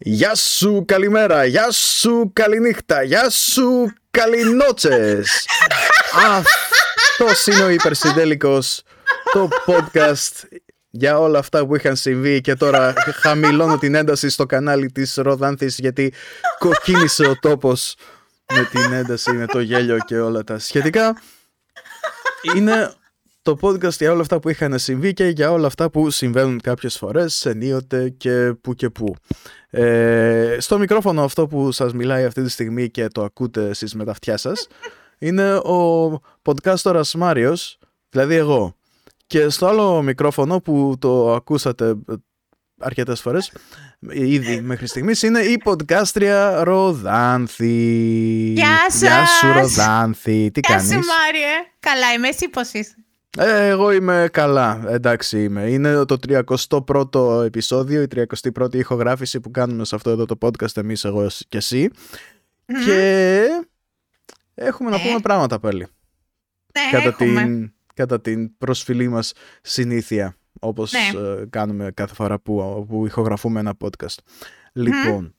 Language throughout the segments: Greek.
Γεια σου, καλημέρα, γεια σου, καληνύχτα, γεια σου, καληνότσες. Αυτός είναι ο υπερσυντέλικος, το podcast για όλα αυτά που είχαν συμβεί και τώρα χαμηλώνω την ένταση στο κανάλι της Ροδάνθης γιατί κοκκίνησε ο τόπος με την ένταση, με το γέλιο και όλα τα σχετικά. Είναι το podcast για όλα αυτά που είχαν συμβεί και για όλα αυτά που συμβαίνουν κάποιες φορές, ενίοτε και που και που. Ε, στο μικρόφωνο αυτό που σας μιλάει αυτή τη στιγμή και το ακούτε εσείς με τα αυτιά σας, είναι ο podcastορας Μάριος, δηλαδή εγώ. Και στο άλλο μικρόφωνο που το ακούσατε αρκετές φορές, ήδη μέχρι στιγμής, είναι η podcastρια Ροδάνθη. Γεια σας! Γεια σου Ροδάνθη, τι Γεια κάνεις; σου Μάριε. Καλά είμαι, εσύ πώς είσαι; Ε, εγώ είμαι καλά, εντάξει είμαι. Είναι το 31ο επεισόδιο, η 31η ηχογράφηση που κάνουμε σε αυτό εδώ το podcast εμείς, εγώ και εσύ. Και έχουμε να Ε. πούμε πράγματα πάλι. Ναι, κατά, έχουμε. την, κατά την προσφυλή μας συνήθεια, όπως Ναι. ε, κάνουμε κάθε φορά που, που ηχογραφούμε ένα podcast. Λοιπόν,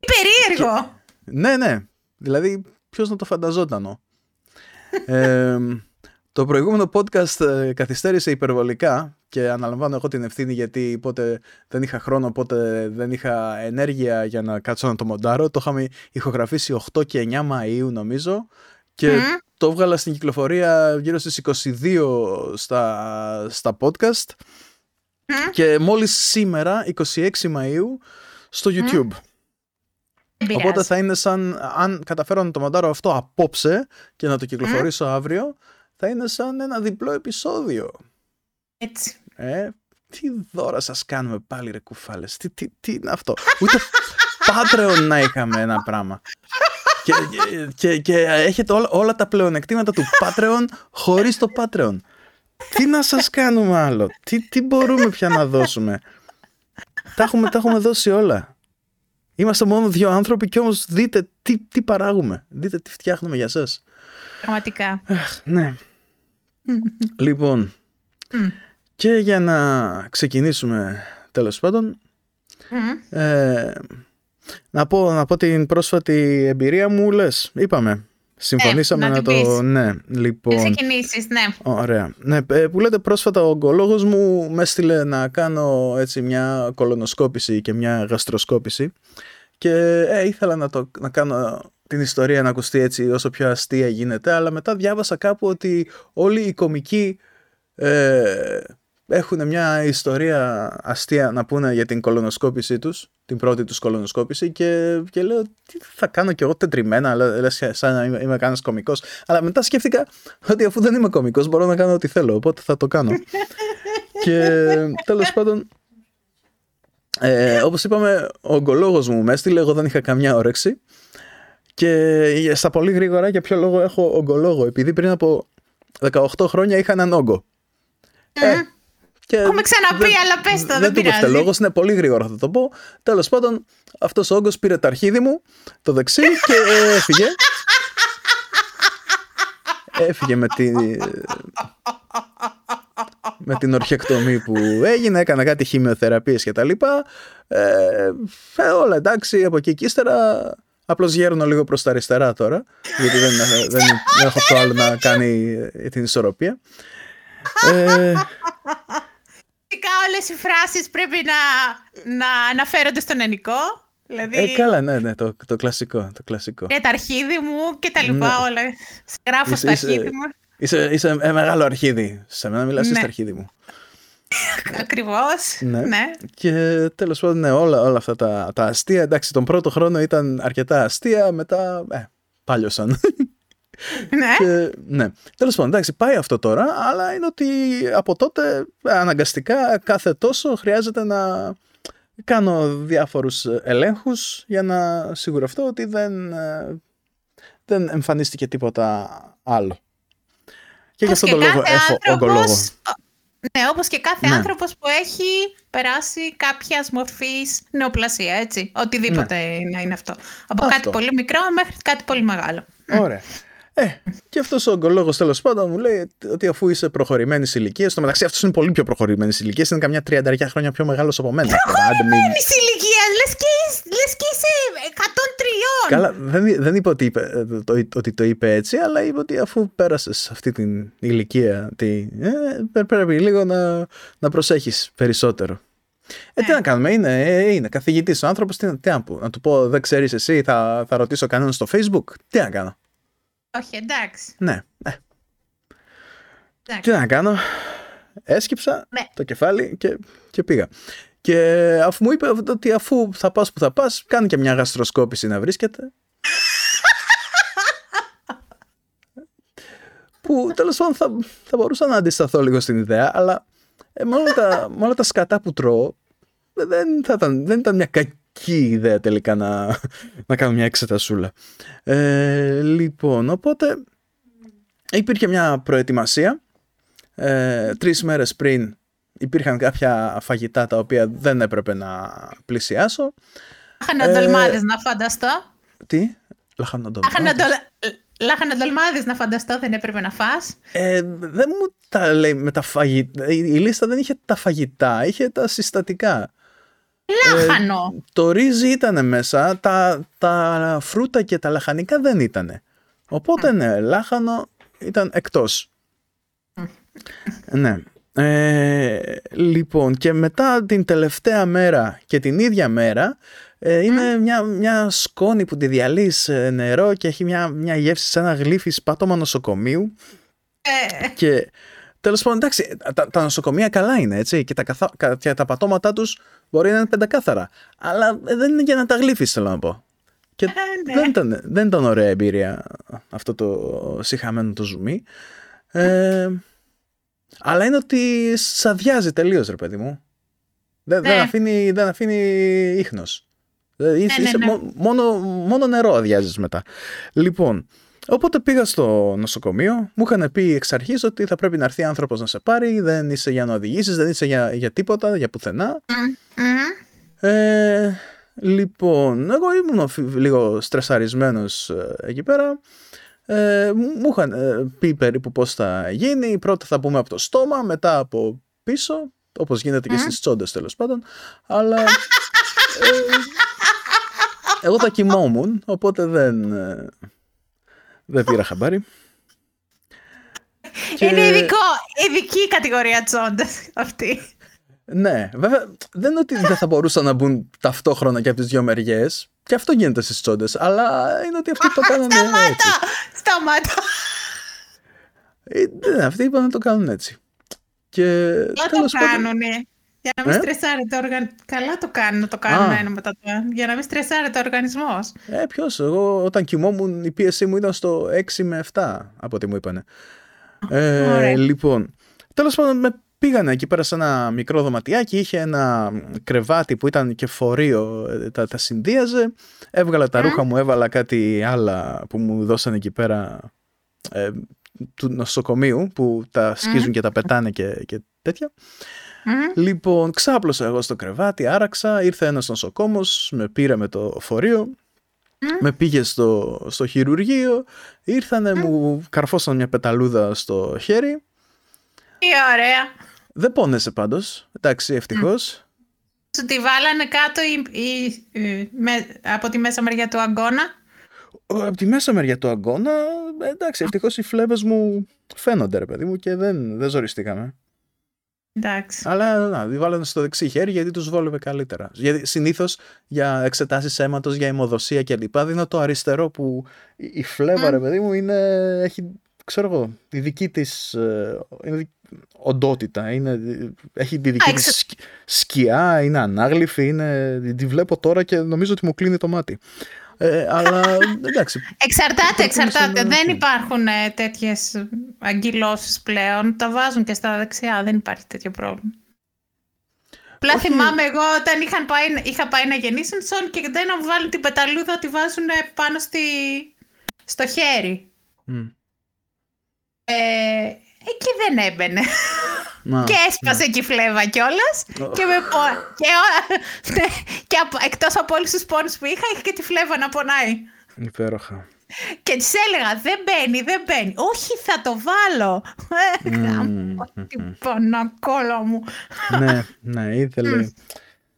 Τι περίεργο. ναι, ναι. Δηλαδή, ποιος να το φανταζότανο. ε, το προηγούμενο podcast ε, καθυστέρησε υπερβολικά και αναλαμβάνω εγώ την ευθύνη γιατί πότε δεν είχα χρόνο, πότε δεν είχα ενέργεια για να κάτσω να το μοντάρω. Το είχαμε ηχογραφήσει 8 και 9 Μαΐου νομίζω και Μμ. το έβγαλα στην κυκλοφορία γύρω στις 22 στα, στα podcast Μμ. και μόλις σήμερα 26 Μαΐου στο YouTube. Δεν Οπότε πειράζει. θα είναι σαν αν καταφέρω να το μοντάρω αυτό απόψε και να το κυκλοφορήσω αύριο, θα είναι σαν ένα διπλό επεισόδιο. Έτσι. Ε, τι δώρα σας κάνουμε πάλι ρε κουφάλες. Τι, τι, τι είναι αυτό; Ούτε Patreon να είχαμε ένα πράγμα. Και, και, και, και έχετε όλα, όλα τα πλεονεκτήματα του Patreon χωρίς το Patreon. Τι να σας κάνουμε άλλο; Τι, τι μπορούμε πια να δώσουμε; Τα έχουμε, τα έχουμε δώσει όλα. Είμαστε μόνο δύο άνθρωποι και όμως δείτε τι, τι παράγουμε. Δείτε τι φτιάχνουμε για σας. Πραγματικά. Ναι. Λοιπόν, Μμ. και για να ξεκινήσουμε τέλος πάντων, Μμ. ε, να, πω, να πω την πρόσφατη εμπειρία μου, λες, είπαμε. Συμφωνήσαμε Ε, να να, την το... πεις. Ναι, Να λοιπόν... ξεκινήσεις, ναι. Ωραία. Ναι, ε, που λέτε πρόσφατα ο ογκολόγος μου με έστειλε να κάνω έτσι μια κολονοσκόπηση και μια γαστροσκόπηση και ε, ήθελα να, το, να κάνω την ιστορία να ακουστεί έτσι όσο πιο αστεία γίνεται αλλά μετά διάβασα κάπου ότι όλοι οι κομικοί ε, έχουν μια ιστορία αστεία να πούνε για την κολονοσκόπησή τους την πρώτη τους κολονοσκόπηση και, και λέω τι θα κάνω κι εγώ τετριμένα αλλά λες σαν να είμαι, είμαι κανένας κομικός αλλά μετά σκέφτηκα ότι αφού δεν είμαι κομικός μπορώ να κάνω ό,τι θέλω οπότε θα το κάνω. Και τέλος πάντων ε, όπως είπαμε ο ογκολόγος μου με έστειλε εγώ δεν είχα καμιά όρεξη και στα πολύ γρήγορα για ποιο λόγο έχω ογκολόγο επειδή πριν από 18 χρόνια είχα έναν όγκο ε, και Έχουμε ξαναπεί, δεν- αλλά πες το, δεν δεν του πειράζει. πέφτε λόγος, είναι πολύ γρήγορα θα το πω. Τέλος πάντων, αυτός ο όγκος πήρε το αρχίδι μου, το δεξί και ε, έφυγε. Έφυγε με τη... με την ορχεκτομή που έγινε, έκανα κάτι χημειοθεραπείες και τα λοιπά. Ε, ε, όλα εντάξει, από εκεί και ύστερα απλώς γέρνω λίγο προς τα αριστερά τώρα, γιατί δεν, δεν, δεν έχω το άλλο να κάνει ε, την ισορροπία. Ε, Φυσικά όλες οι φράσεις πρέπει να, να αναφέρονται στον ενικό. Δηλαδή, ε, καλά, ναι, ναι, το, το κλασικό, το κλασικό. για τα αρχίδι μου και τα λοιπά Ναι. όλα. Γράφω Είσαι- στο είσαι- αρχίδι μου. Είσαι, είσαι ε, μεγάλο αρχίδι. Σε μένα μιλάς Ναι. στο αρχίδι μου. Ακριβώς. Ναι. ναι. Και τέλος πάντων, ναι, όλα, όλα αυτά τα, τα αστεία. Εντάξει, τον πρώτο χρόνο ήταν αρκετά αστεία, μετά ε, πάλιωσαν. ναι. και, ναι. Τέλος πάντων, εντάξει, πάει αυτό τώρα, αλλά είναι ότι από τότε ε, αναγκαστικά κάθε τόσο χρειάζεται να κάνω διάφορους ελέγχους για να σιγουρευτώ ότι δεν, ε, δεν εμφανίστηκε τίποτα άλλο. Και γι' Όπως αυτόν τον λόγο κάθε έχω άνθρωπος- ογκολόγο. Ναι, όπως και κάθε Ναι. άνθρωπος που έχει περάσει κάποιας μορφής νεοπλασία, έτσι. Οτιδήποτε να είναι αυτό. Από Αυτό. κάτι πολύ μικρό μέχρι κάτι πολύ μεγάλο. Ωραία. Ε, και αυτός ο ογκολόγος τέλος πάντων μου λέει ότι αφού είσαι προχωρημένης ηλικία, στο μεταξύ αυτός είναι πολύ πιο προχωρημένης ηλικία, είναι καμιά τριανταριά χρόνια πιο μεγάλος από μένα. Άντε, μην- Προχωρημένης ηλικίας, λες και είσαι Καλά, δεν, δεν είπα ότι, είπε, το, ότι το είπε έτσι, αλλά είπε ότι αφού πέρασες αυτή την ηλικία, τι, ε, πρέπει λίγο να, να προσέχεις περισσότερο. Ε, τι να κάνουμε, είναι, ε, είναι καθηγητής ο άνθρωπος, τι, τι να, πω, να του πω δεν ξέρεις εσύ, θα, θα ρωτήσω κανέναν στο facebook, τι να κάνω. Όχι, εντάξει. Ναι, ναι. Τι να κάνω, έσκυψα ναι. το κεφάλι και, και πήγα. Και αφού μου είπε ότι αφού θα πας που θα πας, κάνει και μια γαστροσκόπηση να βρίσκεται. που τέλος πάντων θα, θα μπορούσα να αντισταθώ λίγο στην ιδέα, αλλά ε, με, όλα τα, με όλα τα σκατά που τρώω, δεν, θα ήταν, δεν ήταν μια κακή ιδέα τελικά να, να κάνω μια εξετασούλα. Ε, λοιπόν, οπότε υπήρχε μια προετοιμασία. Ε, τρεις μέρες πριν υπήρχαν κάποια φαγητά τα οποία δεν έπρεπε να πλησιάσω. Λαχανοντολμάδες ε, να φανταστώ. Τι; Λαχανοντολμάδες. Λαχανοντολμάδες να φανταστώ δεν έπρεπε να φας. Ε, δεν μου τα λέει με τα φαγητά. Η, λίστα δεν είχε τα φαγητά, είχε τα συστατικά. Λάχανο. Ε, το ρύζι ήταν μέσα, τα, τα φρούτα και τα λαχανικά δεν ήταν. Οπότε ναι, λάχανο ήταν εκτός. ναι. Ε, λοιπόν, και μετά την τελευταία μέρα και την ίδια μέρα ε, είναι μια, μια σκόνη που τη διαλύεις νερό και έχει μια, μια γεύση σαν ένα γλύφι σπάτωμα νοσοκομείου. Ε. Και τέλος πάντων, εντάξει, τα, τα, νοσοκομεία καλά είναι έτσι και τα, καθα, και τα πατώματά τους μπορεί να είναι πεντακάθαρα. Αλλά δεν είναι για να τα γλύφεις, θέλω να πω. Και ναι. δεν, ήταν, δεν ήταν ωραία εμπειρία αυτό το συχαμένο το ζουμί. Ε, αλλά είναι ότι σαδιάζει τελείως ρε παιδί μου. Δεν, δεν, ναι. αφήνει, δεν αφήνει ίχνος. Ε, ναι, είσαι, ναι, μόνο, μόνο νερό αδειάζεις μετά. Λοιπόν, οπότε πήγα στο νοσοκομείο. Μου είχαν πει εξ αρχής ότι θα πρέπει να έρθει άνθρωπος να σε πάρει. Δεν είσαι για να οδηγήσεις, δεν είσαι για, για τίποτα, για πουθενά. Ε, λοιπόν, εγώ ήμουν λίγο στρεσαρισμένος ε, εκεί πέρα. Ε, μου είχαν ε, πει περίπου πώς θα γίνει. Πρώτα θα πούμε από το στόμα, μετά από πίσω, όπως γίνεται και στις τσόντες τέλος πάντων. Αλλά ε, εγώ θα κοιμόμουν, οπότε δεν, ε, δεν πήρα χαμπάρι. Είναι ειδικό, ειδική κατηγορία τσόντες αυτή. Ναι, βέβαια δεν είναι ότι δεν θα μπορούσαν να μπουν ταυτόχρονα και από τις δύο μεριές. Και αυτό γίνεται στις τσόντες, αλλά είναι ότι αυτοί το κάνουν έτσι. Σταμάτα! Σταμάτα! Ε, ναι, αυτοί είπαν να το κάνουν έτσι. Και Καλά το κάνουνε. Για να μην ε; στρεσάρεται ο οργανισμός. Καλά το κάνουν να το κάνουν ένα μετά το Για να μην στρεσάρεται ο οργανισμός. Ε, ποιος; Εγώ όταν κοιμόμουν η πίεσή μου ήταν στο 6 με 7 από ό,τι μου είπανε. Ε, λοιπόν, τέλος πάντων με πήγανε εκεί πέρα σε ένα μικρό δωματιάκι, είχε ένα κρεβάτι που ήταν και φορείο, ε, τα, τα συνδύαζε, έβγαλα τα ρούχα μου, έβαλα κάτι άλλα που μου δώσανε εκεί πέρα ε, του νοσοκομείου που τα σκίζουν και τα πετάνε και, και τέτοια. Λοιπόν, ξάπλωσα εγώ στο κρεβάτι, άραξα, ήρθε ένας νοσοκόμος, με πήρε με το φορείο, με πήγε στο, στο χειρουργείο, ήρθανε, μου καρφώσαν μια πεταλούδα στο χέρι. Τι ωραία. Δεν πόνεσε πάντως, εντάξει, ευτυχώς. Σου τη βάλανε κάτω ή, με, από τη μέσα μεριά του αγκώνα. Από τη μέσα μεριά του αγκώνα, εντάξει, ευτυχώς οι φλέβες μου φαίνονται ρε παιδί μου και δεν, δεν ζοριστήκαμε. Εντάξει. Αλλά να, τη βάλανε στο δεξί χέρι γιατί τους βόλευε καλύτερα. Γιατί συνήθως για εξετάσεις αίματος, για αιμοδοσία κλπ. Δίνω το αριστερό που η φλέβα ρε παιδί μου είναι, έχει, ξέρω εγώ, τη δική της, ε, είναι οντότητα. Είναι, έχει τη δική της σκιά, είναι ανάγλυφη, είναι, τη βλέπω τώρα και νομίζω ότι μου κλείνει το μάτι. Ε, αλλά εντάξει. Εξαρτάται, εξαρτάται. Δεν υπάρχουν ε, τέτοιες αγκυλώσεις πλέον. Τα βάζουν και στα δεξιά, δεν υπάρχει τέτοιο πρόβλημα. Απλά θυμάμαι εγώ όταν είχαν πάει, είχα πάει να γεννήσουν και δεν να μου βάλουν την πεταλούδα, τη βάζουν πάνω στη, στο χέρι. Ε, εκεί δεν έμπαινε. και έσπασε εκεί φλέβα κιόλας. και με πο... και, ναι, και εκτός από όλους τους πόνους που είχα, είχε και τη φλέβα να πονάει. Υπέροχα. Και της έλεγα, δεν μπαίνει, δεν μπαίνει. Όχι, θα το βάλω. Τι πονακόλα μου. ναι, ναι, ήθελε.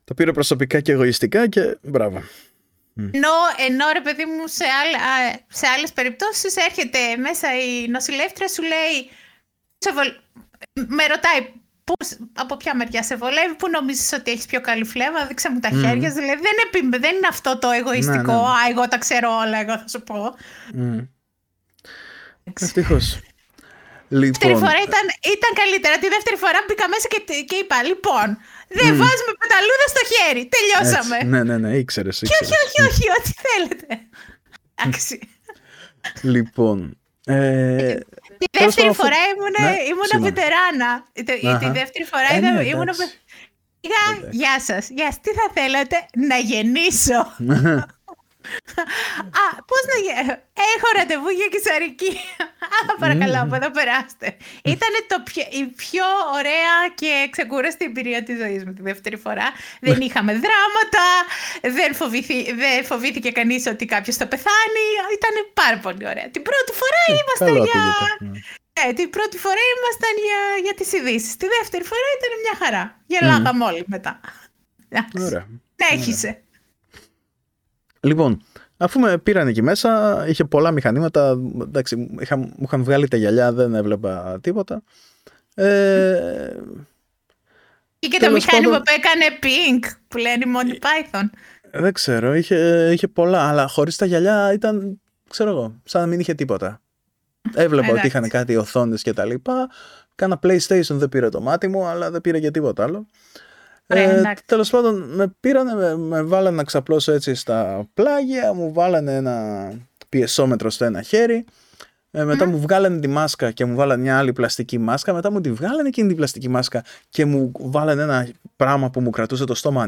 Το πήρε προσωπικά και εγωιστικά και μπράβο. Ενώ, ενώ ρε παιδί μου σε, άλλα, σε άλλες περιπτώσεις έρχεται μέσα η νοσηλεύτρια σου λέει με ρωτάει Πώς, από ποια μεριά σε βολεύει, πού νομίζεις ότι έχεις πιο καλή φλέβα, δείξε μου τα mm. χέρια. Δηλαδή δεν, δεν είναι αυτό το εγωιστικό, ναι, ναι. α, εγώ τα ξέρω όλα, εγώ θα σου πω. Mm. Ευτυχώς. Λοιπόν. Δεύτερη φορά ήταν, ήταν καλύτερα. Τη δεύτερη φορά μπήκα μέσα και, και είπα: Λοιπόν, δεν mm. βάζουμε πεταλούδα στο χέρι. Τελειώσαμε. Έτσι. Ναι, ναι, ναι, ήξερες. Όχι, όχι, όχι, ό,τι θέλετε. Εντάξει. Λοιπόν. Ε, τη δεύτερη φορά ήμουν, ναι, ήμουν βετεράνα. Τη δεύτερη φορά ε, ναι, ήμουν. Γεια σας. Γεια Τι θα θέλατε να γεννήσω; Α, πώς να γίνει. Έχω ραντεβού για κυσαρική. Α, παρακαλώ, από εδώ περάστε. Ήταν η πιο ωραία και ξεκούραστη εμπειρία της ζωής μου τη δεύτερη φορά. δεν είχαμε δράματα, δεν, δεν φοβήθηκε κανείς ότι κάποιος θα πεθάνει. Ήταν πάρα πολύ ωραία. Την πρώτη φορά ήμασταν για. Ναι. Ε, την πρώτη φορά ήμασταν για, για τις ειδήσεις. Τη δεύτερη φορά ήταν μια χαρά. Γελάγαμε mm. όλοι μετά. Ωραία. Έχισε. Λοιπόν, αφού με πήραν εκεί μέσα, είχε πολλά μηχανήματα. Εντάξει, είχα, μου είχαν βγάλει τα γυαλιά, δεν έβλεπα τίποτα. Ε, και το μηχάνημα που έκανε pink, που λένε Monty Python. Δεν ξέρω, είχε, είχε πολλά, αλλά χωρίς τα γυαλιά ήταν, ξέρω εγώ, σαν να μην είχε τίποτα. Έβλεπα ότι είχαν κάτι οθόνες και τα λοιπά. Κάνα PlayStation δεν πήρε το μάτι μου, αλλά δεν πήρε και τίποτα άλλο. Ε, Τέλος πάντων, με πήρανε, με, με βάλανε να ξαπλώσω έτσι στα πλάγια, μου βάλανε ένα πιεσόμετρο στο ένα χέρι. Ε, μετά μου βγάλανε τη μάσκα και μου βάλανε μια άλλη πλαστική μάσκα. Μετά μου τη βγάλανε εκείνη την πλαστική μάσκα και μου βάλανε ένα πράγμα που μου κρατούσε το στόμα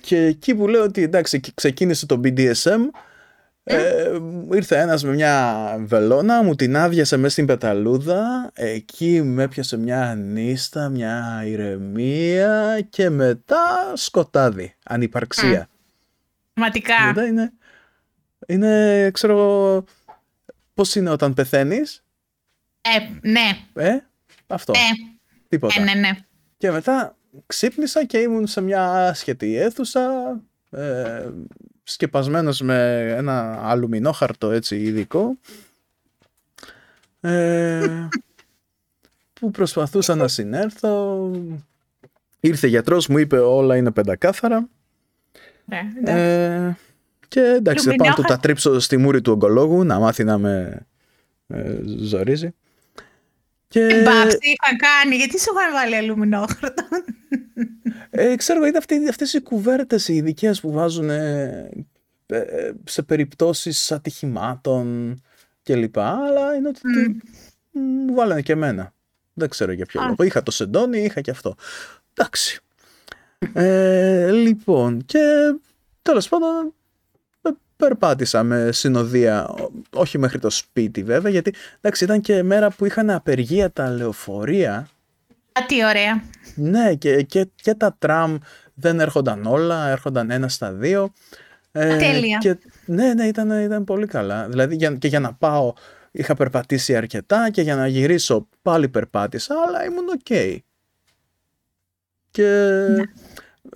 Και εκεί που λέω ότι εντάξει, ξεκίνησε το BDSM, ε, ήρθε ένας με μια βελόνα, μου την άδειασε μέσα στην πεταλούδα, εκεί με έπιασε μια νύστα, μια ηρεμία και μετά σκοτάδι, ανυπαρξία. Ματικά. Μετά είναι, είναι, ξέρω πώς είναι όταν πεθαίνεις; Ε, ναι. Ε, αυτό. Ε, Τίποτα. Ε, ναι, ναι. Και μετά ξύπνησα και ήμουν σε μια άσχετη αίθουσα, ε, σκεπασμένος με ένα αλουμινόχαρτο έτσι ειδικό. Ε, που προσπαθούσα να συνέρθω ήρθε γιατρός μου είπε όλα είναι πεντακάθαρα ναι, ε, και εντάξει πάω του τα τρίψω στη μούρη του ογκολόγου να μάθει να με ε, ζορίζει και... Εντάξει, είχαν κάνει, γιατί σου είχαν βάλει αλουμινόχαρτο. Ε, ξέρω, είναι αυτοί, αυτές οι κουβέρτες οι ειδικές που βάζουν ε, ε, σε περιπτώσεις ατυχημάτων κλπ. Αλλά είναι ότι mm. μου βάλανε και εμένα. Δεν ξέρω για ποιο λόγο. Είχα το σεντόνι, είχα και αυτό. Εντάξει. Ε, λοιπόν, και τέλος πάντων περπάτησα με συνοδεία, όχι μέχρι το σπίτι βέβαια, γιατί εντάξει, ήταν και μέρα που είχαν απεργία τα λεωφορεία. Α, τι ωραία. Ναι, και, και, και τα τραμ δεν έρχονταν όλα, έρχονταν ένα στα δύο. Ε, Τέλεια. Και, ναι, ναι, ήταν, ήταν πολύ καλά. Δηλαδή για, και για να πάω είχα περπατήσει αρκετά και για να γυρίσω πάλι περπάτησα, αλλά ήμουν οκ. Okay. Και ναι.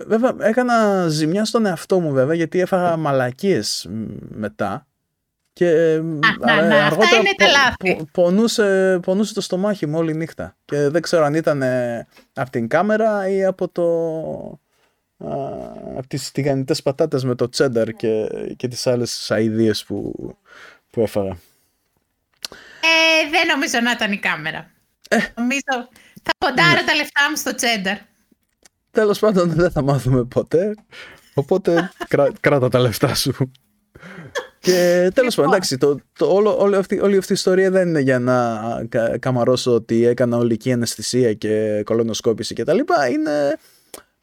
Βέβαια έκανα ζημιά στον εαυτό μου βέβαια γιατί έφαγα μαλακίες μετά και Α, να, αργότερα είναι τα λάθη. πονούσε, πονούσε το στομάχι μου όλη νύχτα και δεν ξέρω αν ήταν από την κάμερα ή από το από τις τηγανιτές πατάτες με το τσένταρ και, και τις άλλες αηδίες που, που έφαγα. Ε, δεν νομίζω να ήταν η κάμερα. Ε. Νομίζω θα ποντάρω ναι. τα λεφτά μου στο τσένταρ. Τέλος πάντων δεν θα μάθουμε ποτέ, οπότε κράτα τα λεφτά σου. Και τέλος πάντων, εντάξει, το, το, όλο, όλη, αυτή, όλη αυτή η ιστορία δεν είναι για να καμαρώσω ότι έκανα ολική αναισθησία και κολονοσκόπηση κτλ. Είναι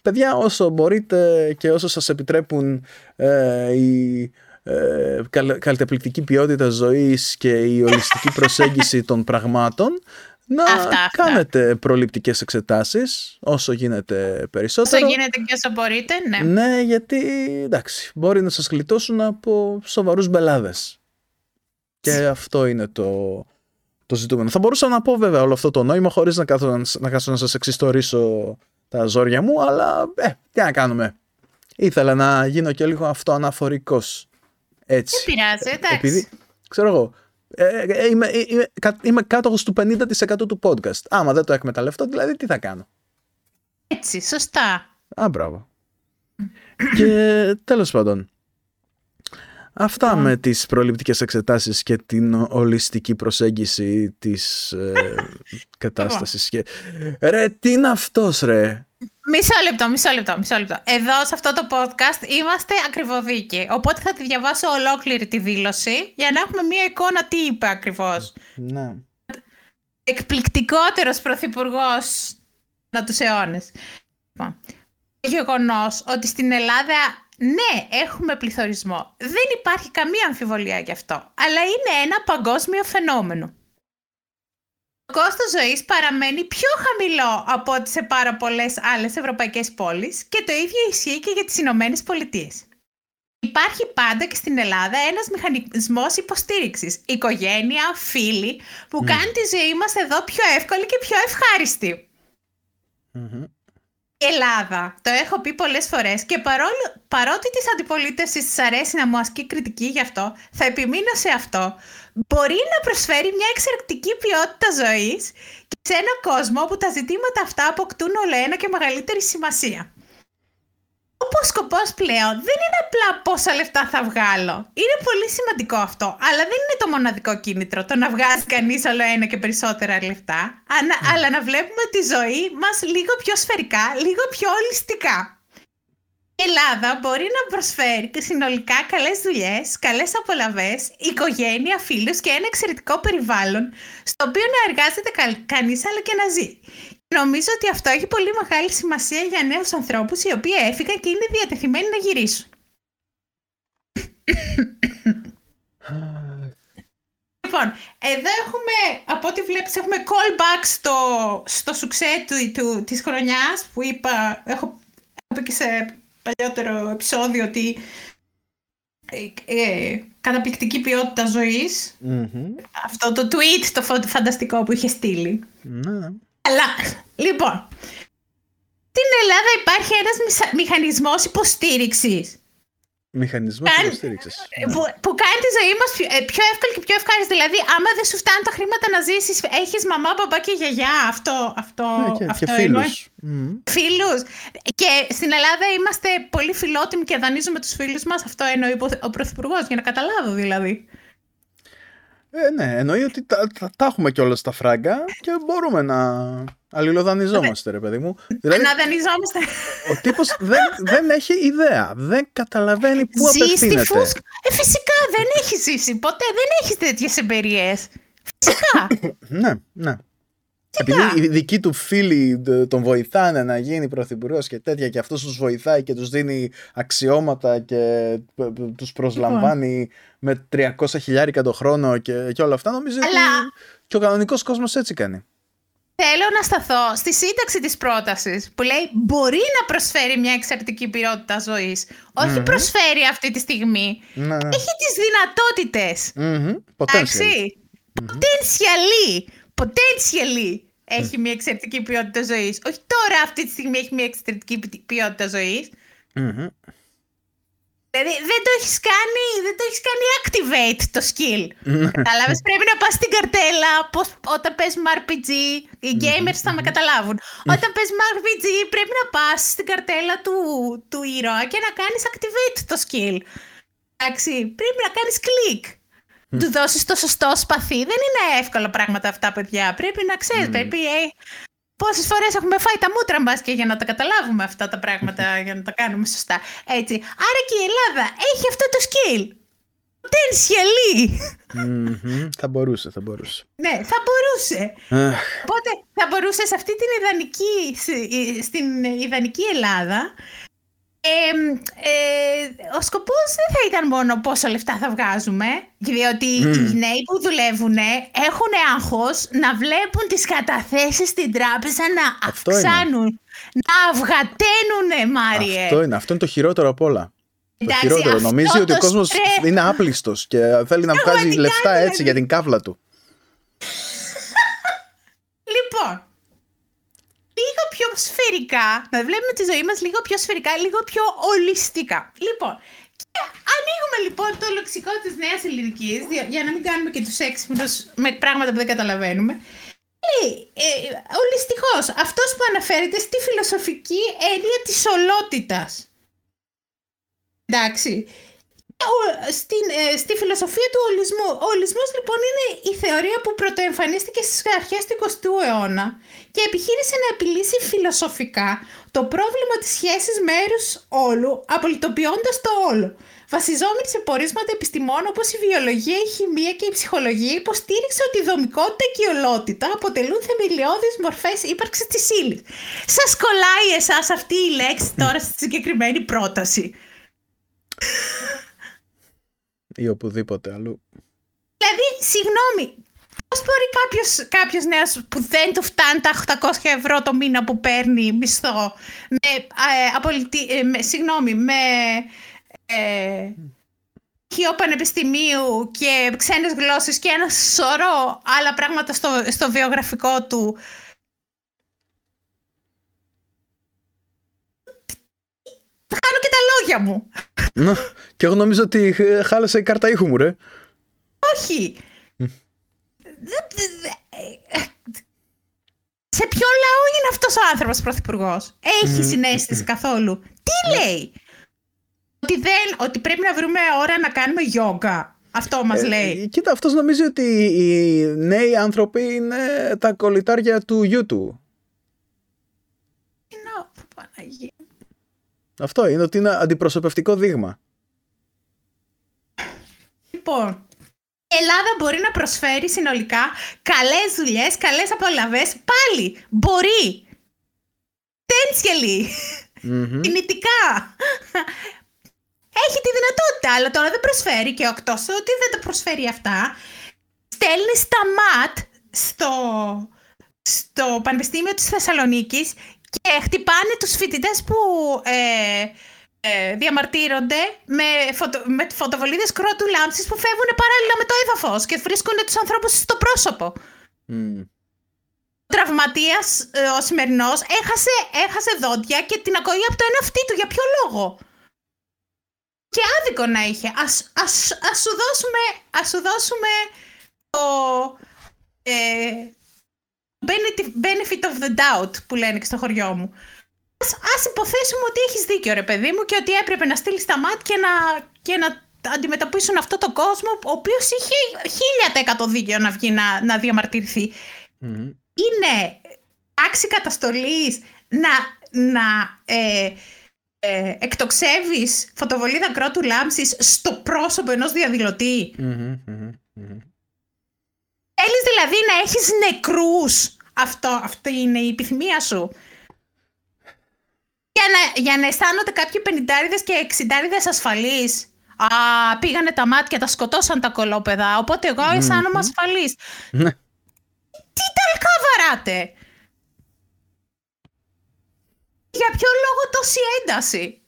παιδιά όσο μπορείτε και όσο σας επιτρέπουν ε, η ε, καλλιτεπληκτική ποιότητα ζωής και η ολιστική προσέγγιση των πραγμάτων να κάνετε προληπτικές εξετάσεις όσο γίνεται περισσότερο. Όσο γίνεται και όσο μπορείτε, ναι. Ναι, γιατί εντάξει, μπορεί να σας γλιτώσουν από σοβαρούς μπελάδες. Και αυτό είναι το, το ζητούμενο. Θα μπορούσα να πω βέβαια όλο αυτό το νόημα χωρίς να να, να σας εξιστορήσω τα ζόρια μου, αλλά ε, τι να κάνουμε. ήθελα να γίνω και λίγο αυτοαναφορικός. Έτσι. Δεν πειράζει, εντάξει. Επειδή, ξέρω εγώ, ε, ε, είμαι, ε, είμαι, είμαι κάτοχος του 50% του podcast. Άμα δεν το εκμεταλλευτώ, δηλαδή τι θα κάνω; Έτσι, σωστά. Α, μπράβο. και τέλος πάντων, Αυτά με τις προληπτικές εξετάσεις και την ολιστική προσέγγιση της ε, κατάστασης. Και... Ρε, τι είναι αυτός ρε; Μισό λεπτό, μισό λεπτό, μισό λεπτό. Εδώ σε αυτό το podcast είμαστε ακριβοδίκοι. Οπότε θα τη διαβάσω ολόκληρη τη δήλωση για να έχουμε μία εικόνα τι είπε ακριβώς. Ναι. Εκπληκτικότερος πρωθυπουργός να τους αιώνες. Λοιπόν, γεγονός ότι στην Ελλάδα ναι, έχουμε πληθωρισμό. Δεν υπάρχει καμία αμφιβολία γι' αυτό. Αλλά είναι ένα παγκόσμιο φαινόμενο. Το κόστος ζωής παραμένει πιο χαμηλό από ό,τι σε πάρα πολλές άλλες ευρωπαϊκές πόλεις και το ίδιο ισχύει και για τις Ηνωμένες Πολιτείες. Υπάρχει πάντα και στην Ελλάδα ένας μηχανισμός υποστήριξης. Οικογένεια, φίλοι, που mm. κάνει τη ζωή μας εδώ πιο εύκολη και πιο ευχάριστη. Η Ελλάδα, το έχω πει πολλές φορές και παρόλο, παρότι της αντιπολίτευσης της αρέσει να μου ασκεί κριτική γι' αυτό, θα επιμείνω σε αυτό, μπορεί να προσφέρει μια εξαιρετική ποιότητα ζωής σε έναν κόσμο όπου τα ζητήματα αυτά αποκτούν όλο ένα και μεγαλύτερη σημασία. Όπως σκοπός πλέον δεν είναι απλά πόσα λεφτά θα βγάλω. Είναι πολύ σημαντικό αυτό. Αλλά δεν είναι το μοναδικό κίνητρο το να βγάζει κανείς όλο ένα και περισσότερα λεφτά. Ναι. Αλλά να βλέπουμε τη ζωή μας λίγο πιο σφαιρικά, λίγο πιο ολιστικά. Η Ελλάδα μπορεί να προσφέρει συνολικά καλές δουλειές, καλές απολαυές, οικογένεια, φίλους και ένα εξαιρετικό περιβάλλον στο οποίο να εργάζεται κανείς αλλά και να ζει. Νομίζω ότι αυτό έχει πολύ μεγάλη σημασία για νέους ανθρώπους οι οποίοι έφυγαν και είναι διατεθειμένοι να γυρίσουν. λοιπόν, εδώ έχουμε, από ό,τι βλέπεις, έχουμε callback στο, στο σουξέ του, του, της χρονιάς που είπα, έχω, έχω πει και σε παλιότερο επεισόδιο ότι ε, ε, καταπληκτική ποιότητα Αυτό το tweet το φανταστικό που είχε στείλει. Ναι. Αλλά, λοιπόν, στην Ελλάδα υπάρχει ένας μηχανισμός υποστήριξης. Μηχανισμός υποστήριξης. Ε, που, που κάνει τη ζωή μας ε, πιο, εύκολη και πιο ευχάριστη. Δηλαδή, άμα δεν σου φτάνουν τα χρήματα να ζήσεις, έχεις μαμά, παπά και γιαγιά. Αυτό, αυτό, ναι, και, αυτό και φίλους. Φίλους. Και στην Ελλάδα είμαστε πολύ φιλότιμοι και δανείζουμε τους φίλους μας. Αυτό εννοεί ο Πρωθυπουργός, για να καταλάβω δηλαδή. Ε, ναι, εννοεί ότι τα, τα, τα έχουμε κιόλας τα φράγκα και μπορούμε να αλληλοδανειζόμαστε, ρε παιδί μου. Δηλαδή, να δανειζόμαστε. Ο τύπος δεν, δεν έχει ιδέα. Δεν καταλαβαίνει πού Ζει απευθύνεται. Στη φούσκα. Ε, φυσικά δεν έχει ζήσει ποτέ. Δεν έχει τέτοιες εμπειρίε. Φυσικά. ναι, ναι. Επειδή οι δικοί του φίλοι τον βοηθάνε να γίνει πρωθυπουργός και τέτοια και αυτός τους βοηθάει και τους δίνει αξιώματα και τους προσλαμβάνει λοιπόν. με 300 χιλιάρικα το χρόνο και, και όλα αυτά, νομίζω Αλλά... ότι και ο κανονικός κόσμος έτσι κάνει. Θέλω να σταθώ στη σύνταξη της πρότασης που λέει μπορεί να προσφέρει μια εξαιρετική ποιότητα ζωής. Όχι προσφέρει αυτή τη στιγμή. Ναι, ναι. Έχει τις δυνατότητες. Mm-hmm. Potentially έχει μια εξαιρετική ποιότητα ζωής. Όχι τώρα αυτή τη στιγμή έχει μια εξαιρετική ποιότητα ζωής. Δηλαδή δεν το έχεις κάνει, δεν το έχεις κάνει activate το skill. Κατάλαβες; πρέπει να πας στην καρτέλα. Πώς, όταν παίζουμε RPG, οι gamers θα με καταλάβουν. Όταν παίζουμε RPG, πρέπει να πας στην καρτέλα του, του ήρωα και να κάνεις activate το skill. Εντάξει, πρέπει να κάνεις κλικ του δώσεις το σωστό σπαθί. Δεν είναι εύκολα πράγματα αυτά, παιδιά. Πρέπει να ξέρεις. Mm. Πρέπει. Ε, Πόσες φορές έχουμε φάει τα μούτρα μας και για να τα καταλάβουμε αυτά τα πράγματα, για να τα κάνουμε σωστά. Έτσι. Άρα και η Ελλάδα έχει αυτό το skill. Potentially. Mm-hmm. Θα μπορούσε, θα μπορούσε. Ναι, θα μπορούσε. Οπότε θα μπορούσε σε αυτή την ιδανική, στην ιδανική Ελλάδα ε, ο σκοπός δεν θα ήταν μόνο πόσα λεφτά θα βγάζουμε, διότι οι νέοι που δουλεύουν έχουν άγχος να βλέπουν τις καταθέσεις στην τράπεζα να αυξάνουν, να αυγαταίνουν, Μάριε. Αυτό είναι, αυτό είναι το χειρότερο απ' όλα. το χειρότερο. Νομίζει ότι ο κόσμος είναι άπλιστος και θέλει να βγάζει λεφτά έτσι για την κάβλα του. λοιπόν, λίγο πιο σφαιρικά σφαιρικά, να βλέπουμε τη ζωή μας λίγο πιο σφαιρικά, λίγο πιο ολιστικά. Λοιπόν, και ανοίγουμε λοιπόν το λεξικό της νέας ελληνικής, για να μην κάνουμε και τους έξυπνους με πράγματα που δεν καταλαβαίνουμε. Λέει, ε, ολιστικός, αυτός που αναφέρεται στη φιλοσοφική έννοια της ολότητας. Εντάξει στην, ε, στη φιλοσοφία του ολισμού. Ο ολισμός λοιπόν είναι η θεωρία που πρωτοεμφανίστηκε στις αρχές του 20ου αιώνα και επιχείρησε να επιλύσει φιλοσοφικά το πρόβλημα της σχέσης μέρους όλου, απολυτοποιώντας το όλο. Βασιζόμενη σε πορίσματα επιστημών όπως η βιολογία, η χημεία και η ψυχολογία, υποστήριξε ότι η δομικότητα και η ολότητα αποτελούν θεμελιώδεις μορφές ύπαρξης της ύλη. Σας κολλάει εσάς αυτή η λέξη τώρα στη συγκεκριμένη πρόταση ή οπουδήποτε αλλού. Δηλαδή, συγγνώμη, Πώς μπορεί κάποιος, κάποιος νέος που δεν του φτάνει τα 800 ευρώ το μήνα που παίρνει μισθό με, ε, απολυτη, ε, με συγγνώμη, με ε, πανεπιστημίου και ξένες γλώσσες και ένα σωρό άλλα πράγματα στο, στο βιογραφικό του θα κάνω και τα λόγια μου. και εγώ νομίζω ότι χάλασε η κάρτα ήχου μου, ρε. Όχι. Σε ποιο λαό είναι αυτός ο άνθρωπος πρωθυπουργός; Έχει συνέστηση καθόλου; Τι λέει; Ότι, δεν, ότι πρέπει να βρούμε ώρα να κάνουμε γιόγκα. Αυτό μας ε, λέει. Κοίτα, αυτός νομίζει ότι οι νέοι άνθρωποι είναι τα κολλητάρια του γιού του. Αυτό είναι ότι είναι αντιπροσωπευτικό δείγμα. Λοιπόν, η Ελλάδα μπορεί να προσφέρει συνολικά καλές δουλειές, καλές απολαβές. Πάλι, μπορεί. Potentially. Mm-hmm. Κινητικά. Έχει τη δυνατότητα, αλλά τώρα δεν προσφέρει και εκτό ότι δεν τα προσφέρει αυτά, στέλνει στα ΜΑΤ στο, στο Πανεπιστήμιο της Θεσσαλονίκης και χτυπάνε τους φοιτητές που ε, ε, διαμαρτύρονται με, φωτο, με φωτοβολίδες κρότου λάμψης που φεύγουν παράλληλα με το έδαφος και βρίσκουν τους ανθρώπους στο πρόσωπο. Mm. Ο τραυματίας, ε, ο σημερινός, έχασε, έχασε δόντια και την ακοή από το ένα αυτί του. Για ποιο λόγο; Και άδικο να είχε. Ας, ας, ας, σου, δώσουμε, ας σου δώσουμε το... Ε, benefit of the doubt που λένε και στο χωριό μου. Ας, ας υποθέσουμε ότι έχεις δίκιο ρε παιδί μου και ότι έπρεπε να στείλεις τα μάτια και να, και να αντιμετωπίσουν αυτό το κόσμο ο οποίος είχε χίλια τέκατο δίκιο να βγει να, να διαμαρτυρηθεί. Mm-hmm. Είναι τάξη καταστολής να, να ε, ε, εκτοξεύεις φωτοβολίδα κρότου λάμψης στο πρόσωπο ενός διαδηλωτή; Θέλεις δηλαδή να έχεις νεκρούς. Αυτό, αυτή είναι η επιθυμία σου. Για να, για να αισθάνονται κάποιοι πενηντάριδες και εξιντάριδες ασφαλείς. Α, πήγανε τα μάτια, τα σκοτώσαν τα κολόπεδα, οπότε εγώ αισθάνομαι ασφαλής. Ναι. Τι τελικά βαράτε; Για ποιο λόγο τόση ένταση;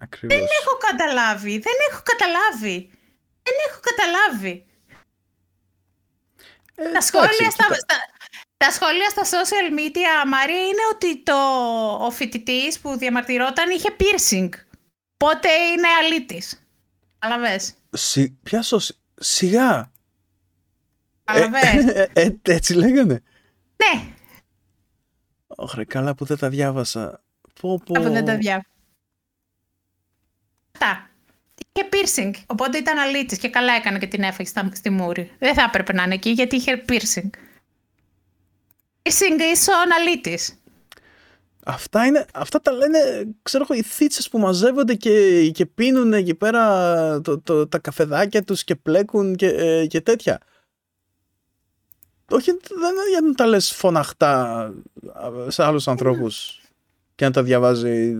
Ακριβώς. Δεν έχω καταλάβει, δεν έχω καταλάβει. Δεν έχω καταλάβει. Ε, τα, σχόλια στα, τα σχόλια στα social media, Μαρία, είναι ότι το, ο φοιτητής που διαμαρτυρόταν είχε piercing. Πότε είναι αλήτης. Καταλαβες. Σι, ποια σωσ... Σιγά. Καταλαβες. Ε, ε, ε, έτσι λέγανε. Ναι. Ωχρε, καλά που δεν τα διάβασα. Πω, πω. Που δεν τα διάβασα. Αυτά και piercing. Οπότε ήταν αλήτη και καλά έκανε και την έφαγε στη μούρη. Δεν θα έπρεπε να είναι εκεί γιατί είχε piercing. Piercing ίσον αλήτη. Αυτά, είναι, αυτά τα λένε, ξέρω εγώ, οι θίτσες που μαζεύονται και, και πίνουν εκεί πέρα το, το, τα καφεδάκια τους και πλέκουν και, ε, και τέτοια. Όχι, δεν είναι για να τα λες φωναχτά σε άλλους ανθρώπους και να τα διαβάζει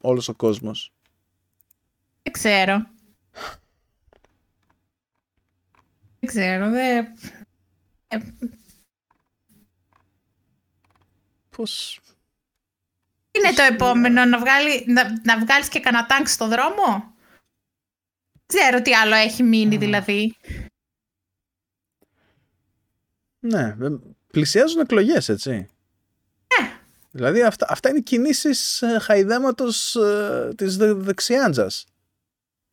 όλος ο κόσμος. Δεν ξέρω. Δεν ξέρω, δεν... Ε, Πώς... Είναι το επόμενο, να, βγάλει, να, να βγάλεις και κανένα τάγκ στο δρόμο; Δεν ξέρω τι άλλο έχει μείνει δηλαδή. Ναι, πλησιάζουν εκλογές, έτσι. Ναι. Δηλαδή αυτά, αυτά είναι κινήσεις ε, χαϊδέματος ε, της δε, δεξιάντζας.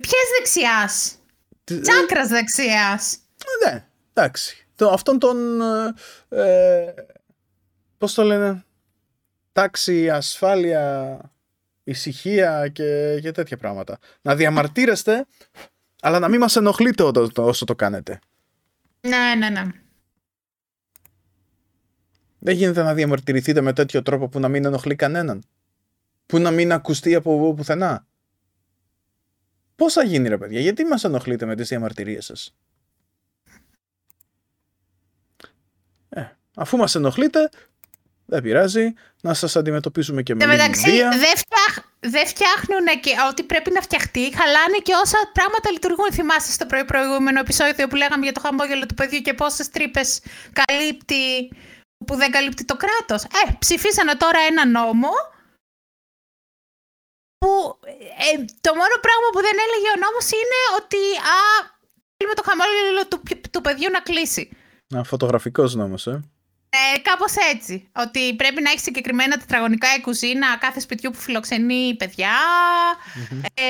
Ποιες δεξιάς; Τη- Τσάκρας δεξιάς. Ε, ναι, εντάξει. Το, αυτόν τον... Ε, ε, πώς το λένε... Τάξη, ασφάλεια, ησυχία και, και τέτοια πράγματα. Να διαμαρτύρεστε, αλλά να μην μας ενοχλείτε όσο το, όσο το κάνετε. Ναι, ναι, ναι. Δεν γίνεται να διαμαρτυρηθείτε με τέτοιο τρόπο που να μην ενοχλεί κανέναν. Που να μην ακουστεί από πουθενά. Πώς θα γίνει ρε παιδιά, γιατί μας ενοχλείτε με τις διαμαρτυρίες σας; Ε, αφού μας ενοχλείτε, δεν πειράζει, να σας αντιμετωπίσουμε και με Εν τω λίγη μεταξύ, βία. δεν φτιάχ, δεν φτιάχνουν και ό,τι πρέπει να φτιαχτεί. Χαλάνε και όσα πράγματα λειτουργούν. Θυμάστε στο πρωί προηγούμενο επεισόδιο που λέγαμε για το χαμόγελο του παιδιού και πόσες τρύπες καλύπτει που δεν καλύπτει το κράτος; Ε, ψηφίσανε τώρα ένα νόμο που ε, το μόνο πράγμα που δεν έλεγε ο νόμος είναι ότι α, θέλουμε το χαμόγελο του, του παιδιού να κλείσει. Να, φωτογραφικός νόμος, ε. Ε, Κάπως έτσι. Ότι πρέπει να έχει συγκεκριμένα τετραγωνικά η κουζίνα κάθε σπιτιού που φιλοξενεί παιδιά. Ε,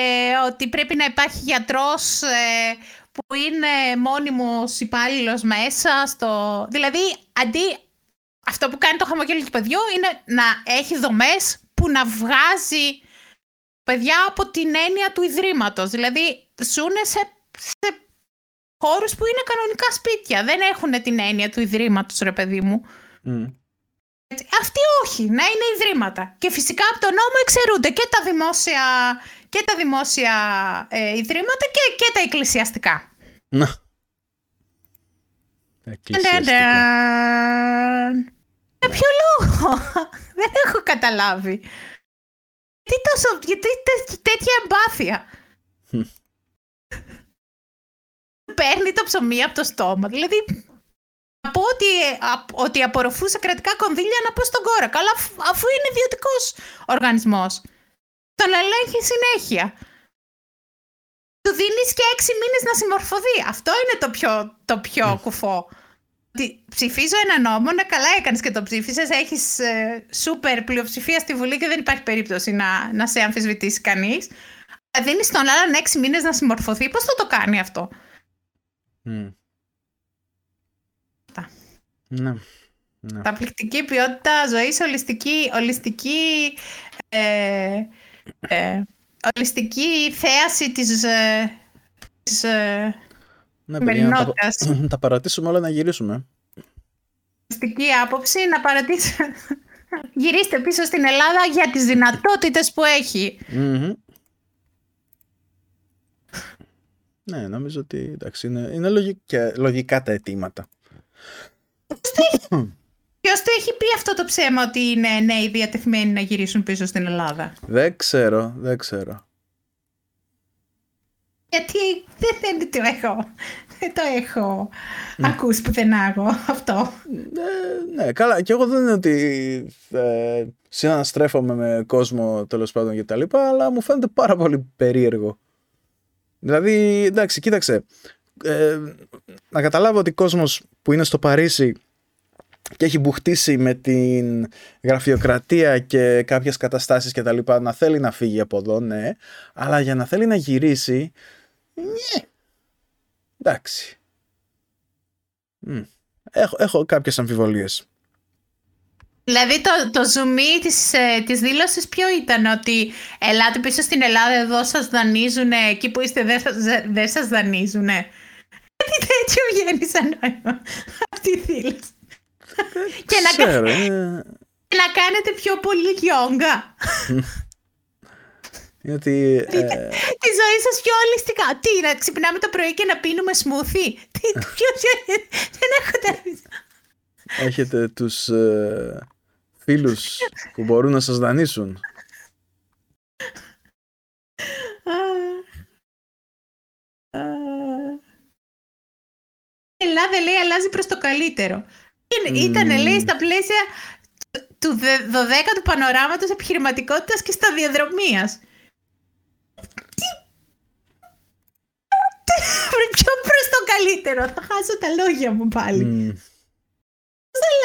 ότι πρέπει να υπάρχει γιατρός ε, που είναι μόνιμος υπάλληλος μέσα στο... Δηλαδή, αντί αυτό που κάνει το χαμογέλο του παιδιού είναι να έχει δομές που να βγάζει παιδιά από την έννοια του ιδρύματος. Δηλαδή, ζουν σε, σε χώρους που είναι κανονικά σπίτια. Δεν έχουν την έννοια του ιδρύματος, ρε παιδί μου. Μμ. Έτσι, Αυτοί όχι, να είναι ιδρύματα. Και φυσικά από τον νόμο εξαιρούνται και τα δημόσια, και τα δημόσια ε, ιδρύματα και, και τα εκκλησιαστικά. Να. Εκκλησιαστικά. Ταντανταν. Για ποιο λόγο, δεν έχω καταλάβει. Τι τόσο, γιατί τέ- τέτοια εμπάθεια. Μμ. Παίρνει το ψωμί από το στόμα. Δηλαδή, να πω ότι, α- ότι απορροφούσε κρατικά κονδύλια να πω στον κόρακα. Αλλά αφ- αφού είναι ιδιωτικός οργανισμός, τον ελέγχει συνέχεια. Του δίνεις και έξι μήνες να συμμορφωθεί. Αυτό είναι το πιο, το πιο κουφό. Ότι ψηφίζω ένα νόμο, να καλά έκανες και το ψήφισες. Έχεις σούπερ πλειοψηφία στη Βουλή και δεν υπάρχει περίπτωση να, να σε αμφισβητήσει κανείς. Δίνεις τον άλλον έξι μήνες να συμμορφωθεί. Πώς θα το κάνει αυτό; Μμ. Αυτά. Ναι. Ναι. Καταπληκτική ποιότητα ζωής, ολιστική, ολιστική, ε, ε, ολιστική θέαση της, ε, της ε, Ναι, παιδιά, να τα, καθημερινότητας. τα παρατήσουμε όλα να γυρίσουμε. Ολιστική άποψη να παρατήσω. Γυρίστε πίσω στην Ελλάδα για τις δυνατότητες που έχει. Μμμ. Ναι, νομίζω ότι εντάξει, είναι, είναι λογικά, λογικά τα αιτήματα. Ποιος το έχει πει αυτό το ψέμα ότι είναι νέοι διατεθειμένοι να γυρίσουν πίσω στην Ελλάδα; Δεν ξέρω, δεν ξέρω. Γιατί δεν, δεν το έχω, δεν το έχω ακούσει πουθενά εγώ αυτό. Ε, ναι, καλά. Και εγώ δεν είναι ότι ε, συναναστρέφομαι με κόσμο τέλος πάντων και τα λοιπά, αλλά μου φαίνεται πάρα πολύ περίεργο. Δηλαδή, εντάξει, κοίταξε. Ε, να καταλάβω ότι κόσμος που είναι στο Παρίσι και έχει μπουχτίσει με την γραφειοκρατία και κάποιες καταστάσεις και τα λοιπά να θέλει να φύγει από εδώ, ναι, αλλά για να θέλει να γυρίσει, ναι, εντάξει. Μμ. Έχω, έχω κάποιες αμφιβολίες. Δηλαδή το, το ζουμί της, ε, της δήλωσης ποιο ήταν ότι ελάτε πίσω στην Ελλάδα εδώ σας δανείζουνε εκεί που είστε δεν σας, δεν σας δανείζουνε. Τι τέτοιο βγαίνει σαν νόημα αυτή η δήλωση. και, να, κα- Ξέρω, είναι, και να κάνετε πιο πολύ γιόγκα. Είναι ότι ε, Τη ζωή σας πιο ολιστικά. Τι, να ξυπνάμε το πρωί και να πίνουμε σμούθι. Τι, ποιος, δεν έχω τα... έχετε τους ε, φίλους που μπορούν να σας δανείσουν. Η Ελλάδα λέει αλλάζει προς το καλύτερο. Είναι- Μμμ. Ήταν λέει στα πλαίσια του δε- 12ου πανοράματος επιχειρηματικότητας και σταδιοδρομίας. Τι... Τι- Πιο προς το καλύτερο. Θα χάσω τα λόγια μου πάλι. Μμ.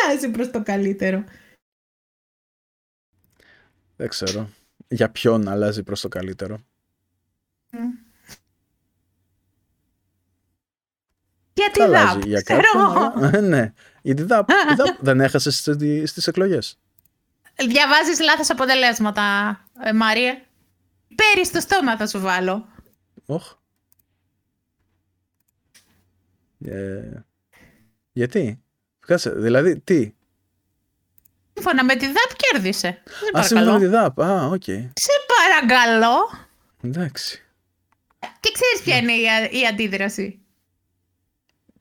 αλλάζει προς το καλύτερο; Δεν ξέρω. Για ποιον αλλάζει προς το καλύτερο; Για τη ΔΑΠ. Για κάποιον, ναι. Γιατί ΔΑΠ, δεν έχασε στις εκλογές. Διαβάζεις λάθος αποτελέσματα, ε, Μάρια. Πέρι στο στόμα θα σου βάλω. Οχ. Ε, γιατί; Κάτσε, δηλαδή, τι; Σύμφωνα με τη ΔΑΠ κέρδισε. Α, σύμφωνα με τη ΔΑΠ. Α, οκ. Okay. Σε παρακαλώ. Εντάξει. Και ξέρεις ποια είναι η, η αντίδραση;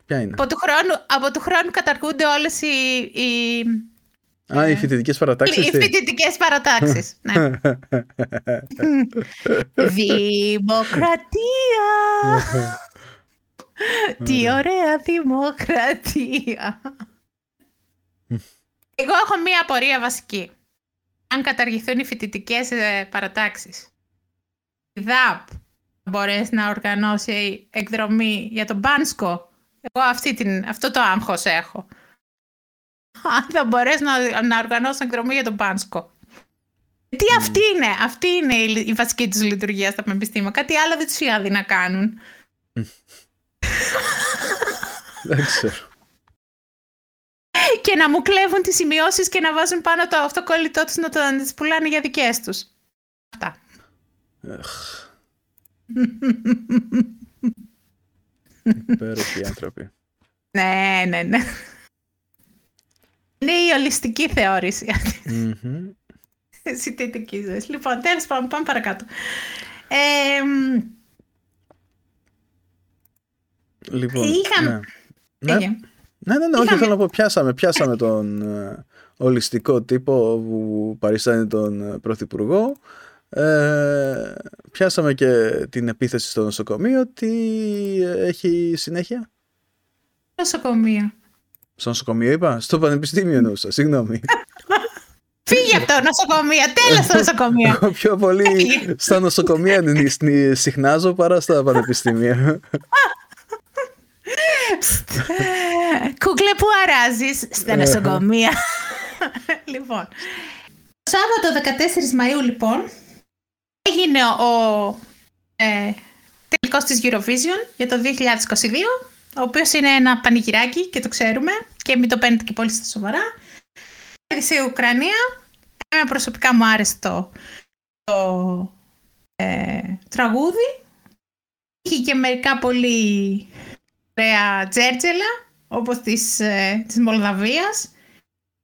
Ποια είναι; Από του χρόνου, από του χρόνου καταργούνται όλες οι, οι... Α, οι φοιτητικές παρατάξεις. Οι φοιτητικές παρατάξεις, ναι. Δημοκρατία. Τι ωραία δημοκρατία. Εγώ έχω μία απορία βασική. Αν καταργηθούν οι φοιτητικές ε, παρατάξεις, η ΔΑΠ μπορέσει να οργανώσει εκδρομή για τον Πάνσκο; Εγώ αυτή την, αυτό το άγχος έχω. Αν θα μπορέσει να, να οργανώσει εκδρομή για τον Πάνσκο. Τι αυτή είναι, αυτή είναι η, η βασική τους λειτουργία στα πανεπιστήμια. Κάτι άλλο δεν τους είχα να κάνουν. Δεν ξέρω. Και να μου κλέβουν τις σημειώσεις και να βάζουν πάνω το αυτοκόλλητό τους να το τις πουλάνε για δικές τους. Αυτά. Υπέροχοι άνθρωποι. Ναι, ναι, ναι. Είναι η ολιστική θεώρηση. Συντηρητική ζωής. Λοιπόν, τέλος πάντων, πάμε παρακάτω. Ε, Λοιπόν, Είχαμε... Ναι. Ναι. ναι, ναι, ναι, όχι, θέλω να πω, πιάσαμε, πιάσαμε τον ε, ολιστικό τύπο που παριστάνει τον ε, Πρωθυπουργό. Ε, πιάσαμε και την επίθεση στο νοσοκομείο. Τι έχει συνέχεια; Νοσοκομείο. Στο νοσοκομείο είπα, στο πανεπιστήμιο εννοούσα, συγγνώμη. Φύγε από το νοσοκομείο, τέλος στο νοσοκομείο. Εγώ πιο πολύ στα νοσοκομεία συχνάζω παρά στα πανεπιστήμια. Κούκλε που αράζεις; Στα νοσοκομεία. λοιπόν, Σάββατο 14 Μαΐου λοιπόν έγινε ο ε, τελικός της Eurovision για το 2022 ο οποίος είναι ένα πανηγυράκι και το ξέρουμε και μην το παίρνετε και πολύ στα σοβαρά. Έδισε η Ουκρανία. Εμένα προσωπικά μου άρεσε το, το ε, τραγούδι. Είχε και μερικά πολύ ωραία τζέρτζελα, όπως της, ε, της Μολδαβίας,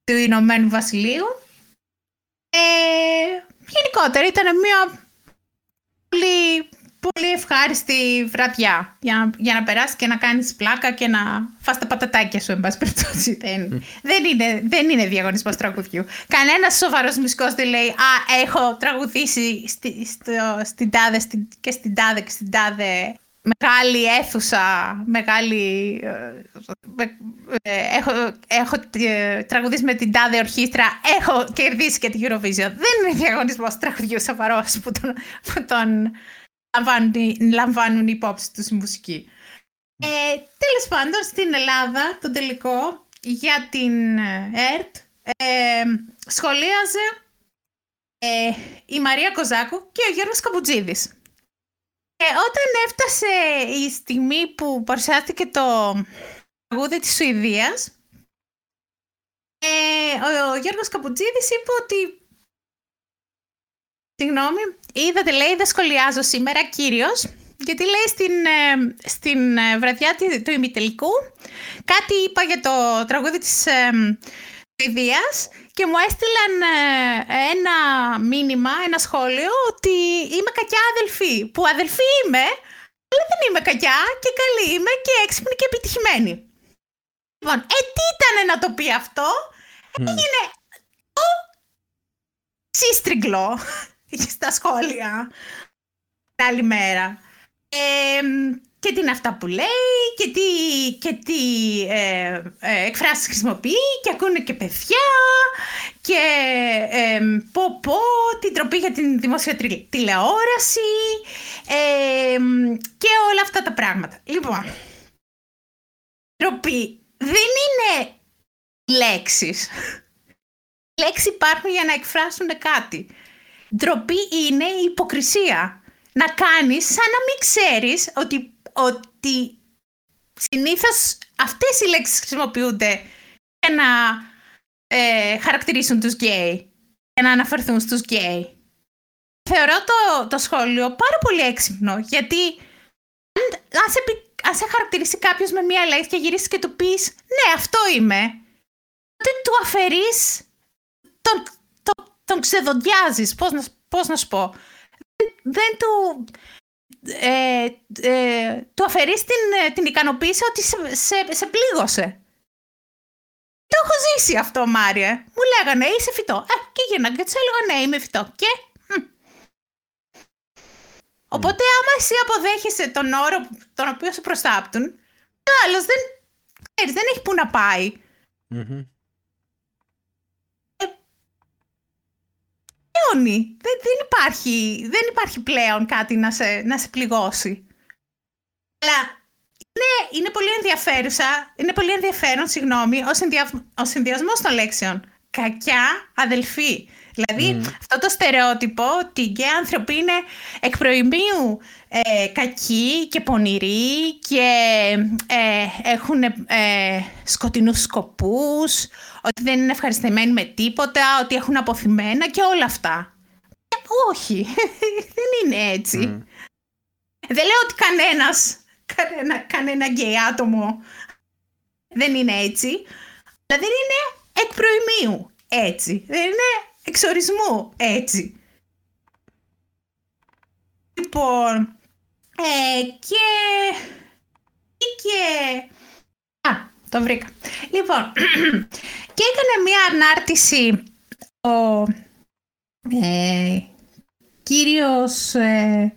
του Ηνωμένου Βασιλείου. Ε, γενικότερα ήταν μια πολύ, πολύ ευχάριστη βραδιά για, για να περάσεις και να κάνεις πλάκα και να φας τα πατατάκια σου, εν πάση περιπτώσει. Δεν, δεν, είναι, δεν είναι διαγωνισμός τραγουδιού. Κανένας σοβαρός μουσικός δεν λέει «Α, έχω τραγουδήσει στη, στο, στην τάδε στην, και στην τάδε και στην τάδε μεγάλη αίθουσα, μεγάλη... Ε, ε, έχω, έχω ε, τραγουδίσει με την τάδε ορχήστρα, έχω κερδίσει και την Eurovision. Δεν είναι διαγωνισμός τραγουδιού σοβαρός που τον, που τον λαμβάνουν, λαμβάνουν υπόψη τους οι μουσικοί. Ε, τέλος πάντων, στην Ελλάδα, το τελικό για την ΕΡΤ ε, σχολίαζε ε, η Μαρία Κοζάκου και ο Γιώργος Καμπουτζίδης. Ε, όταν έφτασε η στιγμή που παρουσιάστηκε το τραγούδι της Σουηδίας, ε, ο, ο Γιώργος Καπουτζίδης είπε ότι Συγγνώμη, είδατε λέει δεν σχολιάζω σήμερα κύριος γιατί λέει στην, ε, στην ε, βραδιά του ημιτελικού κάτι είπα για το τραγούδι της ε, Σουηδίας και μου έστειλαν ε, ένα μήνυμα, ένα σχόλιο ότι είμαι κακιά αδελφή. Που αδελφή είμαι, αλλά δεν είμαι κακιά και καλή είμαι και έξυπνη και επιτυχημένη. Λοιπόν, ε, τι ήταν να το πει αυτό; Mm. Έγινε το σύστριγκλο στα σχόλια την άλλη μέρα. Ε, και τι είναι αυτά που λέει και τι, και τι ε, ε, εκφράσεις χρησιμοποιεί και ακούνε και παιδιά και ε, πω πω την τροπή για την δημόσια τηλεόραση ε, και όλα αυτά τα πράγματα. Λοιπόν, τροπή δεν είναι λέξεις. Λέξεις υπάρχουν για να εκφράσουν κάτι. Ντροπή είναι η υποκρισία. Να κάνεις σαν να μην ξέρεις ότι, ότι συνήθως αυτές οι λέξεις χρησιμοποιούνται για να ε, χαρακτηρίσουν τους γκέι, για να αναφερθούν στους γκέι. Θεωρώ το, το σχόλιο πάρα πολύ έξυπνο, γιατί αν, σε, αν σε χαρακτηρίσει κάποιος με μία λέξη και γυρίσεις και του πεις «Ναι, αυτό είμαι», τότε του αφαιρείς, τον, τον, τον ξεδοντιάζεις, πώς να, πώς να σου πω. Δεν, του... Ε, ε, του αφαιρείς την, την ικανοποίηση ότι σε, σε, σε πλήγωσε. Το έχω ζήσει αυτό, Μάριε. Μου λέγανε, είσαι φυτό. Ε, και γίνανε και τους έλεγα, ναι, είμαι φυτό. Και. Οπότε, άμα εσύ αποδέχεσαι τον όρο τον οποίο σου προστάπτουν, ο άλλος δεν, δεν έχει που να πάει. Mm-hmm. Δεν, δεν, υπάρχει, δεν υπάρχει πλέον κάτι να σε, να σε πληγώσει. Αλλά ναι, είναι πολύ ενδιαφέρουσα, είναι πολύ ενδιαφέρον, συγγνώμη, ο, συνδυα... ο συνδυασμός των λέξεων. Κακιά αδελφή. Δηλαδή αυτό το στερεότυπο ότι οι γκέι άνθρωποι είναι εκ προημίου ε, κακοί και πονηροί και ε, έχουν ε, σκοτεινούς σκοπούς, ότι δεν είναι ευχαριστημένοι με τίποτα, ότι έχουν αποθυμένα και όλα αυτά. Ε, όχι, δεν είναι έτσι. Δεν λέω ότι κανένας κανένα, κανένα γκέι άτομο δεν είναι έτσι. Αλλά δεν είναι εκ προημίου έτσι. Δεν είναι εξορισμού έτσι. Λοιπόν, ε, και... και... Α, το βρήκα. Λοιπόν, και έκανε μία ανάρτηση ο ε, κύριος ε,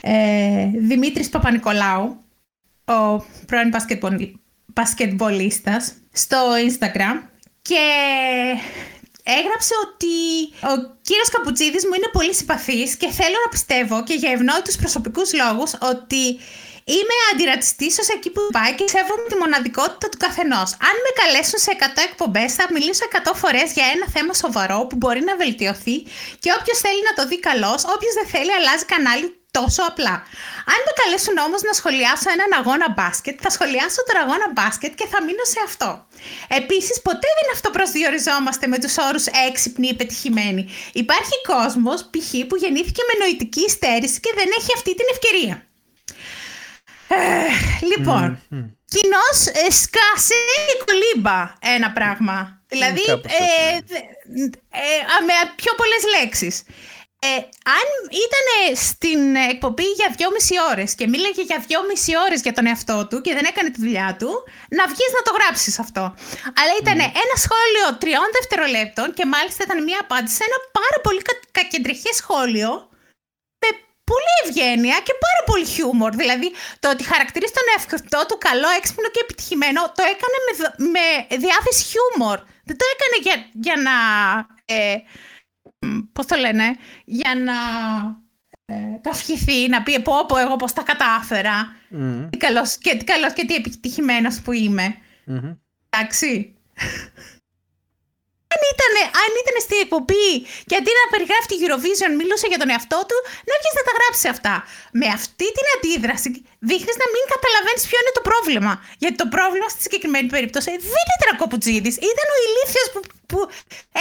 ε, Δημήτρης Παπα-Νικολάου, ο πρώην μπασκετμπολίστας, στο Instagram και έγραψε ότι ο κύριος Καπουτσίδης μου είναι πολύ συμπαθής και θέλω να πιστεύω και για ευνόητους προσωπικούς λόγους ότι είμαι αντιρατσιστής ως εκεί που πάει και σέβομαι τη μοναδικότητα του καθενός. Αν με καλέσουν σε 100 εκπομπές θα μιλήσω 100 φορές για ένα θέμα σοβαρό που μπορεί να βελτιωθεί και όποιος θέλει να το δει καλός, όποιος δεν θέλει αλλάζει κανάλι τόσο απλά. Αν με καλέσουν όμως να σχολιάσω έναν αγώνα μπάσκετ, θα σχολιάσω τον αγώνα μπάσκετ και θα μείνω σε αυτό. Επίσης, ποτέ δεν αυτοπροσδιοριζόμαστε με τους όρους έξυπνοι ή πετυχημένοι. Υπάρχει κόσμος, π.χ., που γεννήθηκε με νοητική στέρηση και δεν έχει αυτή την ευκαιρία. Ε, λοιπόν, mm, mm. κοινώ ε, σκάσε η κολύμπα ένα πράγμα. Δηλαδή, ε, ε, με πιο πολλές λέξεις. Ε, αν ήταν στην εκπομπή για δυόμιση ώρες και μίλαγε για δυόμιση ώρες για τον εαυτό του και δεν έκανε τη δουλειά του, να βγεις να το γράψεις αυτό. Αλλά ήταν mm. ένα σχόλιο τριών δευτερολέπτων και μάλιστα ήταν μία απάντηση σε ένα πάρα πολύ κα- κακεντρεχέ σχόλιο με πολύ ευγένεια και πάρα πολύ χιούμορ. Δηλαδή, το ότι χαρακτηρίζει τον εαυτό του καλό, έξυπνο και επιτυχημένο, το έκανε με, με διάθεση χιούμορ. Δεν το έκανε για, για να. Ε, πώς το λένε, για να ε, καυχηθεί, να πει πω πω εγώ πώς τα κατάφερα. Mm. Τι καλός, και, τι καλός και τι επιτυχημένος που είμαι. Mm-hmm. Εντάξει. Αν, ήταν, αν ήταν στην εκπομπή και αντί να περιγράφει τη Eurovision μιλούσε για τον εαυτό του, να βγεις να τα γράψει αυτά. Με αυτή την αντίδραση δείχνεις να μην καταλαβαίνεις ποιο είναι το πρόβλημα. Γιατί το πρόβλημα στη συγκεκριμένη περίπτωση δεν ήταν ο Κοπουτζίδη, ήταν ο ηλίθιος που, που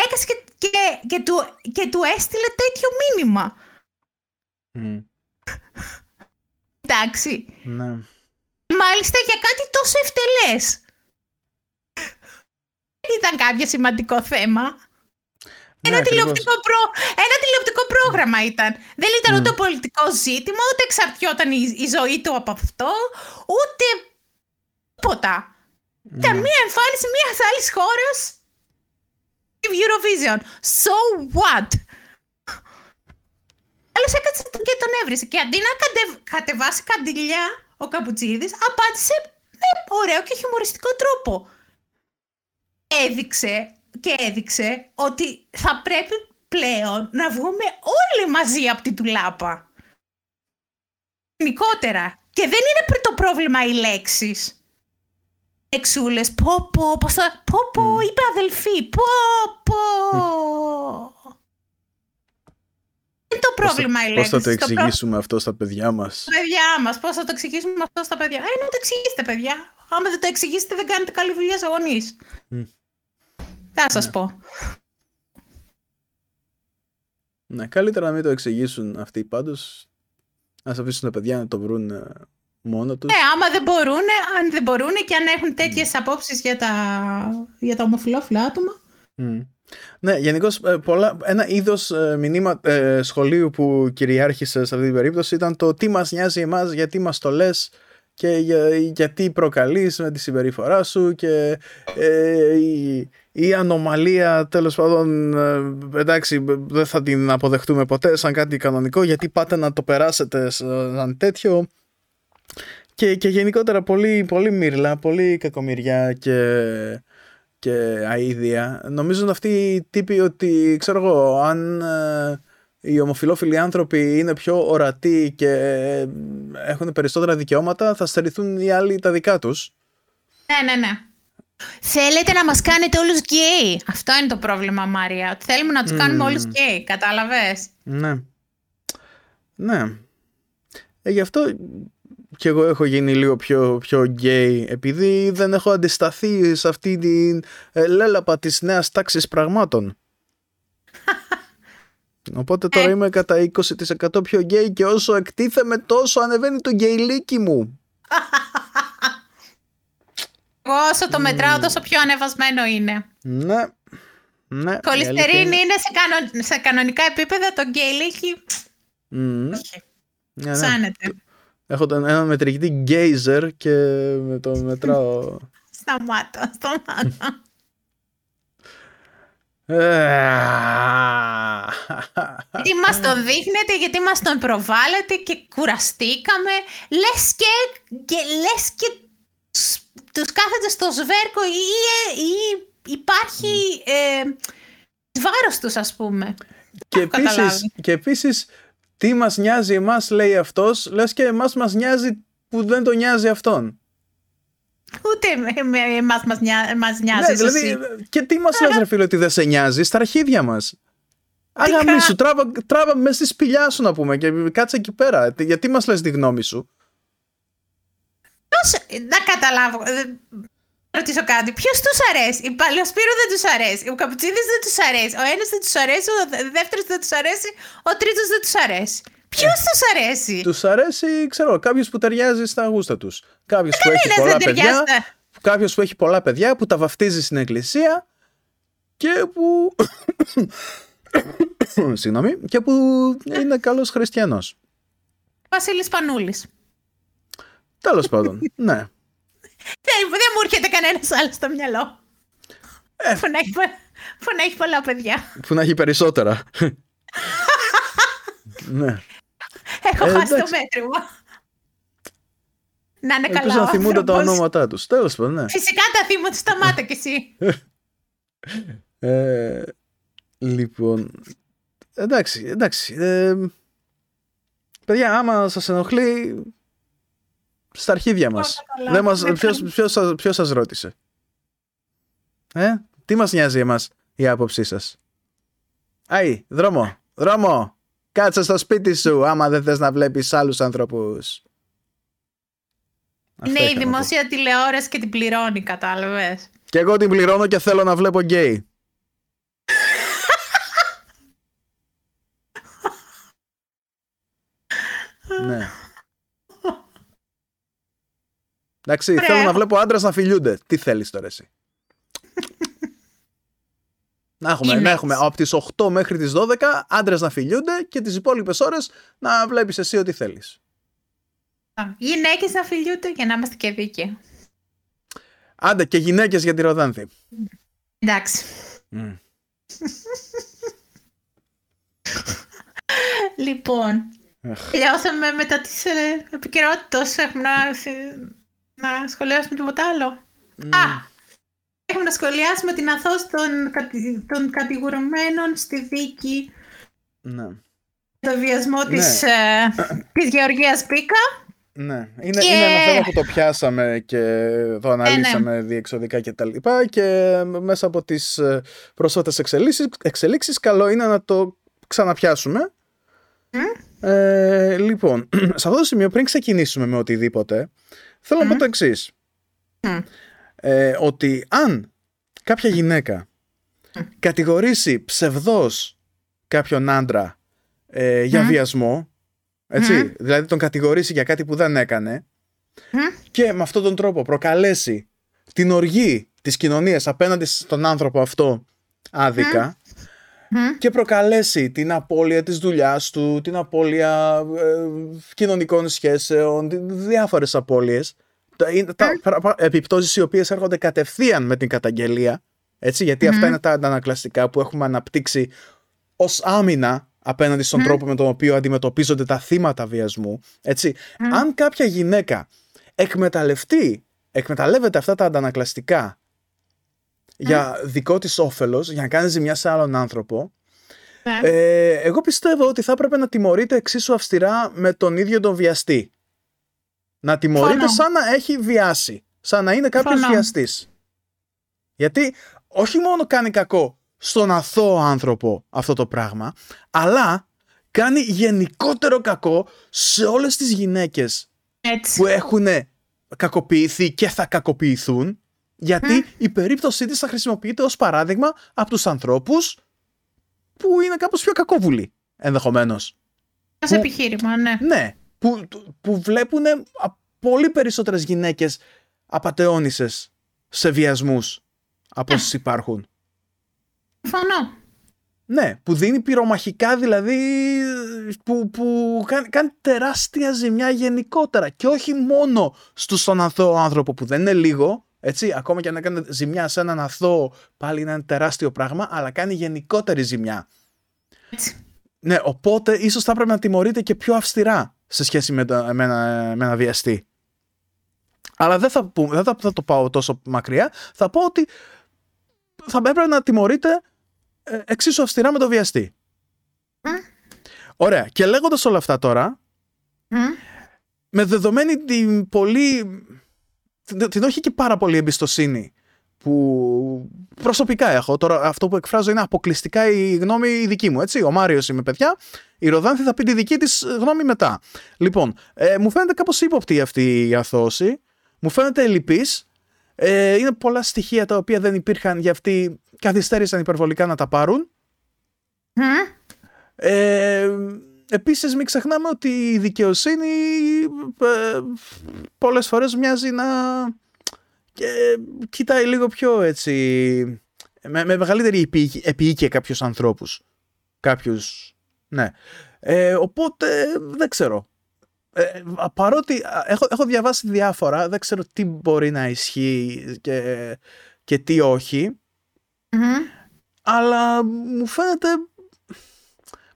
έκασε και, και, και, του, και του έστειλε τέτοιο μήνυμα. Mm. Εντάξει. Ναι. Μάλιστα για κάτι τόσο ευτελές ήταν κάποιο σημαντικό θέμα. Ναι, ένα, τηλεοπτικό προ... ένα τηλεοπτικό πρόγραμμα ήταν. Δεν ήταν ούτε πολιτικό ζήτημα, ούτε εξαρτιόταν η, ζωή του από αυτό, ούτε τίποτα. Ήταν μία εμφάνιση μια άλλης χώρας Eurovision. So what? Άλλος έκατσε και τον έβρισε. Και αντί να κατεβάσει καντιλιά ο Καπουτσίδη, απάντησε με ωραίο και χιουμοριστικό τρόπο έδειξε και έδειξε ότι θα πρέπει πλέον να βγούμε όλοι μαζί από την τουλάπα. Γενικότερα. Και δεν είναι πριν το πρόβλημα οι λέξεις. εξούλες. Πω πω, πως θα... πω πω, είπε αδελφή. Πω πω. Είναι το πρόβλημα η λέξη. Πώς θα το εξηγήσουμε αυτό στα παιδιά μας; Στα παιδιά μας. Πώς θα το εξηγήσουμε αυτό στα παιδιά; Ε, να το εξηγήσετε παιδιά. Άμα δεν το εξηγήσετε δεν κάνετε καλή δουλειά σε γονείς. Θα σας Ναι. πω. Ναι, καλύτερα να μην το εξηγήσουν αυτοί πάντως. Ας αφήσουν τα παιδιά να το βρουν ε, μόνο τους. Ναι, άμα δεν μπορούν, αν δεν μπορούν και αν έχουν τέτοιες απόψεις για τα, για τα ομοφυλόφιλα άτομα. Μμ. Ναι, γενικώς ένα είδος μηνύμα ε, σχολείου που κυριάρχησε σε αυτή την περίπτωση ήταν το τι μας νοιάζει εμάς, γιατί μας το λες και για, γιατί προκαλείς με τη συμπεριφορά σου και ε, η, η ανομαλία τέλος πάντων ε, εντάξει δεν θα την αποδεχτούμε ποτέ σαν κάτι κανονικό γιατί πάτε να το περάσετε σαν τέτοιο και, και γενικότερα πολύ, πολύ μίρλα, πολύ κακομοιριά και και αηδία. Νομίζουν αυτοί οι τύποι ότι, ξέρω εγώ, αν ε, οι ομοφυλόφιλοι άνθρωποι είναι πιο ορατοί και ε, έχουν περισσότερα δικαιώματα, θα στερηθούν οι άλλοι τα δικά τους. Ναι, ναι, ναι. Θέλετε να μας κάνετε όλους γκέι; Αυτό είναι το πρόβλημα, Μάρια. Ότι θέλουμε να τους κάνουμε όλους γκέι. Κατάλαβες; Ναι. Ναι. Ε, γι' αυτό και εγώ έχω γίνει λίγο πιο, πιο γκέι επειδή δεν έχω αντισταθεί σε αυτή την ε, λαίλαπα της νέας τάξης πραγμάτων. Οπότε τώρα είμαι κατά 20% πιο γκέι και όσο εκτίθεμαι τόσο ανεβαίνει το γκεϊλίκι μου. Εγώ όσο το μετράω τόσο πιο ανεβασμένο είναι. Ναι. ναι χοληστερίνη είναι σε, κανο... σε κανονικά επίπεδα, το γκεϊλίκι Mm. όχι. Ναι, ναι. Πιάνεται. Έχω τον, ένα μετρηγητή gayζερ και με το μετράω. Σταμάτα, σταμάτα. Γιατί μας τον δείχνετε, γιατί μας τον προβάλλετε και κουραστήκαμε. Λες και, και, λες και τους, τους κάθεται στο σβέρκο ή, ή υπάρχει ε, βάρος τους ας πούμε. και, Έχω καταλάβει. επίσης, και επίσης τι μας νοιάζει εμάς λέει αυτός λες και εμάς μας νοιάζει που δεν το νοιάζει αυτόν. Ούτε με, με εμάς μας, νιά, μας νοιάζεις Ναι, δηλαδή, εσύ. και τι μας λες ρε φίλε ότι δεν σε νοιάζει; Στα αρχίδια μας. Αγαμί σου, τράβα, τράβα μέσα στη σπηλιά σου να πούμε και κάτσε εκεί πέρα. Τι- Γιατί μας λες τη γνώμη σου; Ποιος, να καταλάβω, ε, να ρωτήσω κάτι. Ποιος τους αρέσει; Η Παλαιοσπύρου δεν τους αρέσει. Ο Καπουτσίδης δεν τους αρέσει. Ο ένας δεν τους αρέσει. Ο δε- δεύτερος δεν τους αρέσει. Ο τρίτος δεν τους αρέσει. Ποιος τους αρέσει; Τους αρέσει, ξέρω, κάποιος που ταιριάζει στα γούστα τους. Κάποιος που έχει Κανένας πολλά δεν ταιριάζει. παιδιά. Κάποιος που έχει πολλά παιδιά, που τα βαφτίζει στην εκκλησία και που... Συγγνώμη. Και που είναι καλός χριστιανός. Βασίλης Πανούλης. Τέλος πάντων, ναι. Δεν, δεν μου έρχεται κανένας άλλος στο μυαλό. Ε. Που, να έχει, πο- που να έχει πολλά παιδιά. Που να έχει περισσότερα. ναι. Έχω Ε, χάσει το εντάξει. μέτρημα. Να είναι καλά Ελπίζω ο να θυμούνται τα άνθρωπος. ονόματά τους. Τέλος πάντων, ναι. Φυσικά τα θύματα, σταμάτα κι εσύ. Ε, λοιπόν, εντάξει, εντάξει. Ε, παιδιά, άμα σας ενοχλεί, στα αρχίδια μας. Όλα καλά. Δεν μας Ναι, ποιος, καλά. ποιος, σας- ποιος σας ρώτησε; Ε, τι μας νοιάζει εμάς η άποψή σας; Άι, δρόμο, δρόμο. Κάτσε στο σπίτι σου άμα δεν θες να βλέπεις άλλους ανθρώπους. Αυτό Είναι η είχα να πω. δημόσια τηλεόραση και την πληρώνει, κατάλαβες. Και εγώ την πληρώνω και θέλω να βλέπω γκέι. ναι. Εντάξει, Ωραία. θέλω να βλέπω άντρες να φιλιούνται. Τι θέλεις τώρα εσύ; να έχουμε, να Γυναίκες. έχουμε από τις 8 μέχρι τις 12 άντρες να φιλιούνται και τις υπόλοιπες ώρες να βλέπεις εσύ ό,τι θέλεις. Γυναίκες να φιλιούνται για να είμαστε και δίκαιοι. Άντε και γυναίκες για τη Ροδάνθη. Εντάξει. Μμ. Λοιπόν, Αχ. τελειώσαμε μετά τις ε, επικαιρότητες. Έχουμε να, να σχολιάσουμε τίποτα άλλο. Α, έχουμε να σχολιάσουμε την αθώση των, κατη- των κατηγορουμένων στη δίκη Ναι. το βιασμό Ναι. της, ε, της Γεωργίας Πίκα. Ναι, είναι, και... είναι ένα θέμα που το πιάσαμε και το ε, αναλύσαμε ναι. διεξοδικά και τα λοιπά και μέσα από τις ε, πρόσφατες εξελίξεις, εξελίξεις καλό είναι να το ξαναπιάσουμε. Ε, λοιπόν, σε αυτό το σημείο πριν ξεκινήσουμε με οτιδήποτε θέλω να πω το εξής. Ε, ότι αν κάποια γυναίκα κατηγορήσει ψευδός κάποιον άντρα ε, για βιασμό έτσι, δηλαδή τον κατηγορήσει για κάτι που δεν έκανε και με αυτόν τον τρόπο προκαλέσει την οργή της κοινωνίας απέναντι στον άνθρωπο αυτό άδικα και προκαλέσει την απώλεια της δουλειάς του, την απώλεια ε, κοινωνικών σχέσεων, διάφορες απώλειες, τα, τα, επιπτώσεις οι οποίες έρχονται κατευθείαν με την καταγγελία, έτσι, γιατί αυτά είναι τα αντανακλαστικά που έχουμε αναπτύξει ως άμυνα απέναντι στον τρόπο με τον οποίο αντιμετωπίζονται τα θύματα βιασμού. Έτσι. Αν κάποια γυναίκα εκμεταλλευτεί, εκμεταλλεύεται αυτά τα αντανακλαστικά για δικό της όφελος, για να κάνει ζημιά σε άλλον άνθρωπο, ναι. ε, εγώ πιστεύω ότι θα έπρεπε να τιμωρείται εξίσου αυστηρά με τον ίδιο τον βιαστή. Να τιμωρείται σαν να έχει βιάσει. Σαν να είναι κάποιος βιαστής. Γιατί όχι μόνο κάνει κακό στον αθώο άνθρωπο αυτό το πράγμα, αλλά κάνει γενικότερο κακό σε όλες τις γυναίκες που έχουν κακοποιηθεί και θα κακοποιηθούν, γιατί η περίπτωσή της θα χρησιμοποιείται ως παράδειγμα από τους ανθρώπους που είναι κάπως πιο κακόβουλοι, ενδεχομένως. Ως επιχείρημα, ναι. Ναι, που, που βλέπουν πολύ περισσότερες γυναίκες απατεώνισες σε βιασμούς από όσοι υπάρχουν. Φανώ. Ναι, που δίνει πυρομαχικά δηλαδή που, που κάνει, κάνει τεράστια ζημιά γενικότερα και όχι μόνο στον αθώο άνθρωπο που δεν είναι λίγο, έτσι, ακόμα και αν έκανε ζημιά σε έναν αθώο πάλι είναι ένα τεράστιο πράγμα, αλλά κάνει γενικότερη ζημιά. Έτσι. Ναι, οπότε ίσως θα πρέπει να τιμωρείται και πιο αυστηρά σε σχέση με, το, με, ένα, με ένα βιαστή. Αλλά δεν θα, δεν θα, θα το πάω τόσο μακριά. Θα πω ότι θα έπρεπε να τιμωρείται ε, εξίσου αυστηρά με το βιαστή. Ωραία. Και λέγοντας όλα αυτά τώρα, με δεδομένη την πολύ. την όχι και πάρα πολύ εμπιστοσύνη που προσωπικά έχω. Τώρα αυτό που εκφράζω είναι αποκλειστικά η γνώμη η δική μου, έτσι. Ο Μάριος είμαι παιδιά, η Ροδάνθη θα πει τη δική της γνώμη μετά. Λοιπόν, ε, μου φαίνεται κάπως ύποπτη αυτή η αθώση, μου φαίνεται ελλειπής, ε, είναι πολλά στοιχεία τα οποία δεν υπήρχαν για αυτή καθυστέρησαν υπερβολικά να τα πάρουν. Mm. Ε, επίσης μην ξεχνάμε ότι η δικαιοσύνη ε, πολλές φορές μοιάζει να και κοιτάει λίγο πιο έτσι με, με μεγαλύτερη επίοικια κάποιους ανθρώπους. Κάποιους, ναι. Ε, οπότε δεν ξέρω. Ε, παρότι έχω, έχω διαβάσει διάφορα, δεν ξέρω τι μπορεί να ισχύει και, και τι όχι. Αλλά μου φαίνεται,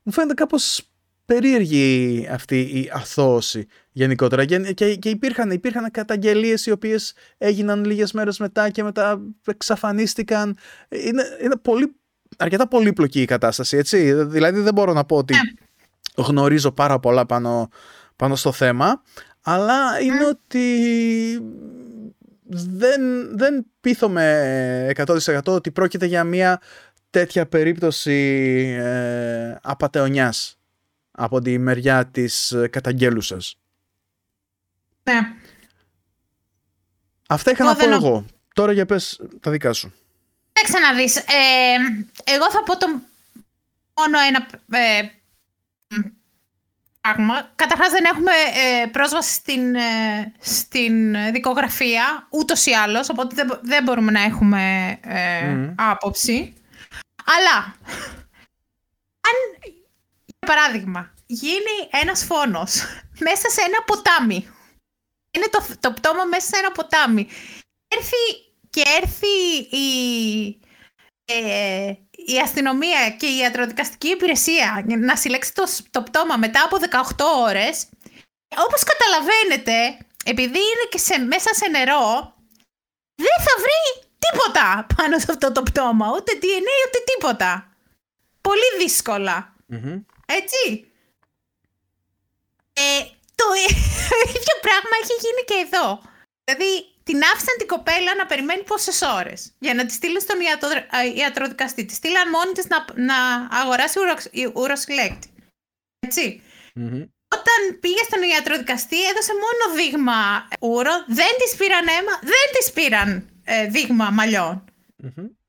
μου φαίνεται κάπως περίεργη αυτή η αθώωση γενικότερα και, και, υπήρχαν, υπήρχαν καταγγελίες οι οποίες έγιναν λίγες μέρες μετά και μετά εξαφανίστηκαν. Είναι, είναι πολύ, αρκετά πολύπλοκη η κατάσταση, έτσι. Δηλαδή δεν μπορώ να πω ότι ναι. γνωρίζω πάρα πολλά πάνω, πάνω στο θέμα, αλλά είναι ναι. ότι δεν, δεν πείθομαι 100% ότι πρόκειται για μια τέτοια περίπτωση ε, απατεωνιάς από τη μεριά της ε, καταγγέλουσας. Ναι. Αυτά είχα να πω εγώ. Τώρα για πες τα δικά σου. Δεν να δεις. Ε, εγώ θα πω το μόνο ένα ε, πράγμα. Καταρχάς δεν έχουμε ε, πρόσβαση στην, ε, στην δικογραφία ούτως ή άλλως, οπότε δεν, δεν μπορούμε να έχουμε ε, άποψη. Αλλά, αν, για παράδειγμα, γίνει ένας φόνος μέσα σε ένα ποτάμι, είναι το, το πτώμα μέσα σε ένα ποτάμι, έρθει και έρθει η, η αστυνομία και η ιατροδικαστική υπηρεσία να συλλέξει το, το πτώμα μετά από 18 ώρες, όπως καταλαβαίνετε, επειδή είναι και σε, μέσα σε νερό, δεν θα βρει τίποτα πάνω σε αυτό το πτώμα, ούτε DNA, ούτε τίποτα. Πολύ Έτσι. Ε, το ίδιο πράγμα έχει γίνει και εδώ. Δηλαδή, την άφησαν την κοπέλα να περιμένει πόσες ώρες για να τη στείλουν στον ιατροδικαστή. Τη στείλαν μόνη της να, να αγοράσει ουροσυλλέκτη. Έτσι. Όταν πήγε στον ιατροδικαστή, έδωσε μόνο δείγμα ούρο, δεν της πήραν αίμα, δεν της πήραν ε, δείγμα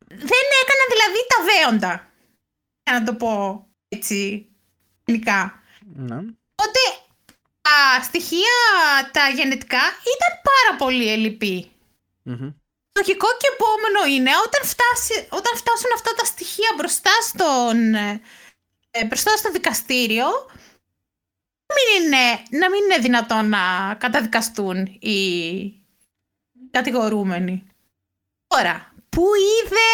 Δεν έκαναν δηλαδή τα δέοντα. Για να το πω έτσι ελληνικά. Ναι. Οπότε τα στοιχεία τα γενετικά ήταν πάρα πολύ ελλειπή. Λογικό και επόμενο είναι όταν, φτάσει, όταν φτάσουν αυτά τα στοιχεία μπροστά, στον, ε, ε, μπροστά στο δικαστήριο μην είναι, να μην είναι δυνατόν να καταδικαστούν οι κατηγορούμενοι. Τώρα, πού είδε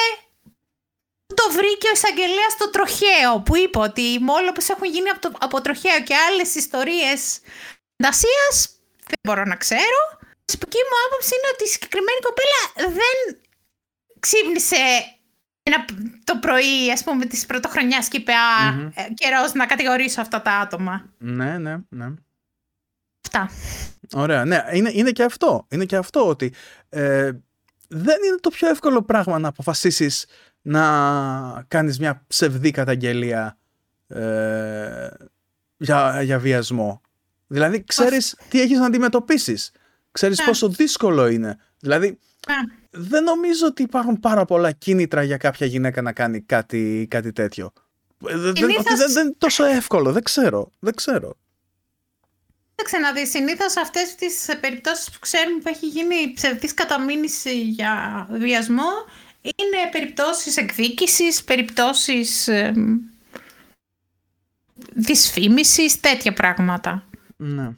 το βρήκε ο εισαγγελέα στο τροχαίο που είπε ότι οι που έχουν γίνει από, το, από τροχαίο και άλλες ιστορίες φαντασία δεν μπορώ να ξέρω. Η προσωπική μου άποψη είναι ότι η συγκεκριμένη κοπέλα δεν ξύπνησε ένα, το πρωί, ας πούμε, της πρωτοχρονιάς και είπε mm-hmm. να κατηγορήσω αυτά τα άτομα». Ναι, ναι, ναι. Αυτά. Ωραία, ναι, είναι, είναι και αυτό. Είναι και αυτό ότι ε, δεν είναι το πιο εύκολο πράγμα να αποφασίσεις να κάνεις μια ψευδή καταγγελία ε, για, για βιασμό. Δηλαδή ξέρεις τι έχεις να αντιμετωπίσεις. Ξέρεις ναι. πόσο δύσκολο είναι. Δηλαδή ναι. δεν νομίζω ότι υπάρχουν πάρα πολλά κίνητρα για κάποια γυναίκα να κάνει κάτι, κάτι τέτοιο. Ε, δεν, δεν, δεν είναι τόσο εύκολο. Δεν ξέρω. Δεν ξέρω. Κοίταξε να δεις. Συνήθως αυτές τις περιπτώσεις που ξέρουμε που έχει γίνει ψευδής καταμήνυση για βιασμό είναι περιπτώσεις εκδίκησης, περιπτώσεις ε, δυσφήμισης, τέτοια πράγματα. Ναι.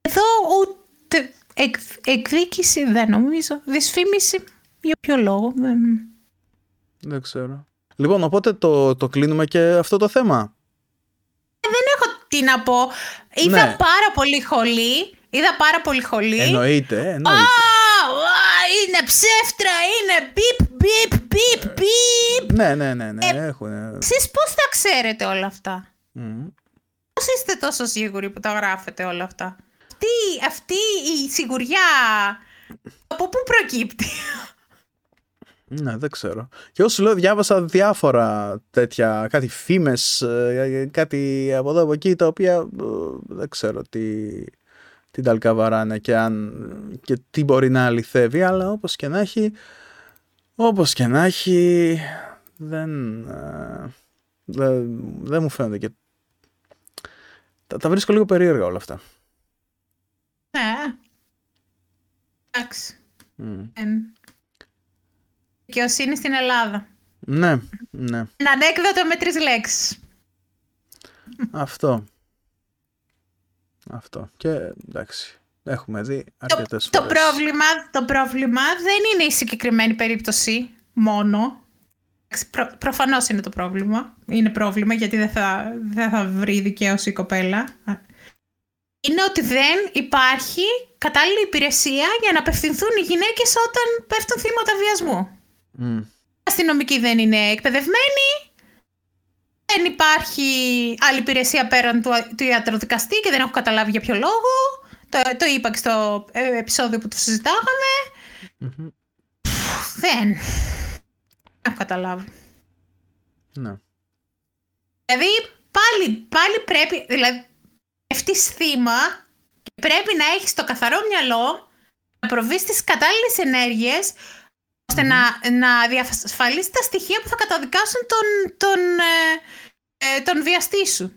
Εδώ ούτε εκ, εκδίκηση δεν νομίζω. Δυσφήμιση για ποιο λόγο. Δεν, δεν ξέρω. Λοιπόν, οπότε το, το κλείνουμε και αυτό το θέμα. Ε, δεν έχω τι να πω. Είδα ναι. πάρα πολύ χολή. Είδα πάρα πολύ χολή. Εννοείται, εννοείται. Α, είναι ψεύτρα, είναι μπιπ, μπιπ, μπιπ, μπιπ. Ναι, ναι, ναι, ναι, ε, έχουν. Εσείς πώς τα ξέρετε όλα αυτά; Mm. Πώς είστε τόσο σίγουροι που τα γράφετε όλα αυτά; Αυτή, αυτή η σιγουριά από πού προκύπτει; Ναι, δεν ξέρω. Και όσο λέω, διάβασα διάφορα τέτοια, κάτι φήμες, ε, κάτι από εδώ από εκεί, τα οποία ε, δεν ξέρω τι, την ταλκαβαράνε και, αν, και τι μπορεί να αληθεύει, αλλά όπως και να έχει, όπως και να έχει, δεν, ε, δεν, δεν μου φαίνεται και τα, τα βρίσκω λίγο περίεργα όλα αυτά. Ναι. Εντάξει. Mm. Δικαιοσύνη στην Ελλάδα. Ναι, ναι. Ένα ανέκδοτο με τρεις λέξεις. Αυτό. Αυτό. Και εντάξει, έχουμε δει αρκετές το, το, πρόβλημα, το πρόβλημα δεν είναι η συγκεκριμένη περίπτωση μόνο. Προ, προφανώς είναι το πρόβλημα. Είναι πρόβλημα γιατί δεν θα, δεν θα βρει δικαίωση η κοπέλα. Είναι ότι δεν υπάρχει κατάλληλη υπηρεσία για να απευθυνθούν οι γυναίκες όταν πέφτουν θύματα βιασμού. Mm. αστυνομικοί δεν είναι εκπαιδευμένοι, δεν υπάρχει άλλη υπηρεσία πέραν του, του ιατροδικαστή και δεν έχω καταλάβει για ποιο λόγο. Το, το είπα και στο ε, επεισόδιο που το συζητάγαμε. Δεν. έχω καταλάβει. Ναι. Δηλαδή, πάλι, πάλι πρέπει, δηλαδή, ευτείς θύμα και πρέπει να έχεις το καθαρό μυαλό να προβείς τις κατάλληλες ενέργειες ώστε να, να διασφαλίσει τα στοιχεία που θα καταδικάσουν τον, τον, ε, ε τον βιαστή σου.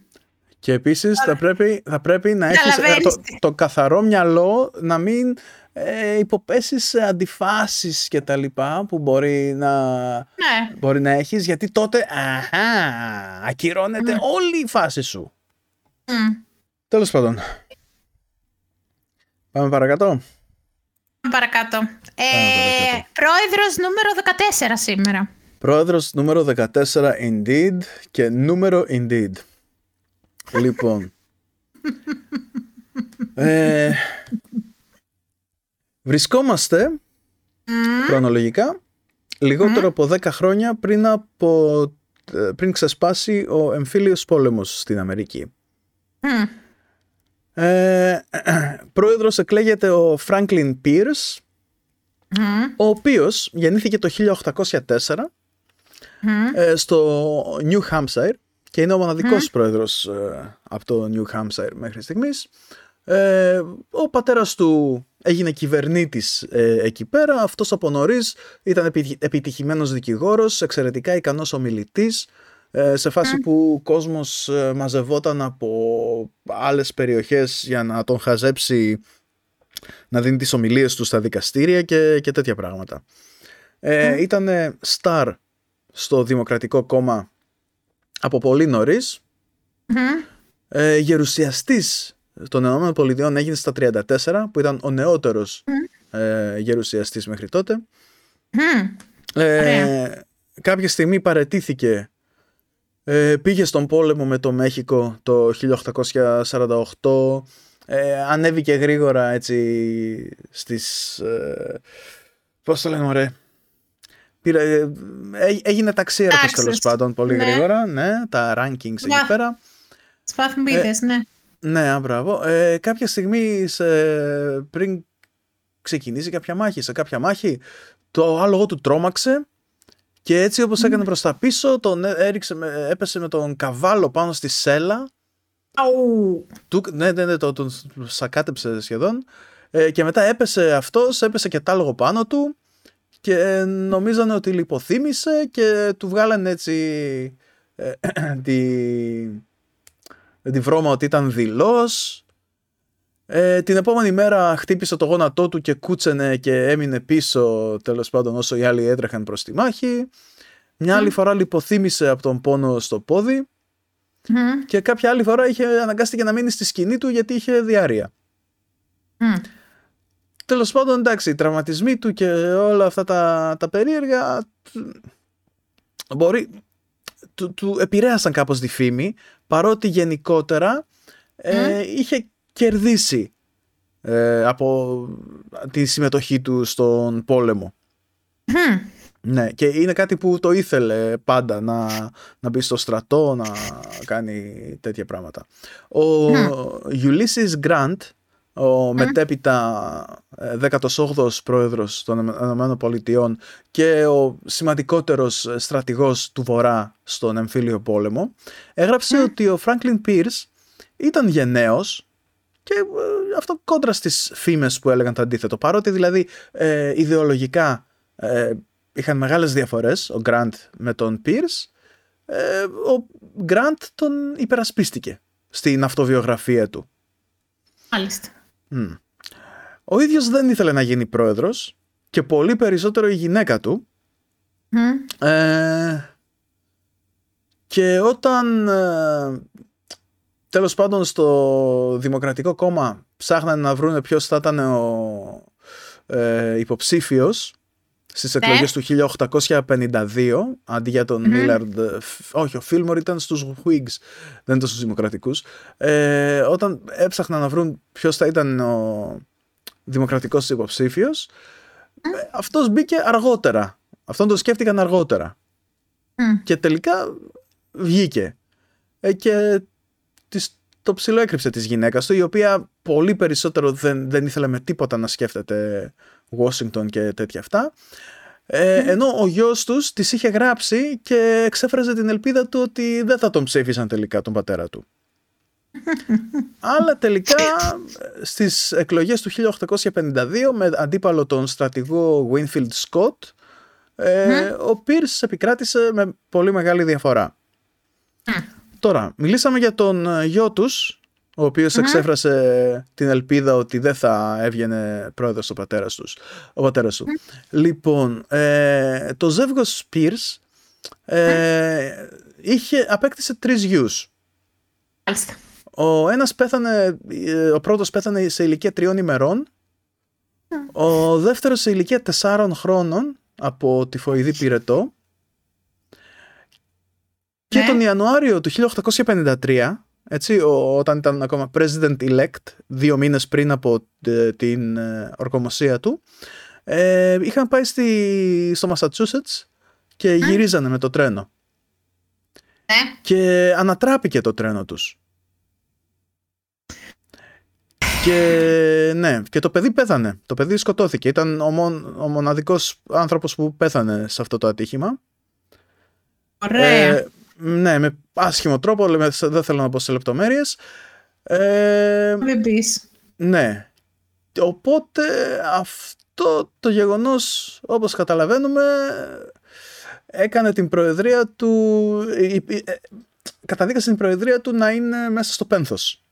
Και επίσης θα πρέπει, θα πρέπει να έχεις ε, το, το, καθαρό μυαλό να μην ε, υποπέσεις σε αντιφάσεις και τα λοιπά που μπορεί να, ναι. μπορεί να έχεις γιατί τότε αχα, ακυρώνεται mm. όλη η φάση σου. Mm. Τέλος πάντων. Πάμε παρακάτω. Παρακάτω. Ε, πρόεδρος νούμερο 14 σήμερα. Πρόεδρος νούμερο 14 indeed και νούμερο indeed. λοιπόν. Ε, βρισκόμαστε mm. χρονολογικά λιγότερο από 10 χρόνια πριν, από, ε, πριν ξεσπάσει ο εμφύλιος πόλεμος στην Αμερική. Ε, πρόεδρος εκλέγεται ο Franklin Pierce, ο οποίος γεννήθηκε το 1804 ε, στο New Hampshire και είναι ο μοναδικός πρόεδρος ε, από το New Hampshire μέχρι στιγμής. Ε, ο πατέρας του έγινε κυβερνήτης ε, εκεί πέρα. Αυτός από νωρίς ήταν επιτυχημένος δικηγόρος, εξαιρετικά ικανός ομιλητής, ε, σε φάση που ο κόσμος ε, μαζευόταν από άλλες περιοχές για να τον χαζέψει να δίνει τις ομιλίες του στα δικαστήρια και, και τέτοια πράγματα. Ε, Ήταν star στο Δημοκρατικό Κόμμα από πολύ νωρίς. Ε, γερουσιαστής των Πολιτειών έγινε στα 34 που ήταν ο νεότερος ε, γερουσιαστής μέχρι τότε. Ε, κάποια στιγμή παρετήθηκε ε, πήγε στον πόλεμο με το Μέχικο το 1848 ε, ανέβηκε γρήγορα έτσι στις ε, πώς το λένε ωραία Πήρα, ε, έγινε ταξίραπος τέλος πάντων πολύ ναι. γρήγορα ναι, τα rankings εκεί πέρα Σπαθμίδες, ναι ναι, μπράβο. Ε, κάποια στιγμή σε, πριν ξεκινήσει κάποια μάχη, σε κάποια μάχη, το άλογο του τρόμαξε και έτσι όπως έκανε προς τα πίσω, τον έριξε, έπεσε με τον καβάλο πάνω στη σέλα. Αου. Του, ναι, ναι, ναι, το, τον σακάτεψε σχεδόν. Ε, και μετά έπεσε αυτός, έπεσε και τ' άλογο πάνω του και νομίζανε ότι λιποθύμησε και του βγάλανε έτσι ε, τη, τη βρώμα ότι ήταν δηλός. Ε, την επόμενη μέρα χτύπησε το γόνατό του και κούτσενε και έμεινε πίσω τέλος πάντων όσο οι άλλοι έτρεχαν προς τη μάχη. Μια άλλη φορά λιποθύμησε από τον πόνο στο πόδι και κάποια άλλη φορά είχε αναγκάστηκε να μείνει στη σκηνή του γιατί είχε διάρρεια. Mm. Τέλος πάντων εντάξει, οι τραυματισμοί του και όλα αυτά τα, τα περίεργα μπορεί, του, του επηρέασαν κάπως τη φήμη παρότι γενικότερα ε, είχε κερδίσει ε, από τη συμμετοχή του στον πόλεμο. Ναι, και είναι κάτι που το ήθελε πάντα να, να μπει στο στρατό, να κάνει τέτοια πράγματα. Ο Ulysses Grant, ο μετέπειτα 18ος ε, πρόεδρος των ΗΠΑ και ο σημαντικότερος στρατηγός του Βορρά στον εμφύλιο πόλεμο, έγραψε ότι ο Franklin Pierce ήταν γενναίος και ε, αυτό κόντρα στις φήμες που έλεγαν το αντίθετο. Παρότι δηλαδή ε, ιδεολογικά ε, είχαν μεγάλες διαφορές ο Grant με τον Pierce, ε, ο Grant τον υπερασπίστηκε στην αυτοβιογραφία του. Μάλιστα. Ο ίδιος δεν ήθελε να γίνει πρόεδρος και πολύ περισσότερο η γυναίκα του. Ε, και όταν ε, τέλος πάντων στο Δημοκρατικό Κόμμα ψάχνανε να βρουν ποιος θα ήταν ο ε, υποψήφιος στις ναι. εκλογές του 1852 αντί για τον Μίλαρντ όχι ο Φίλμορ ήταν στους Whigs δεν ήταν στους Δημοκρατικούς. Ε, όταν έψαχναν να βρουν ποιος θα ήταν ο δημοκρατικός υποψήφιος mm. αυτός μπήκε αργότερα. Αυτόν το σκέφτηκαν αργότερα. Και τελικά βγήκε. Ε, και το ψηλό έκρυψε της γυναίκας του η οποία πολύ περισσότερο δεν, δεν ήθελε με τίποτα να σκέφτεται Washington και τέτοια αυτά. Ε, ενώ ο γιος τους τις είχε γράψει και εξέφραζε την ελπίδα του ότι δεν θα τον ψήφισαν τελικά τον πατέρα του. Αλλά τελικά στις εκλογές του 1852 με αντίπαλο τον στρατηγό Winfield Scott ε, ο Pierce επικράτησε με πολύ μεγάλη διαφορά. Τώρα, μιλήσαμε για τον γιο τους ο οποίος εξέφρασε την ελπίδα ότι δεν θα έβγαινε πρόεδρος ο πατέρας, τους, ο πατέρας του. Λοιπόν, ε, το ζεύγος Spears ε, είχε, απέκτησε τρεις γιους. Ο ένας πέθανε, ε, ο πρώτος πέθανε σε ηλικία τριών ημερών, ο δεύτερος σε ηλικία τεσσάρων χρόνων από τη φοηδή πυρετό. Και ναι. τον Ιανουάριο του 1853 έτσι, ο, όταν ήταν ακόμα president elect, δύο μήνες πριν από ε, την ε, ορκομοσία του, ε, είχαν πάει στη, στο Massachusetts και γυρίζανε με το τρένο. Και ανατράπηκε το τρένο τους. Και ναι, και το παιδί πέθανε. Το παιδί σκοτώθηκε. Ήταν ο, μον, ο μοναδικός άνθρωπος που πέθανε σε αυτό το ατύχημα. Ωραία. Ε, ναι, με άσχημο τρόπο, δεν θέλω να πω σε λεπτομέρειες. Ε, Μην πεις. Ναι. Οπότε αυτό το γεγονός, όπως καταλαβαίνουμε, έκανε την προεδρία του... Ε, καταδίκασε την προεδρία του να είναι μέσα στο πένθος.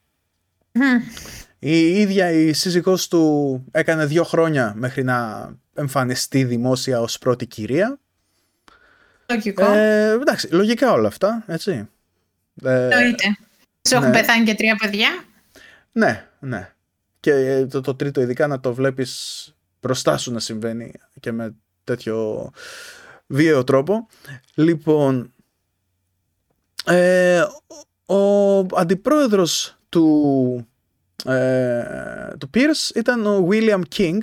Η ίδια η σύζυγός του έκανε δύο χρόνια μέχρι να εμφανιστεί δημόσια ως πρώτη κυρία. Λογικό. Ε, εντάξει, λογικά όλα αυτά, έτσι. Ε, Εννοείται. Σου έχουν ναι. πεθάνει και τρία παιδιά. Ναι, ναι. Και το, το τρίτο ειδικά να το βλέπεις μπροστά σου να συμβαίνει και με τέτοιο βίαιο τρόπο. Λοιπόν, ε, ο αντιπρόεδρος του, ε, του Pierce ήταν ο William King,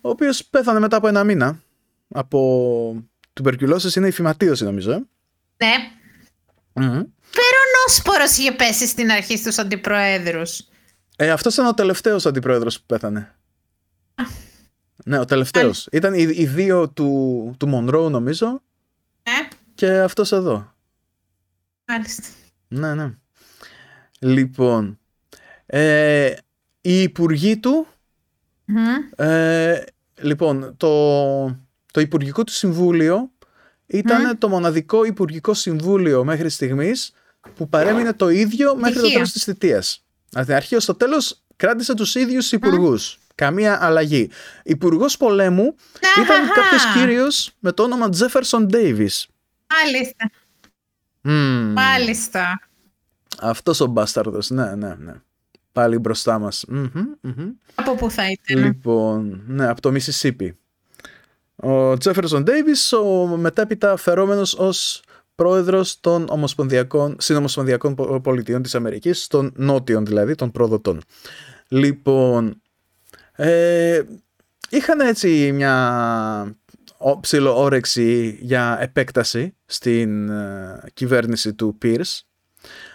ο οποίος πέθανε μετά από ένα μήνα από τουμπερκουλώσεις, είναι η φυματίωση νομίζω. Ε. Ναι. Mm-hmm. Φερονόσπορος είχε πέσει στην αρχή στους αντιπροέδρους. Ε, αυτός ήταν ο τελευταίος αντιπρόεδρος που πέθανε. Ναι, ο τελευταίος. Ήταν οι, οι, δύο του, του Μονρό νομίζω. Ναι. Και αυτός εδώ. Μάλιστα. Ναι, ναι. Λοιπόν, ε, οι υπουργοί του, ε, λοιπόν, το, το Υπουργικό του Συμβούλιο ήταν το μοναδικό Υπουργικό Συμβούλιο μέχρι στιγμής που παρέμεινε το ίδιο μέχρι το τέλος της θητείας. Από την αρχή ως το τέλος κράτησε τους ίδιους υπουργούς. Καμία αλλαγή. Υπουργός πολέμου ήταν κάποιος κύριος με το όνομα Jefferson Davis. Μάλιστα. Mm. Μάλιστα. Αυτός ο μπάσταρδος, ναι, ναι, ναι. Πάλι μπροστά μας. Από πού θα ήταν; Λοιπόν, ναι, από το Μississippi. Ο Τζέφερσον Ντέιβις, ο μετέπειτα φερόμενος ως πρόεδρος των ομοσπονδιακών, συνομοσπονδιακών πολιτιών της Αμερικής, των νότιων δηλαδή, των προδοτών. Λοιπόν, ε, είχαν έτσι μια ψηλό όρεξη για επέκταση στην ε, κυβέρνηση του Pierce.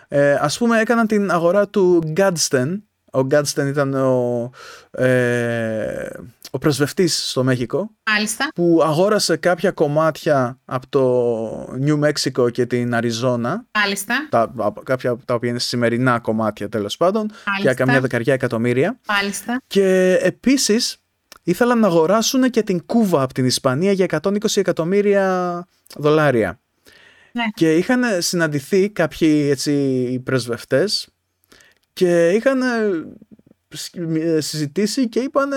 Ε, ας πούμε έκαναν την αγορά του Gadsden. Ο Gadsden ήταν ο, ε, ο πρεσβευτής στο Μέχικο. Μάλιστα. Που αγόρασε κάποια κομμάτια από το Νιου Μέξικο και την Αριζόνα. Μάλιστα. Τα, κάποια τα οποία είναι σημερινά κομμάτια τέλος πάντων. Μάλιστα. Για καμιά δεκαριά εκατομμύρια. Μάλιστα. Και επίσης ήθελαν να αγοράσουν και την Κούβα από την Ισπανία για 120 εκατομμύρια δολάρια. Ναι. Και είχαν συναντηθεί κάποιοι έτσι πρεσβευτές και είχαν συζητήσει και είπαν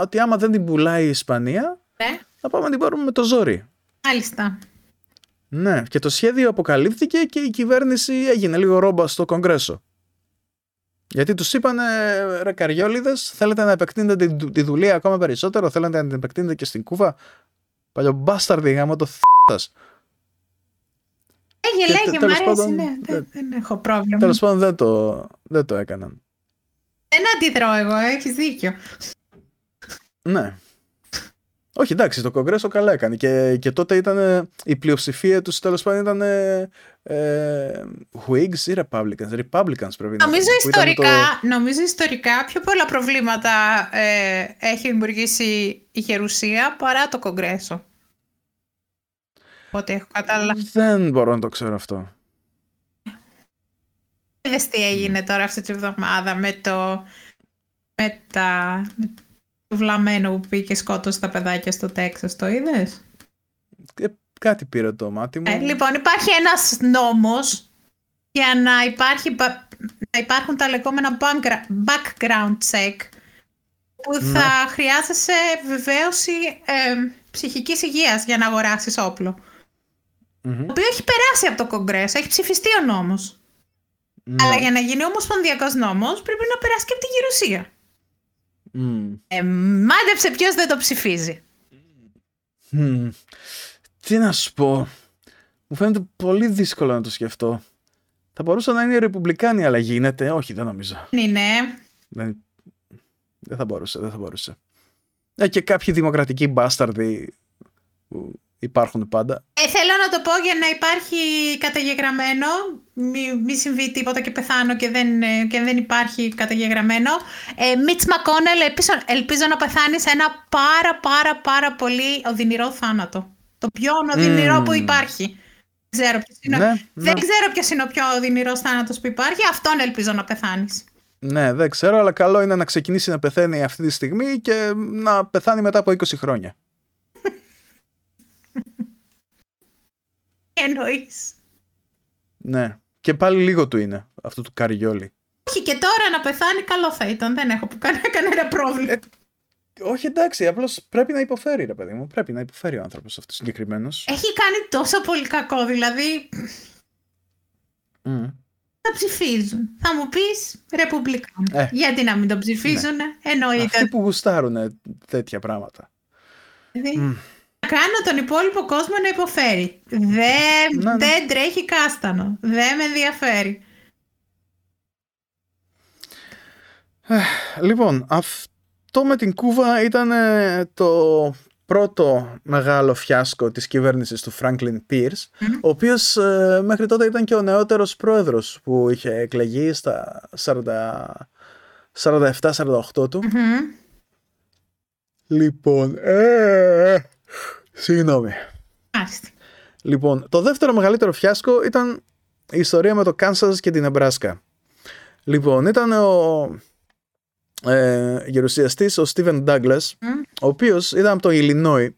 ότι άμα δεν την πουλάει η Ισπανία ναι. θα πάμε να την πάρουμε με το ζόρι. Μάλιστα. Ναι, και το σχέδιο αποκαλύφθηκε και η κυβέρνηση έγινε λίγο ρόμπα στο Κογκρέσο. Γιατί τους είπαν, ρε καριόλιδες, θέλετε να επεκτείνετε τη, τη δουλεία ακόμα περισσότερο, θέλετε να την επεκτείνετε και στην Κούβα; Παλιό μπάσταρδι γάμο το θ. Λέγε, λέγε, μ' αρέσει, ναι, δεν, δεν έχω πρόβλημα. Τέλος πάντων δεν το, δεν το έκαναν. Δεν αντιδρώ εγώ, έχεις δίκιο. Ναι. Όχι, εντάξει, το Κογκρέσο καλά έκανε. Και, και τότε ήταν η πλειοψηφία τους τέλος πάντων ήταν ε, Whigs ή Republicans. Republicans πρέπει να νομίζω ιστορικά, το... νομίζω ιστορικά πιο πολλά προβλήματα ε, έχει δημιουργήσει η Γερουσία παρά το Κογκρέσο. Ό,τι έχω καταλάβει. Δεν μπορώ να το ξέρω αυτό. Είδες τι έγινε τώρα αυτή τη βδομάδα με το, με τα, το βλαμμένο που πήγε και σκότωσε τα παιδάκια στο Τέξας, το είδες; Ε, κάτι πήρε το μάτι μου. Ε, λοιπόν, υπάρχει ένας νόμος για να, υπάρχει, να υπάρχουν τα λεγόμενα background check που θα ναι. χρειάζεσαι βεβαίωση ε, ψυχικής υγείας για να αγοράσεις όπλο. Mm-hmm. Το οποίο έχει περάσει από το Κογκρέσο, έχει ψηφιστεί ο νόμος. Ναι. Αλλά για να γίνει ομοσπονδιακός νόμος πρέπει να περάσει και από τη γερουσία. Mm. Ε, μάντεψε ποιος δεν το ψηφίζει. Mm. Τι να σου πω. Μου φαίνεται πολύ δύσκολο να το σκεφτώ. Θα μπορούσε να είναι η Ρεπουμπλικάνη, αλλά γίνεται. Όχι, δεν νομίζω. Είναι. Δεν, δεν θα μπορούσε, δεν θα μπορούσε. Ε, και κάποιοι δημοκρατικοί μπάσταρδοι που υπάρχουν πάντα. Ε, θέλω να το πω για να υπάρχει καταγεγραμμένο μη, μη συμβεί τίποτα και πεθάνω και δεν, ε, και δεν υπάρχει καταγεγραμμένο. Ε, Μίτς Μακόνελ, ελπίζω, ελπίζω να πεθάνει σε ένα πάρα πάρα πάρα πολύ οδυνηρό θάνατο. Το πιο οδυνηρό που υπάρχει. Δεν ξέρω ποιος είναι, Ναι, δεν ναι. ξέρω ποιος είναι ο πιο οδυνηρός θάνατος που υπάρχει. Αυτόν ελπίζω να πεθάνεις. Ναι, δεν ξέρω, αλλά καλό είναι να ξεκινήσει να πεθαίνει αυτή τη στιγμή και να πεθάνει μετά από 20 χρόνια. Τι εννοείς. Ναι. Και πάλι λίγο του είναι αυτό του καριόλι. Όχι και τώρα να πεθάνει καλό θα ήταν. Δεν έχω που κανένα, κανένα πρόβλημα. Ε, Όχι εντάξει, απλώς πρέπει να υποφέρει, ρε παιδί μου. Πρέπει να υποφέρει ο άνθρωπος αυτός συγκεκριμένος. Έχει κάνει τόσο πολύ κακό. Δηλαδή θα ψηφίζουν. Θα μου πεις Ρεπουμπλικάνοι. Ε. Γιατί να μην το ψηφίζουν, εννοείται. Αυτοί που γουστάρουν τέτοια πράγματα. Δηλαδή, Να κάνω τον υπόλοιπο κόσμο να υποφέρει. Δεν, Ναι, ναι. δεν τρέχει κάστανο. Δεν με ενδιαφέρει. Λοιπόν, αυτό με την Κούβα ήταν ε, το πρώτο μεγάλο φιάσκο της κυβέρνησης του Franklin Pierce, ο οποίος ε, μέχρι τότε ήταν και ο νεότερος πρόεδρος που είχε εκλεγεί στα 47-48 του. Μμμ. Λοιπόν, ε, συγγνώμη. Μάλιστα. Λοιπόν, το δεύτερο μεγαλύτερο φιάσκο ήταν η ιστορία με το Κάνσας και την Εμπράσκα. Λοιπόν, ήταν ο ε, γερουσιαστής, ο Στίβεν Ντάγκλας, ο οποίος ήταν από το Ιλινόι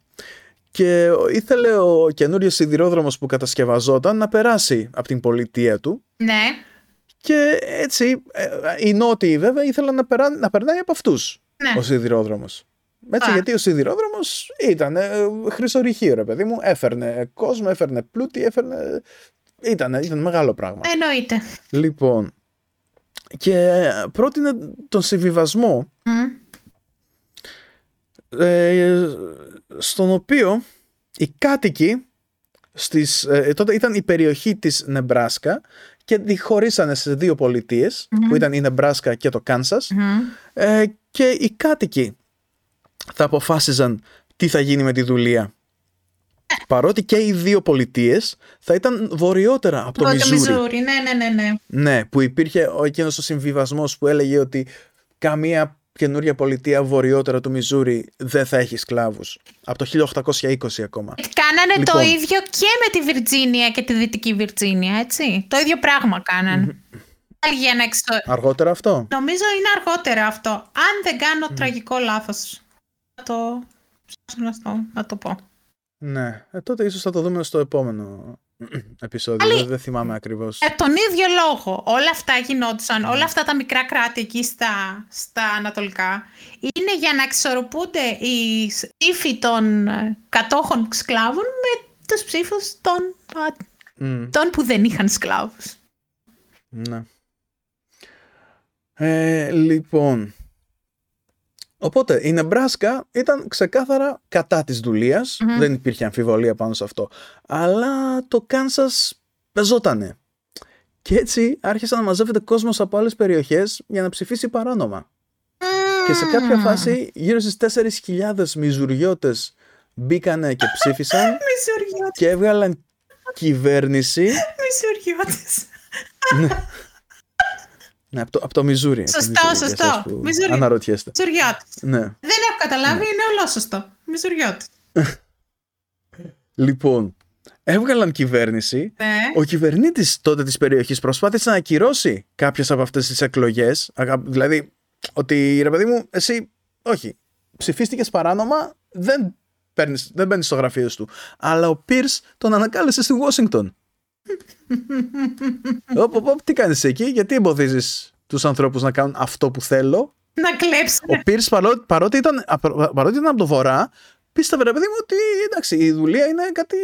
και ήθελε ο καινούριος σιδηρόδρομος που κατασκευαζόταν να περάσει από την πολιτεία του Ναι. και έτσι ε, οι νότιοι βέβαια ήθελαν να, περά, να περνάει από αυτούς Ναι. ο σιδηρόδρομος. Έτσι, Α. γιατί ο σιδηρόδρομος ήταν ε, χρυσορυχείο, ρε παιδί μου. Έφερνε κόσμο, έφερνε πλούτη, έφερνε... Ήταν, ήταν μεγάλο πράγμα. Εννοείται. Λοιπόν, και πρότεινε τον συμβιβασμό Μμ. ε, στον οποίο οι κάτοικοι στις, ε, τότε ήταν η περιοχή της Νεμπράσκα και τη χωρίσανε σε δύο πολιτείες, που ήταν η Νεμπράσκα και το Κάνσας Μμμ. ε, και οι κάτοικοι θα αποφάσιζαν τι θα γίνει με τη δουλεία. Παρότι και οι δύο πολιτείες θα ήταν βορειότερα από το Από το Μιζούρι. Μιζούρι. Ναι, ναι, ναι, ναι. Ναι, που υπήρχε ο εκείνος ο συμβιβασμός που έλεγε ότι καμία καινούρια πολιτεία βορειότερα του Μιζούρι δεν θα έχει σκλάβους. Από το 1820 ακόμα. Κάνανε το Λοιπόν. ίδιο και με τη Βιρτζίνια και τη Δυτική Βιρτζίνια, έτσι. Το ίδιο πράγμα κάνανε. Πάλι Για να εξω... Αργότερα αυτό. Νομίζω είναι αργότερα αυτό. Αν δεν κάνω τραγικό λάθος. Θα το... ψάξω να το, να το πω. Ναι, ε, τότε ίσως θα το δούμε στο επόμενο επεισόδιο. Δεν, δεν θυμάμαι ακριβώς. Ε, τον ίδιο λόγο. Όλα αυτά γινόντουσαν, όλα αυτά τα μικρά κράτη εκεί στα, στα ανατολικά, είναι για να εξορροπούνται οι ψήφοι των ε, κατόχων σκλάβων με τους ψήφους των, α, Μμ. των που δεν είχαν σκλάβους. Ναι. Ε, λοιπόν. Οπότε η Νεμπράσκα ήταν ξεκάθαρα κατά της δουλειας Δεν υπήρχε αμφιβολία πάνω σε αυτό. Αλλά το Κάνσας πεζότανε. Και έτσι άρχισε να μαζεύεται κόσμος από άλλες περιοχές για να ψηφίσει παράνομα. Και σε κάποια φάση γύρω στις 4.000 μιζουριώτες μπήκανε και ψήφισαν Μισουριώτες, και έβγαλαν κυβέρνηση μισουριώτες. Ναι, από το, από το Μιζούρι. από το Σωστό, Μιζούρι, για σωστό. εσάς που Μιζούρι. Αναρωτιέστε. Μισουριώτες. Ναι. Δεν έχω καταλάβει, είναι ολόσωστο. Μισουριώτες. Λοιπόν, έβγαλαν κυβέρνηση. Ναι. Ο κυβερνήτης τότε της περιοχής προσπάθησε να ακυρώσει κάποιες από αυτές τις εκλογές. Δηλαδή, ότι ρε παιδί μου, εσύ, όχι, ψηφίστηκες παράνομα, δεν, παίρνεις, δεν μπαίνεις στο γραφείο του. Αλλά ο Πίρς τον ανακάλεσε στη Washington. Οπ, οπ, οπ, τι κάνεις εκεί, γιατί εμποδίζεις τους ανθρώπους να κάνουν αυτό που θέλω; Να κλέψουν. Ο Πίρς παρό- παρότι ήταν, απο- παρότι ήταν από το βορρά, πίστευε ρε παιδί μου ότι εντάξει, η δουλεία είναι κάτι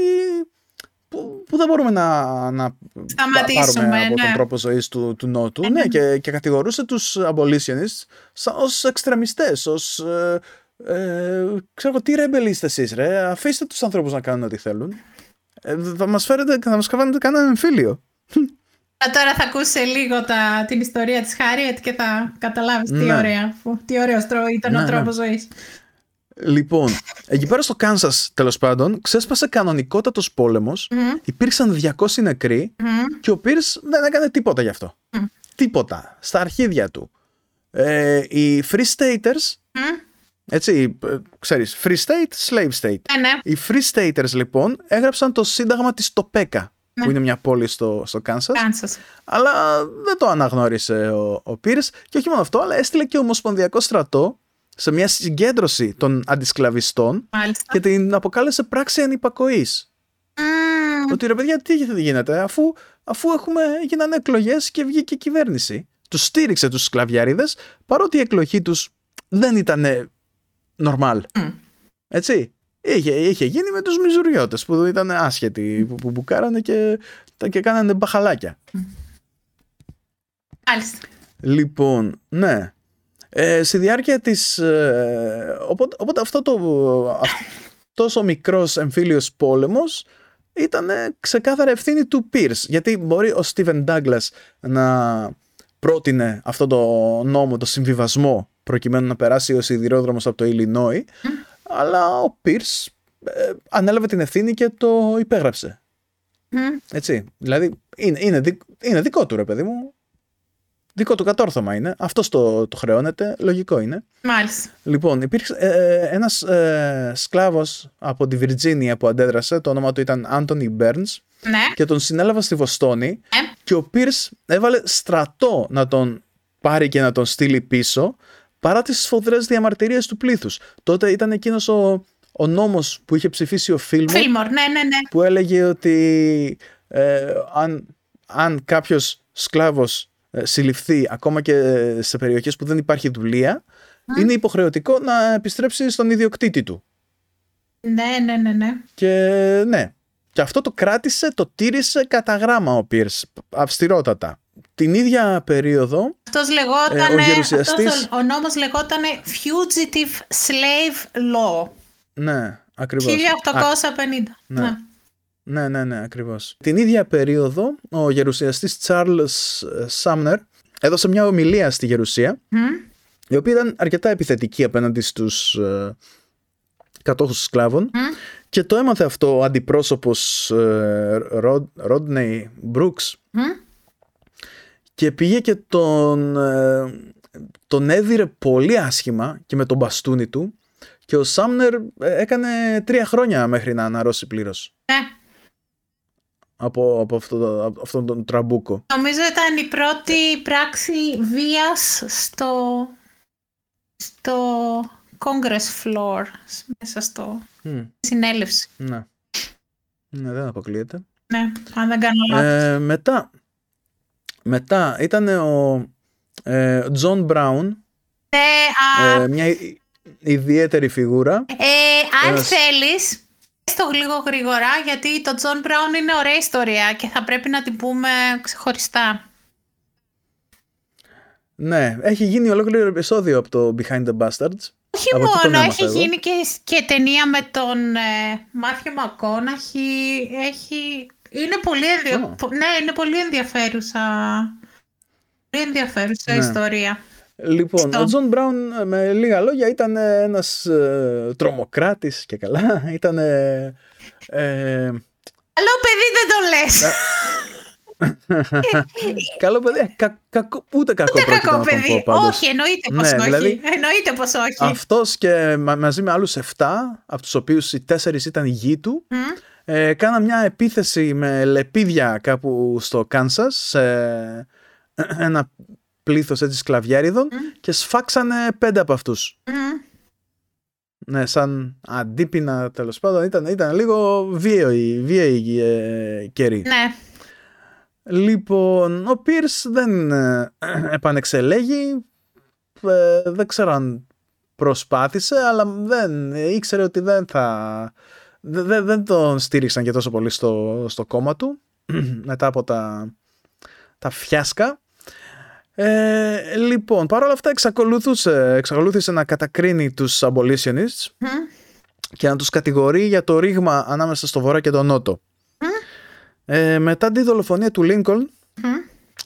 που, που δεν μπορούμε να, να Σταματήσουμε, πάρουμε από ναι. τον τρόπο ζωής του, του Νότου. ναι, και, και κατηγορούσε τους abolitionists σαν, ως εξτρεμιστές, ως... Ε, ε, ξέρω εγώ, τι ρεμπελ είστε εσείς ρε, αφήστε τους ανθρώπους να κάνουν ό,τι θέλουν. Ε, θα μας φέρετε, θα μας κάνετε κανένα εμφύλιο. Α, Τώρα θα ακούσει λίγο τα, την ιστορία της Χάριετ και θα καταλάβεις τι Ναι. ωραία, που- τι ωραίος τρό- ήταν Ναι, ο ναι. τρόπος ζωής. Λοιπόν, εκεί πέρα στο Κάνσα, τέλος πάντων, ξέσπασε κανονικότατος πόλεμος. Υπήρξαν 200 νεκροί και ο Πίρ δεν έκανε τίποτα γι' αυτό. Τίποτα. Στα αρχίδια του. Ε, οι Free Staters. Έτσι, ε, ξέρεις, Free State, Slave State. Ναι, ναι. Οι Free Staters λοιπόν έγραψαν το σύνταγμα της Τοπέκα, Ναι. που είναι μια πόλη στο, στο Κάνσας, Κάνσας. αλλά δεν το αναγνώρισε ο, ο Πίρς και όχι μόνο αυτό, αλλά έστειλε και ομοσπονδιακό στρατό σε μια συγκέντρωση των αντισκλαβιστών Μάλιστα. και την αποκάλεσε πράξη ανυπακοής. Μμμ. Ότι ρε παιδιά, τι γίνεται, αφού, αφού έχουμε, γίνανε εκλογές και βγήκε η κυβέρνηση. Τους στήριξε τους σκλαβιάριδε, παρότι η εκλογή τους δεν ήταν normal. Μμ. Έτσι. Είχε, είχε γίνει με τους μιζουριώτες που ήταν άσχετοι, που, που μπουκάρανε και, και κάνανε μπαχαλάκια. Μάλιστα. Λοιπόν, ναι. Ε, στη διάρκεια της... Ε, οπότε, οπότε αυτό το... Αυτός ο μικρός εμφύλιος πόλεμος ήταν ξεκάθαρα ευθύνη του Pierce. Γιατί μπορεί ο Στίβεν Ντάγκλας να πρότεινε αυτό το νόμο, το συμβιβασμό, προκειμένου να περάσει ο σιδηρόδρομος από το Ιλινόι, αλλά ο Pierce ε, ανέλαβε την ευθύνη και το υπέγραψε. Μμ. Έτσι. Δηλαδή, είναι, είναι, δικ- είναι δικό του ρε παιδί μου. Δικό του κατόρθωμα είναι. Αυτό το, το χρεώνεται. Λογικό είναι. Μάλιστα. Λοιπόν, υπήρξε ε, ένας ε, σκλάβος από τη Βιρτζίνια που αντέδρασε. Το όνομα του ήταν Άντωνι Μπέρνς Ναι. και τον συνέλαβα στη Βοστόνη Ε. και ο Πίρς έβαλε στρατό να τον πάρει και να τον στείλει πίσω παρά τις σφοδρές διαμαρτυρίες του πλήθους. Τότε ήταν εκείνος ο, ο νόμος που είχε ψηφίσει ο Φίλμορ Φίλμορ, ναι, ναι, ναι. που έλεγε ότι ε, αν, αν κάποιος σκλάβος ε, συλληφθεί ακόμα και σε περιοχές που δεν υπάρχει δουλεία είναι υποχρεωτικό να επιστρέψει στον ιδιοκτήτη του. Ναι, ναι, ναι, ναι. Και ναι, και αυτό το κράτησε, το τήρησε κατά γράμμα ο Πίρς, αυστηρότατα. Την ίδια περίοδο, Αυτός λεγόταν, Ε, ο γερουσιαστής- αυτός ο, ο νόμος λεγόταν Fugitive Slave Law. ναι, ακριβώς. 1850. ναι. Ναι. Ναι, ναι, ναι, ακριβώς. Την ίδια περίοδο, ο γερουσιαστής Charles Sumner έδωσε μια ομιλία στη Γερουσία, Μμ. η οποία ήταν αρκετά επιθετική απέναντι στους ε, κατόχους σκλάβων Μμ. και το έμαθε αυτό ο αντιπρόσωπος ε, Πρέστον Μπρουκς Μμ. Και πήγε και τον, ε, τον έδειρε πολύ άσχημα και με τον μπαστούνι του και ο Σάμνερ ε, έκανε τρία χρόνια μέχρι να αναρρώσει πλήρως Ναι. από, από, αυτό, το- από αυτόν τον τραμπούκο. Νομίζω ήταν η πρώτη πράξη βίας στο, στο Congress floor, μέσα στο Μμ, συνέλευση. ναι. ναι, δεν αποκλείεται. Ναι, αν δεν κάνω λάθος. Ε, μετά, μετά ήταν ο ε, Τζον Μπράουν, Ε, α, ε, μια ι- ιδιαίτερη φιγούρα. ε, αν ένας- θέλεις, πες το λίγο γρήγορα, γιατί το John Brown είναι ωραία ιστορία και θα πρέπει να την πούμε ξεχωριστά. Ναι, έχει γίνει ολόκληρο επεισόδιο από το Behind the Bastards. Όχι Από εκεί τον μόνο, έμαθα έχει εγώ. γίνει και, και ταινία με τον ε, Μάθιου Μακόναχι. Έχει... Είναι πολύ, ενδια... Ω. πο- ναι, είναι πολύ ενδιαφέρουσα. Πολύ ενδιαφέρουσα Ναι. ιστορία. Λοιπόν, Στο- ο Τζον Μπράουν ε, με λίγα λόγια ήταν ε, ένας ε, τρομοκράτης και καλά. Ήταν ε, ε, Καλό παιδί δεν το λες. καλό παιδί, ε, κα, κακό, ούτε κακό Ούτε πρόκειται κακό να τον παιδί. πω πάντως. όχι, εννοείται πως Ναι, όχι. δηλαδή, εννοείται πως όχι. Αυτός και μα- μαζί με άλλους 7, από τους οποίους οι τέσσερις ήταν γη του, Μμ. Ε, κάνα μια επίθεση με λεπίδια κάπου στο Κάνσας, σε ένα πλήθος έτσι σκλαβιάριδων και σφάξανε πέντε από αυτούς. Μμ. Ναι, σαν αντίπεινα τέλος πάντων. Ήταν, ήταν λίγο βίαιοι, βίαιοι ε, καιροί. Ναι. Λοιπόν, ο Πίρς δεν ε, επανεξελέγει. Ε, δεν ξέρω αν προσπάθησε, αλλά δεν ήξερε ότι δεν θα... Δεν, δεν- δεν τον στήριξαν και τόσο πολύ στο, στο κόμμα του μετά από τα, τα φιάσκα. Ε, λοιπόν, παρόλα αυτά εξακολούθησε, εξακολούθησε να κατακρίνει τους abolitionists Μμ. και να τους κατηγορεί για το ρήγμα ανάμεσα στο βορρά και το νότο. Ε, μετά τη δολοφονία του Λίνκολν, Μμ.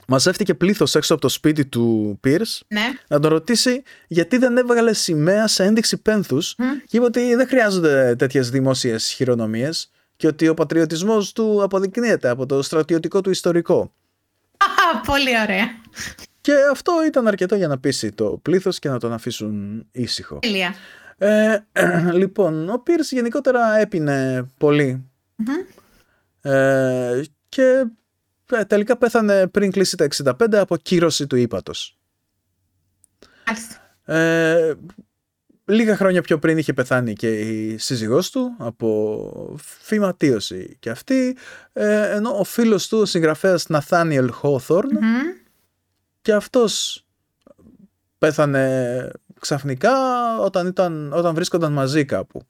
Μαζεύτηκε πλήθος έξω από το σπίτι του Pierce Ναι. να τον ρωτήσει γιατί δεν έβγαλε σημαία σε ένδειξη πένθους και είπε ότι δεν χρειάζονται τέτοιες δημόσιες χειρονομίες και ότι ο πατριωτισμός του αποδεικνύεται από το στρατιωτικό του ιστορικό. Α, πολύ ωραία. Και αυτό ήταν αρκετό για να πείσει το πλήθος και να τον αφήσουν ήσυχο. Τέλεια. Ε, λοιπόν, ο Πίρς γενικότερα έπινε πολύ ε, και ε, τελικά πέθανε πριν κλείσει τα 65 από κύρωση του ύπατος. Μάλιστα. Ε, λίγα χρόνια πιο πριν είχε πεθάνει και η σύζυγός του από φυματίωση και αυτή, ε, ενώ ο φίλος του, ο συγγραφέας Nathaniel Hawthorne, Μμμ. και αυτός πέθανε ξαφνικά όταν, ήταν, όταν βρίσκονταν μαζί κάπου.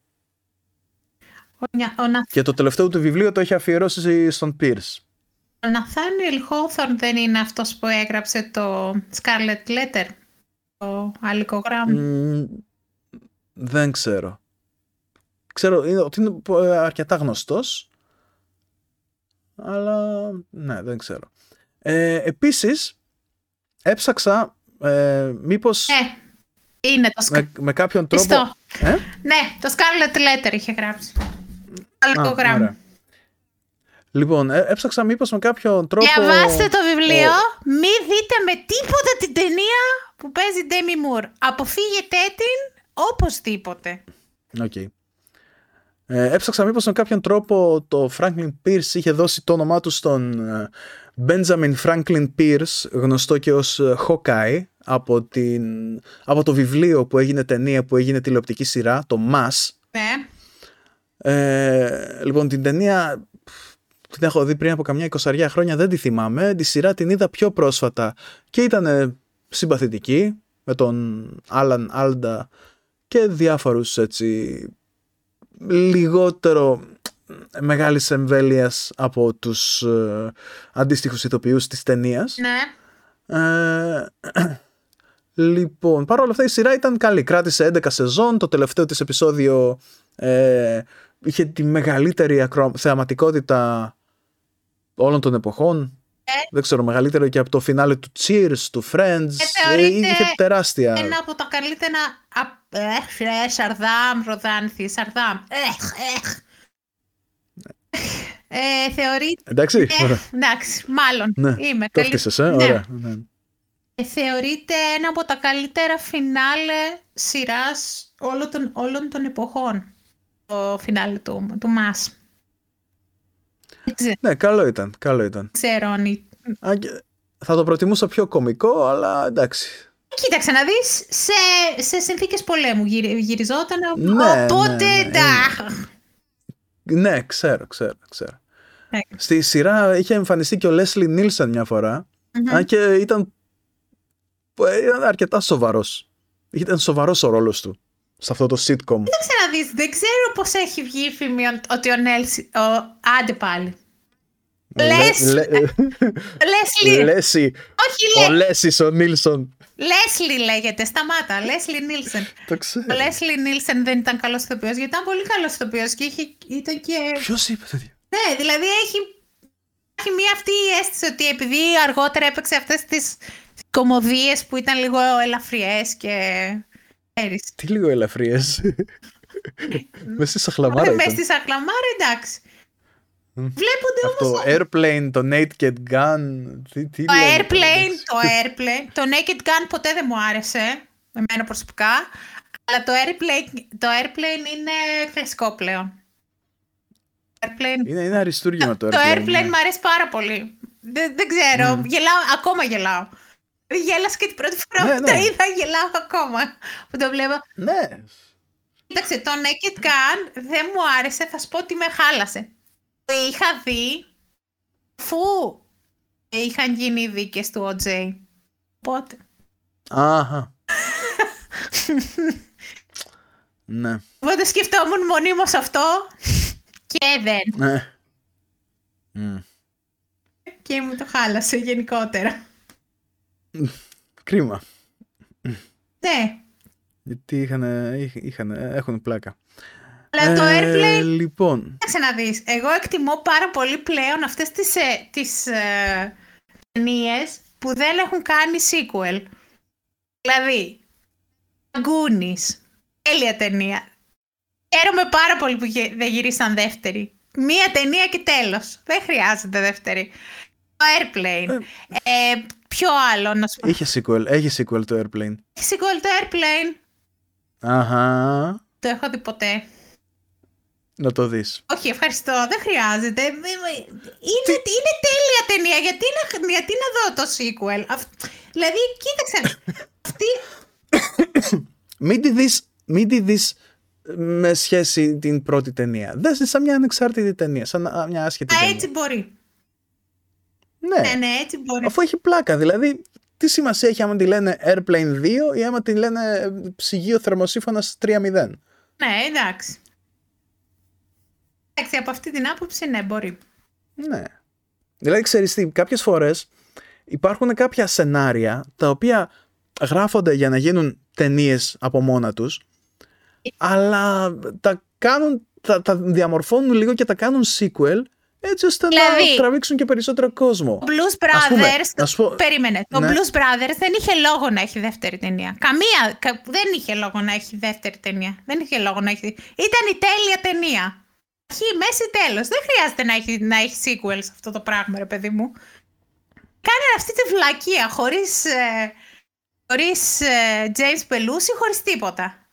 Ο, Νια- ο, Να- Και το τελευταίο του βιβλίο το έχει αφιερώσει στον Pierce. Ο Nathaniel Hawthorne δεν είναι αυτός που έγραψε το Scarlet Letter, το αλικογράμμα. Μ, δεν ξέρω. Ξέρω είναι- ότι είναι πο- ε, αρκετά γνωστός, αλλά ναι, δεν ξέρω. Ε, επίσης, έψαξα ε, μήπως Ναι, είναι το Scarlet με, με κάποιον τρόπο... Πιστό. Ε; Ναι, το Scarlet Letter είχε γράψει. Α, Άλικο γράμμα. Ωραία. Λοιπόν, ε, έψαξα μήπως με κάποιον τρόπο... Διαβάστε το βιβλίο, ο- μη δείτε με τίποτα την ταινία που παίζει Demi Moore. Αποφύγετε την οπωσδήποτε. Οκ. Ε, έψαξα μήπως με κάποιον τρόπο το Franklin Pierce είχε δώσει το όνομά του στον ε, Benjamin Franklin Pierce, γνωστό και ως ε, Hawkeye, από, την, από το βιβλίο που έγινε ταινία, που έγινε τηλεοπτική σειρά, το MASH. Ναι. Ε, λοιπόν, την ταινία την έχω δει πριν από καμιά εικοσαριά χρόνια, δεν τη θυμάμαι. Τη σειρά την είδα πιο πρόσφατα και ήταν ε, συμπαθητική με τον Άλαν Άλντα και διάφορους έτσι λιγότερο μεγάλης εμβέλειας από τους ε, αντίστοιχους ηθοποιούς της ταινίας. Ναι. Ε, λοιπόν, παρόλα αυτά η σειρά ήταν καλή. Κράτησε 11 σεζόν. Το τελευταίο της επεισόδιο ε, είχε τη μεγαλύτερη ακρο... θεαματικότητα όλων των εποχών. Δεν ξέρω, μεγαλύτερο και από το φινάλε του Cheers, του Friends. Ε, θεωρείται είχε τεράστια. Ένα από τα καλύτερα. απ- Έχ, ε, Σαρδάμ, Ροδάνθη, Σαρδάμ. Έχ, έχ. Ε, θεωρείται. Εντάξει, ε, ωραία. εντάξει, μάλλον. Ναι, Είμαι το καλή. έφτιασες, ε, Ναι. ωραία. Ναι. Ε, θεωρείται ένα από τα καλύτερα φινάλε σειράς όλων των, όλων των εποχών. Το φινάλε του, του Μας. Δεν ξέ- ναι, καλό ήταν, καλό ήταν. ξέρω αν... η- Αν και Θα το προτιμούσα πιο κωμικό, αλλά εντάξει. Κοίταξε να δεις, σε, σε συνθήκες πολέμου γυρι, γυριζόταν, Ναι, οπότε ναι, ναι. τα... Ναι, ξέρω, ξέρω, ξέρω. Ναι. Στη σειρά είχε εμφανιστεί και ο Λέσλι Νίλσεν μια φορά, αν και ήταν, ήταν αρκετά σοβαρός. Ήταν σοβαρός ο ρόλος του σε αυτό το sitcom. Κοίταξε να δεις, δεν ξέρω πώς έχει βγει η φήμη ότι ο Νέλσι... Ο, άντε πάλι. Λες- Λε- λε- Λέσλι, Λέσι, όχι ο Λέ, Λέσις ο Νίλσον. Λέσλι λέγεται, σταμάτα, Λέσλι Νίλσεν. Το ξέρω. Ο Λέσλι Νίλσεν δεν ήταν καλός ηθοποιός, γιατί ήταν πολύ καλός ηθοποιός και είχε, ήταν και... Ποιος είπε τέτοιο; Ναι, δηλαδή έχει, έχει μία αυτή η αίσθηση ότι επειδή αργότερα έπαιξε αυτές τις κομμωδίες που ήταν λίγο ελαφριές και... Ξέρεις. Τι λίγο ελαφριές. Μες στη σαχλαμάρα Μέσα ήταν. στη σαχλαμάρα, εντάξει. Βλέπονται Αυτό όμως... το airplane, το naked gun. Τι, τι Το λένε, airplane, εντάξει. το airplane, το naked gun ποτέ δεν μου άρεσε, εμένα προσωπικά, αλλά το airplane, το airplane είναι κλασικό πλέον. Airplane, Είναι, είναι αριστούργημα το το airplane. airplane ναι. μου αρέσει πάρα πολύ. Δεν, δεν ξέρω, γελάω, ακόμα γελάω. Γέλασα και την πρώτη φορά Ναι, που ναι. το είδα, γελάω ακόμα που το βλέπω. Ναι. Κοίταξε, το Naked Gun δεν μου άρεσε, θα σου πω ότι με χάλασε. Το είχα δει αφού είχαν γίνει οι δίκες του OJ. Οπότε. Αχα. ναι. Οπότε σκεφτόμουν μονίμως αυτό και δεν. Ναι. Μμ. Και μου το χάλασε γενικότερα. Κρίμα. Ναι, Γιατί είχαν, είχαν, έχουν πλάκα. αλλά το Ε, Airplane Λοιπόν. Κοίταξε να δεις, εγώ εκτιμώ πάρα πολύ πλέον αυτές τις, ε, τις, ε, ταινίες που δεν έχουν κάνει sequel. Δηλαδή, Goonies, τέλεια ταινία. Χαίρομαι πάρα πολύ που δεν γυρίσαν δεύτερη. Μία ταινία και τέλος. Δεν χρειάζεται δεύτερη. Το Airplane. Ε, ε ποιο άλλο να σου πω. Είχε sequel, έχει sequel το Airplane. Έχει sequel το Airplane. Αχα. Το έχω δει ποτέ. Να το δεις. Όχι, ευχαριστώ. Δεν χρειάζεται. Είναι, είναι τέλεια ταινία. Γιατί να, γιατί να δω το sequel; Δηλαδή, κοίταξε. αυτή... μην τη δεις, μην τη δεις με σχέση την πρώτη ταινία. Δες σαν μια ανεξάρτητη ταινία, σαν μια άσχετη Α, ταινία. έτσι μπορεί. Ναι. ναι, ναι, έτσι μπορεί. Αφού έχει πλάκα, δηλαδή τι σημασία έχει άμα τη λένε Airplane 2 ή άμα τη λένε ψυγείο θερμοσύφωνας 3-0. Ναι, εντάξει. Εντάξει, από αυτή την άποψη ναι, μπορεί. Ναι. Δηλαδή, ξέρεις τι, κάποιες φορές υπάρχουν κάποια σενάρια τα οποία γράφονται για να γίνουν ταινίες από μόνα τους αλλά τα κάνουν, τα, τα διαμορφώνουν λίγο και τα κάνουν sequel έτσι ώστε δηλαδή, να τραβήξουν και περισσότερο κόσμο. Το Blues Brothers. πούμε, Περίμενε. Το ναι. Blues Brothers δεν είχε λόγο να έχει δεύτερη ταινία. Καμία. Δεν είχε λόγο να έχει δεύτερη ταινία. Δεν είχε λόγο να έχει. Ήταν η τέλεια ταινία. Αρχή, μέση, τέλος. Δεν χρειάζεται να έχει, να έχει sequels αυτό το πράγμα, ρε παιδί μου. Κάνε αυτή τη βλακεία χωρίς. Ε, χωρίς ε, James Belushi, χωρίς τίποτα.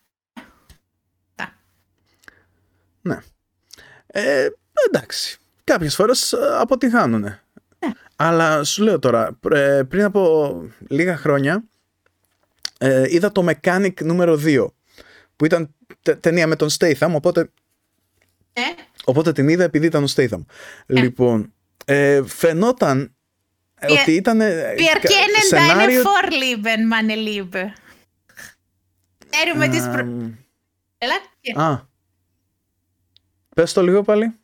Ναι. Ε, εντάξει. Κάποιες φορές ε, αποτυχάνουν. Ναι. Αλλά σου λέω τώρα, ε, πριν από λίγα χρόνια ε, είδα το Mechanic νούμερο 2 που ήταν ταινία με τον Statham, οπότε, ε; οπότε την είδα επειδή ήταν ο Statham. Λοιπόν, ε, φαινόταν ότι ήταν Wir kennen deine Vorlieben, meine Liebe. Ξέρουμε τις προ... Έλα. Α. Πες το λίγο πάλι.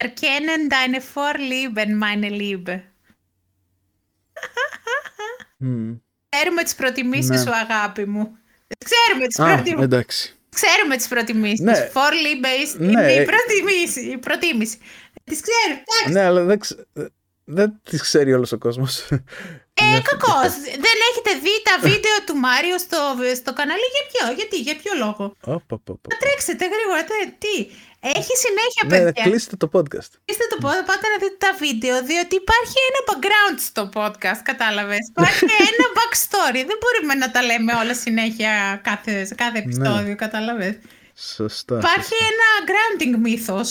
Wir kennen deine Vorlieben, meine Liebe. Ξέρουμε τις προτιμήσεις ναι. σου, αγάπη μου. Ξέρουμε τις προτιμήσεις. εντάξει. Ξέρουμε τις προτιμήσεις. Ναι. Vorliebe είναι η προτιμήση. Η προτίμηση. Τις ξέρουμε. Ναι, αλλά δεν, ξέρω δεν τις ξέρει όλος ο κόσμος. Ε, κακός. Δεν έχετε δει τα βίντεο του Μάριο στο, στο κανάλι; Για ποιο, γιατί, για ποιο λόγο; Θα τρέξετε γρήγορα. Τι; Έχει συνέχεια, ναι, παιδιά. Ναι, κλείστε το podcast. Κλείστε το podcast, πάτε να δείτε τα βίντεο, διότι υπάρχει ένα background στο podcast, κατάλαβες. Υπάρχει ένα backstory. Δεν μπορούμε να τα λέμε όλα συνέχεια κάθε, κάθε επεισόδιο, ναι. κατάλαβες. Σωστά. Υπάρχει σωστά. ένα grounding mythos.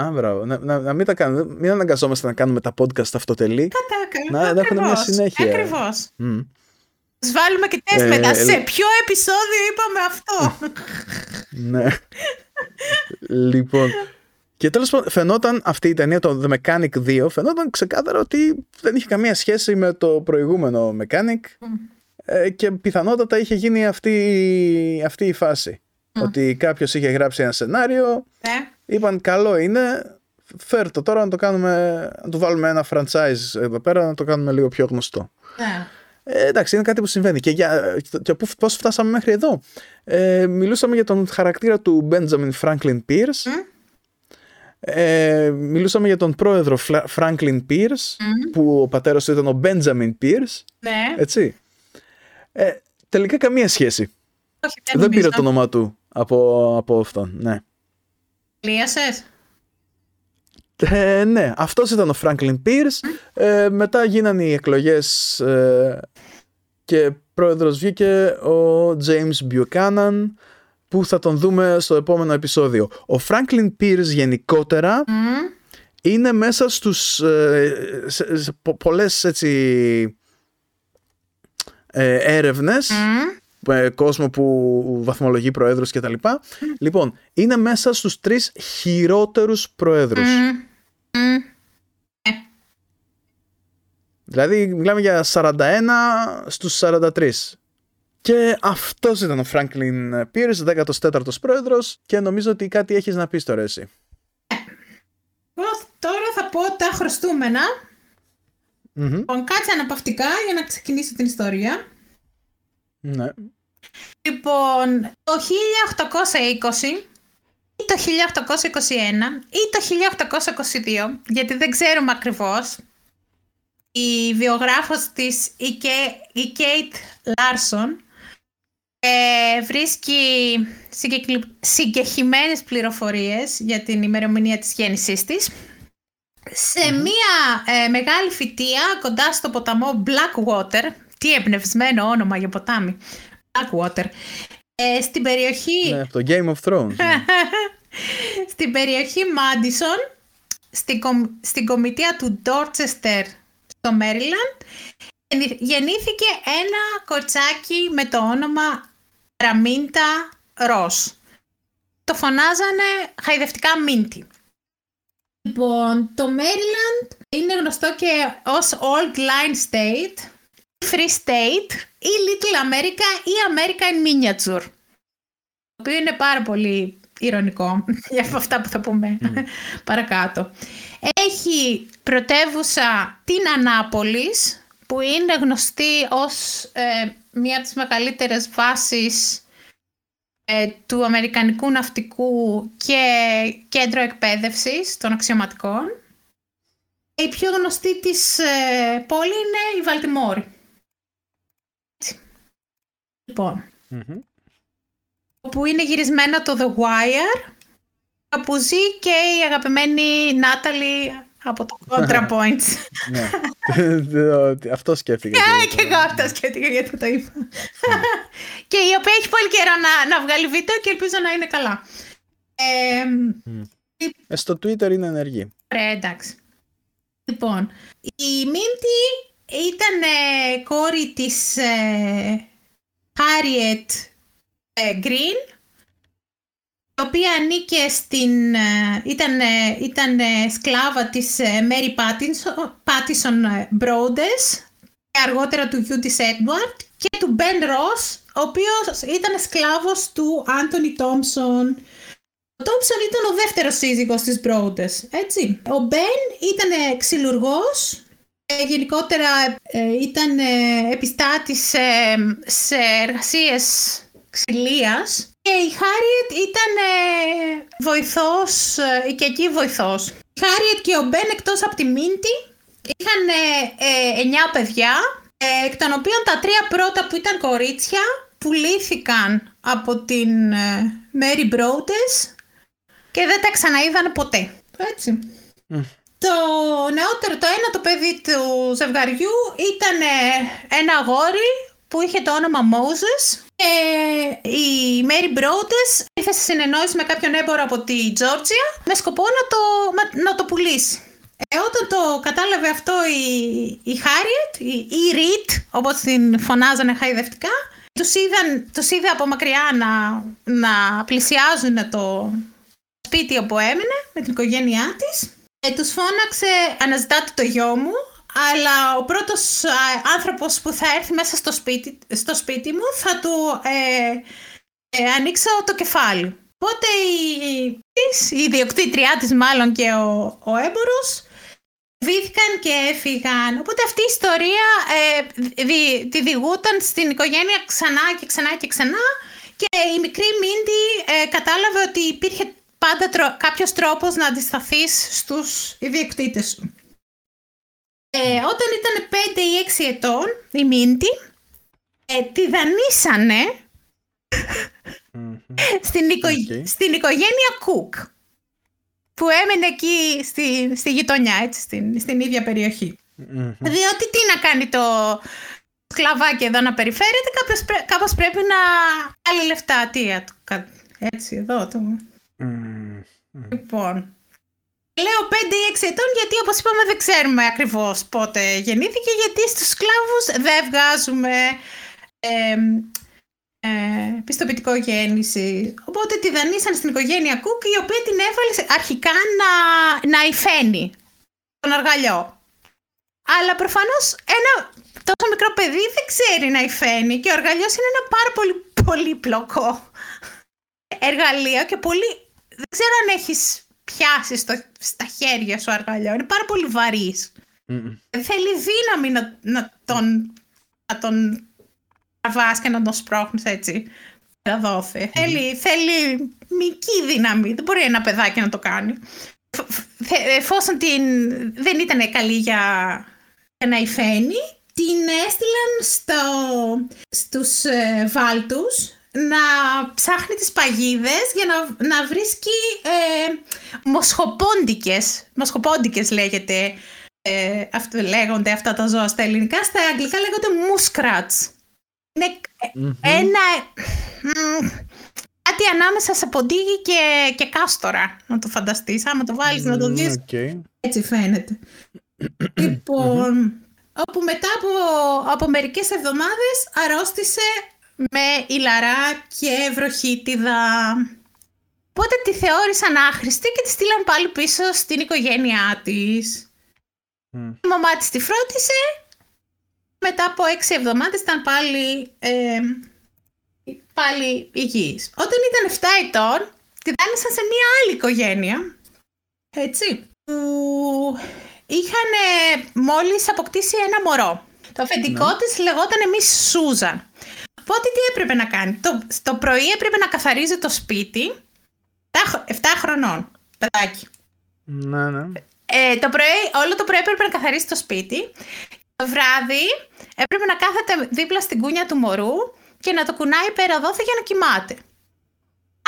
Α, μπράβο. Να, να, να μην τα κάνουμε. Μην αναγκαζόμαστε να κάνουμε τα podcast αυτοτελή. Κατά, να, να έχουν μια συνέχεια. Ακριβώς. Mm. Βάλουμε και τεστ ε, μετά. Σε ποιο επεισόδιο είπαμε αυτό; ναι. λοιπόν. Και τέλος πάντων, φαινόταν αυτή η ταινία, το The Mechanic 2, φαινόταν ξεκάθαρο ότι δεν είχε καμία σχέση με το προηγούμενο Mechanic ε, και πιθανότατα είχε γίνει αυτή, αυτή η φάση. Ότι κάποιος είχε γράψει ένα σενάριο, ναι. είπαν καλό είναι, φέρ το τώρα να το κάνουμε, να το βάλουμε ένα franchise εδώ πέρα, να το κάνουμε λίγο πιο γνωστό. Ναι. Ε, εντάξει, είναι κάτι που συμβαίνει. Και, για, και πώς φτάσαμε μέχρι εδώ. Ε, μιλούσαμε για τον χαρακτήρα του Benjamin Franklin Pierce. Ε, μιλούσαμε για τον πρόεδρο Franklin Pierce, που ο πατέρας του ήταν ο Benjamin Pierce. Ναι. Έτσι. Ε, τελικά καμία σχέση. Όχι, δεν πήρε το όνομά του από, από αυτόν, ναι. Λίασες. Ε, ναι, αυτός ήταν ο Franklin Pierce. Ε, μετά γίνανε οι εκλογές ε, και πρόεδρος βγήκε ο James Buchanan που θα τον δούμε στο επόμενο επεισόδιο. Ο Franklin Pierce γενικότερα είναι μέσα στους ε, σε, σε, πολλές έτσι ε, έρευνες ε, κόσμο που βαθμολογεί προέδρους και τα λοιπά. Λοιπόν, είναι μέσα στους τρεις χειρότερους προέδρους. Δηλαδή μιλάμε για 41 στους 43. Και αυτός ήταν ο Franklin Pierce, 14ος πρόεδρος και νομίζω ότι κάτι έχεις να πεις τώρα εσύ. Τώρα θα πω τα χρωστούμενα. Mm-hmm. Λοιπόν, κάτσε αναπαυτικά για να ξεκινήσω την ιστορία. Ναι. Λοιπόν, το 1820 ή το 1821 ή το 1822, γιατί δεν ξέρουμε ακριβώς, η βιογράφος της, η Κέιτ Λάρσον, ε, βρίσκει συγκεκριμένες πληροφορίες για την ημερομηνία της γέννησής της. Σε μία ε, μεγάλη φυτεία κοντά στο ποταμό Blackwater, τι εμπνευσμένο όνομα για ποτάμι, Blackwater, ε, στην περιοχή... Ναι, το Game of Thrones. Ναι. στην περιοχή Madison, στην, στην κομιτεία του Dorchester στο Maryland, γεννήθηκε ένα κορτσάκι με το όνομα Ραμίντα Ρος. Το φωνάζανε χαϊδευτικά Μίντι. Λοιπόν, το Maryland είναι γνωστό και ως Old Line State, Free State ή Little America ή America in Miniature. Το οποίο είναι πάρα πολύ ηρωνικό για αυτά που θα πούμε παρακάτω. Έχει πρωτεύουσα την Ανάπολης, που είναι γνωστή ως ε, μία από τις μεγαλύτερες βάσεις ε, του Αμερικανικού Ναυτικού και κέντρο εκπαίδευσης των αξιωματικών. Η πιο γνωστή της ε, πόλη είναι η Βαλτιμόρη. Λοιπόν, όπου είναι γυρισμένο το The Wire, όπου ζει και η αγαπημένη Νάταλη από το ContraPoints. ναι. αυτό σκέφτηκα. και εγώ αυτό σκέφτηκα γιατί το είπα. και η οποία έχει πολύ καιρό να, να βγάλει βίντεο και ελπίζω να είναι καλά. Ε, στο Twitter είναι ενεργή. Ρε, εντάξει. Λοιπόν, η Μίντι ήταν ε, κόρη της ε, Harriet ε, Green η οποία ανήκε στην, ε, ήταν, ε, ήταν ε, σκλάβα της Mary Pattison Brodess και αργότερα του γιου της Edward και του Ben Ross, ο οποίος ήταν σκλάβος του Anthony Thompson. Ο Thompson ήταν ο δεύτερος σύζυγος της Brodess, έτσι. Ο Ben ήταν ξυλουργός, γενικότερα ήταν επιστάτης σε εργασίες ξυλίας και η Χάριετ ήταν ε, βοηθός, ε, οικιακή βοηθός. Η Χάριετ και ο Μπεν εκτός από τη Μίντι είχαν ε, εννιά παιδιά, ε, εκ των οποίων τα τρία πρώτα που ήταν κορίτσια πουλήθηκαν από την Μέρι Μπρόντες και δεν τα ξαναείδαν ποτέ. Έτσι. Το νεότερο, το ένα το παιδί του ζευγαριού ήταν ένα αγόρι που είχε το όνομα Moses και η Mary Brodess ήρθε σε συνεννόηση με κάποιον έμπορο από τη Τζόρτζια με σκοπό να το, να το πουλήσει. Ε, όταν το κατάλαβε αυτό η, η Harriet, η, η Reed, όπως την φωνάζανε χαϊδευτικά, τους, είδαν, τους είδε από μακριά να, να πλησιάζουν το σπίτι όπου έμενε με την οικογένειά της. Ε, τους φώναξε «Αναζητάτε το γιο μου», αλλά ο πρώτος άνθρωπος που θα έρθει μέσα στο σπίτι, στο σπίτι μου θα του ε, ε, ανοίξω το κεφάλι. Οπότε η, η ιδιοκτήτριά της μάλλον και ο, ο έμπορος βήθηκαν και έφυγαν. Οπότε αυτή η ιστορία ε, δι, τη διηγούταν στην οικογένεια ξανά και ξανά και ξανά και η μικρή Μίντι ε, κατάλαβε ότι υπήρχε πάντα τρο, κάποιος τρόπος να αντισταθείς στους ιδιοκτήτες σου. Ε, όταν ήταν 5 ή 6 ετών, η Μίντι, ε, τη δανείσανε στην, οικο... στην οικογένεια Κουκ, που έμενε εκεί στη, στη γειτονιά, έτσι, στην, στην ίδια Διότι τι να κάνει το σκλαβάκι εδώ να περιφέρεται, κάπως, κάπως πρέπει να άλλη λεφτά. Τι, έτσι, εδώ το... Λοιπόν, Λέω 5 ή 6 ετών γιατί όπως είπαμε δεν ξέρουμε ακριβώς πότε γεννήθηκε γιατί στους σκλάβους δεν βγάζουμε ε, ε, πιστοποιητικό γέννηση. Οπότε τη δανείσαν στην οικογένεια Κουκ η οποία την έβαλε αρχικά να, να υφαίνει τον αργαλιό. Αλλά προφανώς ένα τόσο μικρό παιδί δεν ξέρει να υφαίνει και ο αργαλιός είναι ένα πάρα πολύ πολύπλοκο εργαλείο και πολύ... Δεν ξέρω αν έχεις πιάσει στο, στα χέρια σου αργαλιό. Είναι πάρα πολύ βαρύς. Θέλει δύναμη να, να τον, να τον τραβάς και να τον σπρώχνεις έτσι. Θέλει, θέλει μική δύναμη. Δεν μπορεί ένα παιδάκι να το κάνει. Εφόσον την, δεν ήταν καλή για, να υφαίνει, την έστειλαν στο, στους ε, βάλτους να ψάχνει τις παγίδες για να, να βρίσκει ε, μοσχοπόντικες, μοσχοπόντικες λέγεται, ε, αυτό, λέγονται αυτά τα ζώα στα ελληνικά, στα αγγλικά λέγονται muskrats. Είναι ένα... κάτι ανάμεσα σε ποντίγι και, και κάστορα, να το φανταστείς. Άμα το βάλεις να το δεις, έτσι φαίνεται. λοιπόν, όπου μετά από, από μερικές εβδομάδες αρρώστησε με ηλαρά και βροχίτιδα. Οπότε τη θεώρησαν άχρηστη και τη στείλαν πάλι πίσω στην οικογένειά της. Η μαμά της τη φρόντισε. Μετά από έξι εβδομάδες ήταν πάλι, ε, πάλι υγιής. Όταν ήταν 7 ετών, τη δάνεισαν σε μια άλλη οικογένεια. Έτσι. Που είχαν μόλις αποκτήσει ένα μωρό. Το αφεντικό ναι. της λεγόταν Miss Σούζαν. Οπότε τι έπρεπε να κάνει. Το, το πρωί έπρεπε να καθαρίζει το σπίτι 7 χρονών, παιδάκι. Ναι, ναι. Ε, το πρωί, όλο το πρωί έπρεπε να καθαρίσει το σπίτι. Το βράδυ έπρεπε να κάθεται δίπλα στην κούνια του μωρού και να το κουνάει πέρα δόθε για να κοιμάται.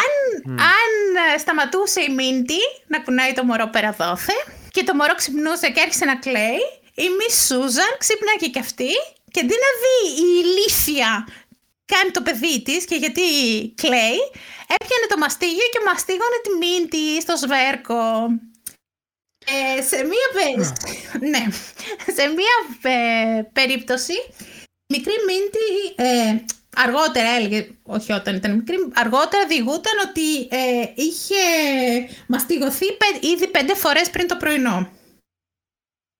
Αν, αν ε, σταματούσε η Μίντι να κουνάει το μωρό πέρα δόθε και το μωρό ξυπνούσε και άρχισε να κλαίει, η Μη Σούζαν ξύπναγε και αυτή και αντί να δει η ηλίθια κάνει το παιδί της και γιατί κλαίει, έπιανε το μαστίγιο και μαστίγωνε τη μήντη στο σβέρκο. Ε, σε μία, ναι. σε μία ε, περίπτωση, μικρή Μίντι ε, αργότερα έλεγε, όχι όταν ήταν μικρή, αργότερα διηγούταν ότι ε, είχε μαστιγωθεί ήδη πέντε φορές πριν το πρωινό.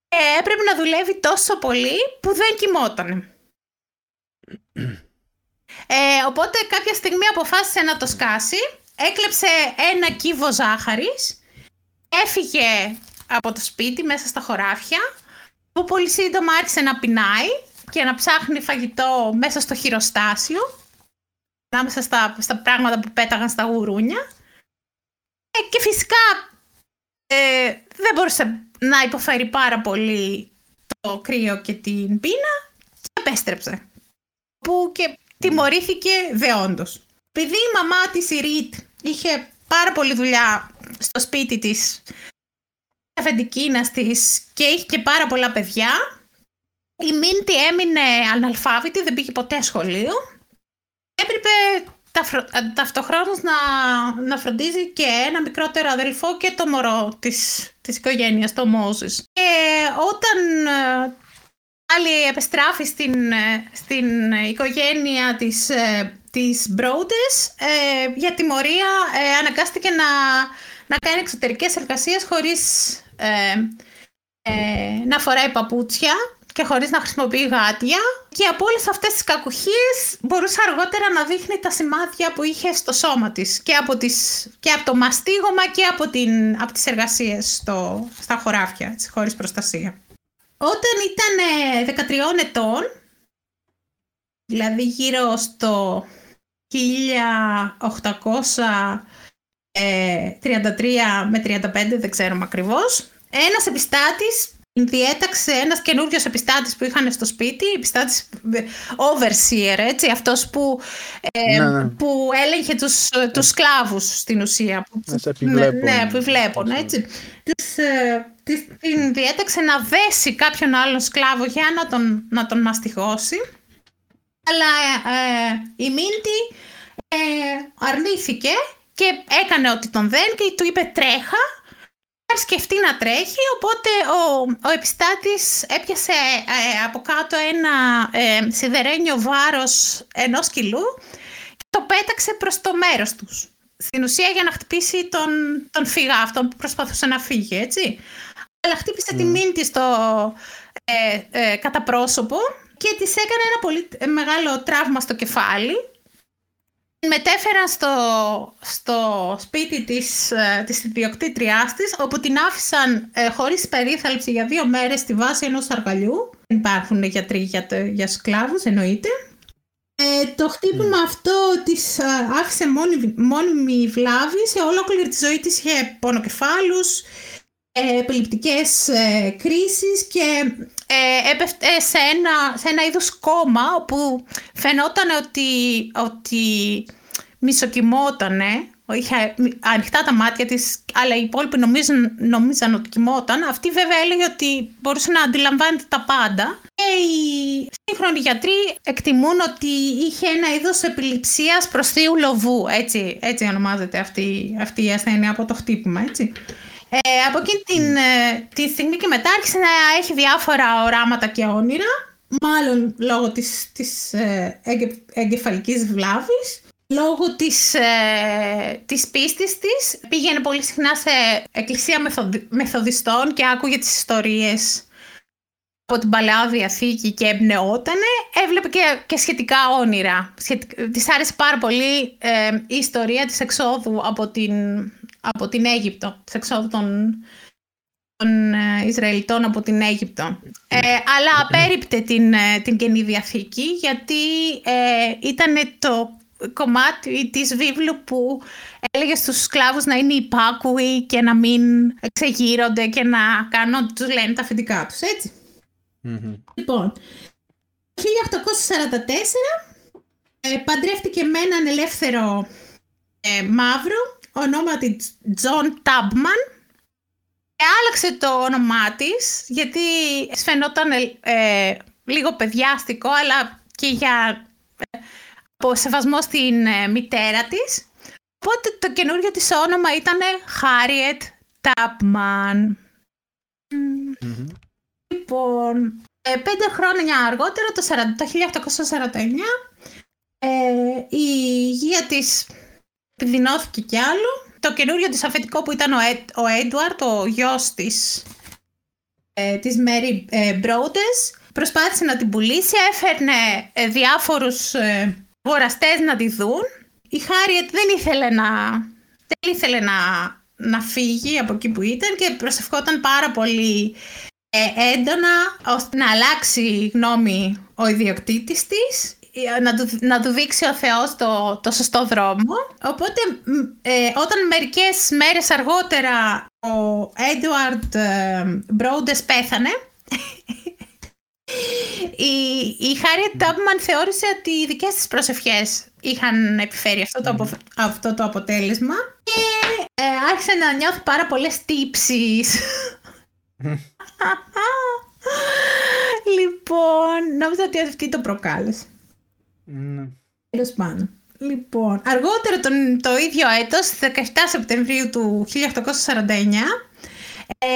Ε, έπρεπε να δουλεύει τόσο πολύ που δεν κοιμότανε. Ε, οπότε κάποια στιγμή αποφάσισε να το σκάσει, έκλεψε ένα κύβο ζάχαρης, έφυγε από το σπίτι μέσα στα χωράφια, που πολύ σύντομα άρχισε να πεινάει και να ψάχνει φαγητό μέσα στο χειροστάσιο, ανάμεσα στα, στα πράγματα που πέταγαν στα γουρούνια. Ε, και φυσικά ε, δεν μπορούσε να υποφέρει πάρα πολύ το κρύο και την πείνα και επέστρεψε. Που και τιμωρήθηκε δεόντως. Επειδή η μαμά της η Ρίτ είχε πάρα πολλή δουλειά στο σπίτι της αφεντικίνας της και είχε και πάρα πολλά παιδιά, η Μίντι έμεινε αναλφάβητη, δεν πήγε ποτέ σχολείο. Έπρεπε ταυτοχρόνως να, να φροντίζει και ένα μικρότερο αδελφό και το μωρό της, της οικογένειας, το Μόζης. Και όταν ε, Άλλη επιστράφει στην, ε, στην οικογένεια της, ε, της Μπρόντες ε, για τιμωρία ε, αναγκάστηκε να, να κάνει εξωτερικές εργασίες χωρίς να φοράει παπούτσια και χωρίς να χρησιμοποιεί γάτια και από όλες αυτές τις κακουχίες μπορούσε αργότερα να δείχνει τα σημάδια που είχε στο σώμα της και από, τις, και από το μαστίγωμα και από, την, από τις εργασίες στο, στα χωράφια, χωρίς προστασία. Όταν ήταν 13 ετών, δηλαδή γύρω στο 1833 με 35, δεν ξέρουμε ακριβώς, ένας επιστάτης διέταξε ένας καινούριος επιστάτης που είχαν στο σπίτι, επιστάτης overseer, έτσι, αυτός που, ε, ναι, ναι. που έλεγχε τους, τους σκλάβους στην ουσία. Ναι, ναι, που βλέπουν, έτσι. Τους, ε, την διέταξε να δέσει κάποιον άλλον σκλάβο για να τον, να τον μαστιγώσει. Αλλά ε, η Μίντι ε, αρνήθηκε και έκανε ότι τον δεν και του είπε τρέχα. Σκεφτεί να τρέχει, οπότε ο, ο επιστάτης έπιασε ε, από κάτω ένα ε, σιδερένιο βάρος ενός κιλού και το πέταξε προς το μέρος τους. Στην ουσία για να χτυπήσει τον, τον φυγά, αυτόν που προσπαθούσε να φύγει, έτσι αλλά χτύπησε τη μήνυ της στο ε, ε, καταπρόσωπο και της έκανε ένα πολύ μεγάλο τραύμα στο κεφάλι. Μετέφεραν στο, στο σπίτι της, ε, της ιδιοκτήτριάς της, όπου την άφησαν ε, χωρίς περίθαλψη για δύο μέρες στη βάση ενός αργαλιού. Δεν υπάρχουν γιατροί για, για σκλάβους, εννοείται. Ε, το χτύπημα αυτό της άφησε μόνιμη, μόνιμη βλάβη, σε ολόκληρη τη ζωή της είχε πονοκεφάλους, ε, επιληπτικές ε, κρίσεις και ε, έπεφτε σε ένα, σε ένα είδος κόμμα όπου φαινόταν ότι, ότι μισοκυμότανε είχε ανοιχτά τα μάτια της, αλλά οι υπόλοιποι νομίζαν, νομίζαν ότι κοιμόταν. Αυτή βέβαια έλεγε ότι μπορούσε να αντιλαμβάνεται τα πάντα. Και οι σύγχρονοι γιατροί εκτιμούν ότι είχε ένα είδος επιληψίας θείου λοβού. Έτσι, έτσι ονομάζεται αυτή, αυτή η ασθένεια από το χτύπημα, έτσι. Ε, από εκείνη την, ε, τη στιγμή και μετά άρχισε να έχει διάφορα οράματα και όνειρα, μάλλον λόγω της, της ε, εγκεφαλικής βλάβης λόγω της, ε, της πίστης της. Πήγαινε πολύ συχνά σε εκκλησία μεθοδιστών και άκουγε τις ιστορίες από την Παλαιά Διαθήκη και εμπνεότανε, έβλεπε και, και σχετικά όνειρα. Σχετικά, της άρεσε πάρα πολύ ε, η ιστορία της εξόδου από την, από την Αίγυπτο, της εξόδου των, των ε, Ισραηλιτών από την Αίγυπτο. Ε, αλλά απέριπτε την, ε, την Καινή Διαθήκη γιατί ε, ήταν το κομμάτι της βίβλου που έλεγε στους σκλάβους να είναι υπάκουοι και να μην ξεγείρονται και να κάνουν ό,τι τους λένε τα αφεντικά τους, ετσι Λοιπόν, 1844 ε, παντρεύτηκε με έναν ελεύθερο ε, μαύρο ονόματι Τζον Τάμπμαν και άλλαξε το όνομά της γιατί φαινόταν ε, λίγο παιδιάστικο αλλά και για από σεβασμός στην ε, μητέρα της. Οπότε το καινούργιο της όνομα ήταν Harriet Tubman. Λοιπόν, ε, πέντε χρόνια αργότερα, το, 1849, ε, η υγεία της επιδεινώθηκε κι άλλο. Το καινούριο της αφεντικό που ήταν ο, ο Έντουαρτ, ο γιος της, ε, της Mary ε, προσπάθησε να την πουλήσει, έφερνε ε, διάφορους αγοραστές να τη δουν. Η Χάριετ δεν ήθελε να, δεν ήθελε να, να φύγει από εκεί που ήταν και προσευχόταν πάρα πολύ ε, έντονα ώστε να αλλάξει γνώμη ο ιδιοκτήτης της ε, να του, να του δείξει ο Θεός το, το σωστό δρόμο. Οπότε ε, όταν μερικές μέρες αργότερα ο Έντουαρντ Μπρόντες πέθανε η, η Χάριετ Τάμπμαν θεώρησε ότι οι δικές της προσευχές είχαν επιφέρει αυτό το, αυτό το αποτέλεσμα και ε, άρχισε να νιώθει πάρα πολλές τύψεις. λοιπόν, νόμιζα ότι αυτή το προκάλεσε. Ναι. Τέλος πάνω. Λοιπόν, αργότερα τον, το ίδιο έτος, 17 Σεπτεμβρίου του 1849, ε,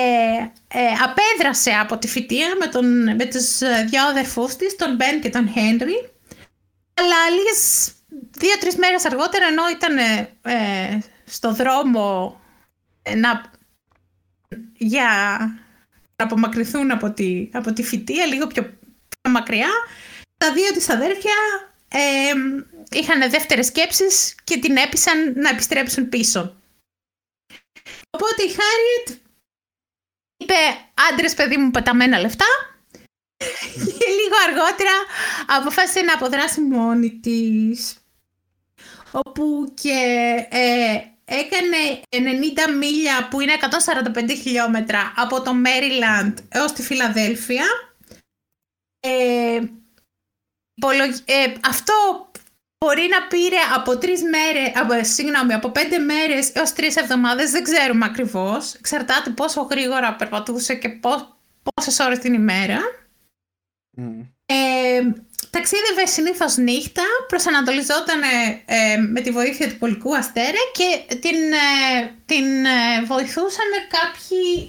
ε, απέδρασε από τη φοιτεία με, τον, με τους δυο αδερφούς της, τον Μπεν και τον Χένρι. Αλλά λίγες δύο-τρεις μέρες αργότερα, ενώ ήταν ε, στο δρόμο να, για να απομακρυνθούν από τη, από τη φοιτεία, λίγο πιο, πιο μακριά, τα δύο της αδέρφια ε, είχαν δεύτερες σκέψεις και την έπεισαν να επιστρέψουν πίσω. Οπότε η Χάριετ είπε άντρες παιδί μου πεταμένα λεφτά και λίγο αργότερα αποφάσισε να αποδράσει μόνη της. Όπου και ε, έκανε 90 μίλια που είναι 145 χιλιόμετρα από το Μέριλαντ έως τη Φιλαδέλφια. Ε, ε, αυτό μπορεί να πήρε από τρεις μέρες, από, συγγνώμη, από πέντε μέρες έως τρεις εβδομάδες, δεν ξέρουμε ακριβώς. Εξαρτάται πόσο γρήγορα περπατούσε και πόσες ώρες την ημέρα. Mm. Ε, ταξίδευε συνήθως νύχτα, προσανατολιζόταν ε, με τη βοήθεια του πολικού αστέρα και την, ε, την ε, βοηθούσαν κάποιοι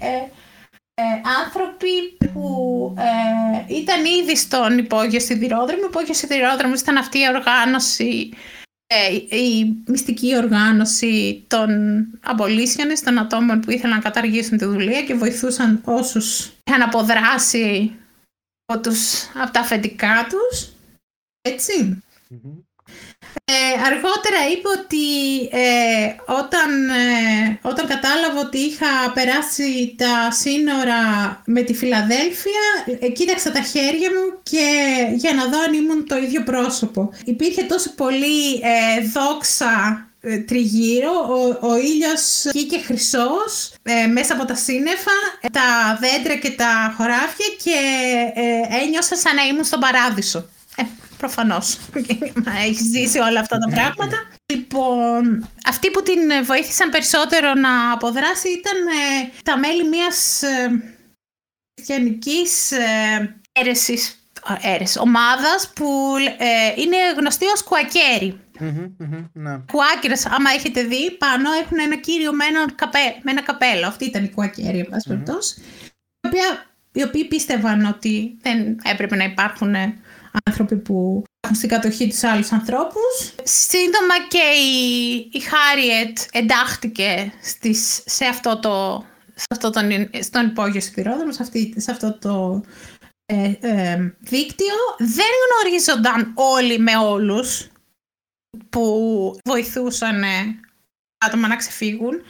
ε, άνθρωποι που ε, ήταν ήδη στον υπόγειο σιδηρόδρομο. Ο υπόγειο σιδηρόδρομος ήταν αυτή η οργάνωση, ε, η μυστική οργάνωση των απολύσιων, των ατόμων που ήθελαν να καταργήσουν τη δουλεία και βοηθούσαν όσους είχαν αποδράσει από, τους, από τα αφεντικά τους. ετσι ε, αργότερα είπε ότι ε, όταν, ε, όταν κατάλαβα ότι είχα περάσει τα σύνορα με τη Φιλαδέλφια, ε, κοίταξα τα χέρια μου και για να δω αν ήμουν το ίδιο πρόσωπο. Υπήρχε τόσο πολύ δόξα ε, τριγύρω, ο, ο ήλιος βγήκε χρυσός ε, μέσα από τα σύννεφα, τα δέντρα και τα χωράφια και ε, ένιωσα σαν να ήμουν στον παράδεισο. Ε, προφανώς. Έχεις ζήσει όλα αυτά τα πράγματα. Λοιπόν, αυτοί που την βοήθησαν περισσότερο να αποδράσει ήταν τα μέλη μιας χριστιανικής ε, αίρεσης, αίρεσης, ομάδας που είναι γνωστή ως κουακέρι. Mm-hmm, ναι. Κουάκερες, άμα έχετε δει, πάνω έχουν ένα κύριο με ένα, καπέ, με ένα καπέλο. Αυτή ήταν η κουακέρη, εν πάση περιπτώσει. Οι οποίοι πίστευαν ότι δεν έπρεπε να υπάρχουν άνθρωποι που έχουν στην κατοχή τους άλλους ανθρώπους. Σύντομα και η, η Χάριετ εντάχθηκε στις, σε αυτό το σε αυτό τον, στον υπόγειο σιδηρόδρομο, σε, σε αυτό το ε, ε, δίκτυο. Δεν γνωρίζονταν όλοι με όλους που βοηθούσαν άτομα να ξεφύγουν.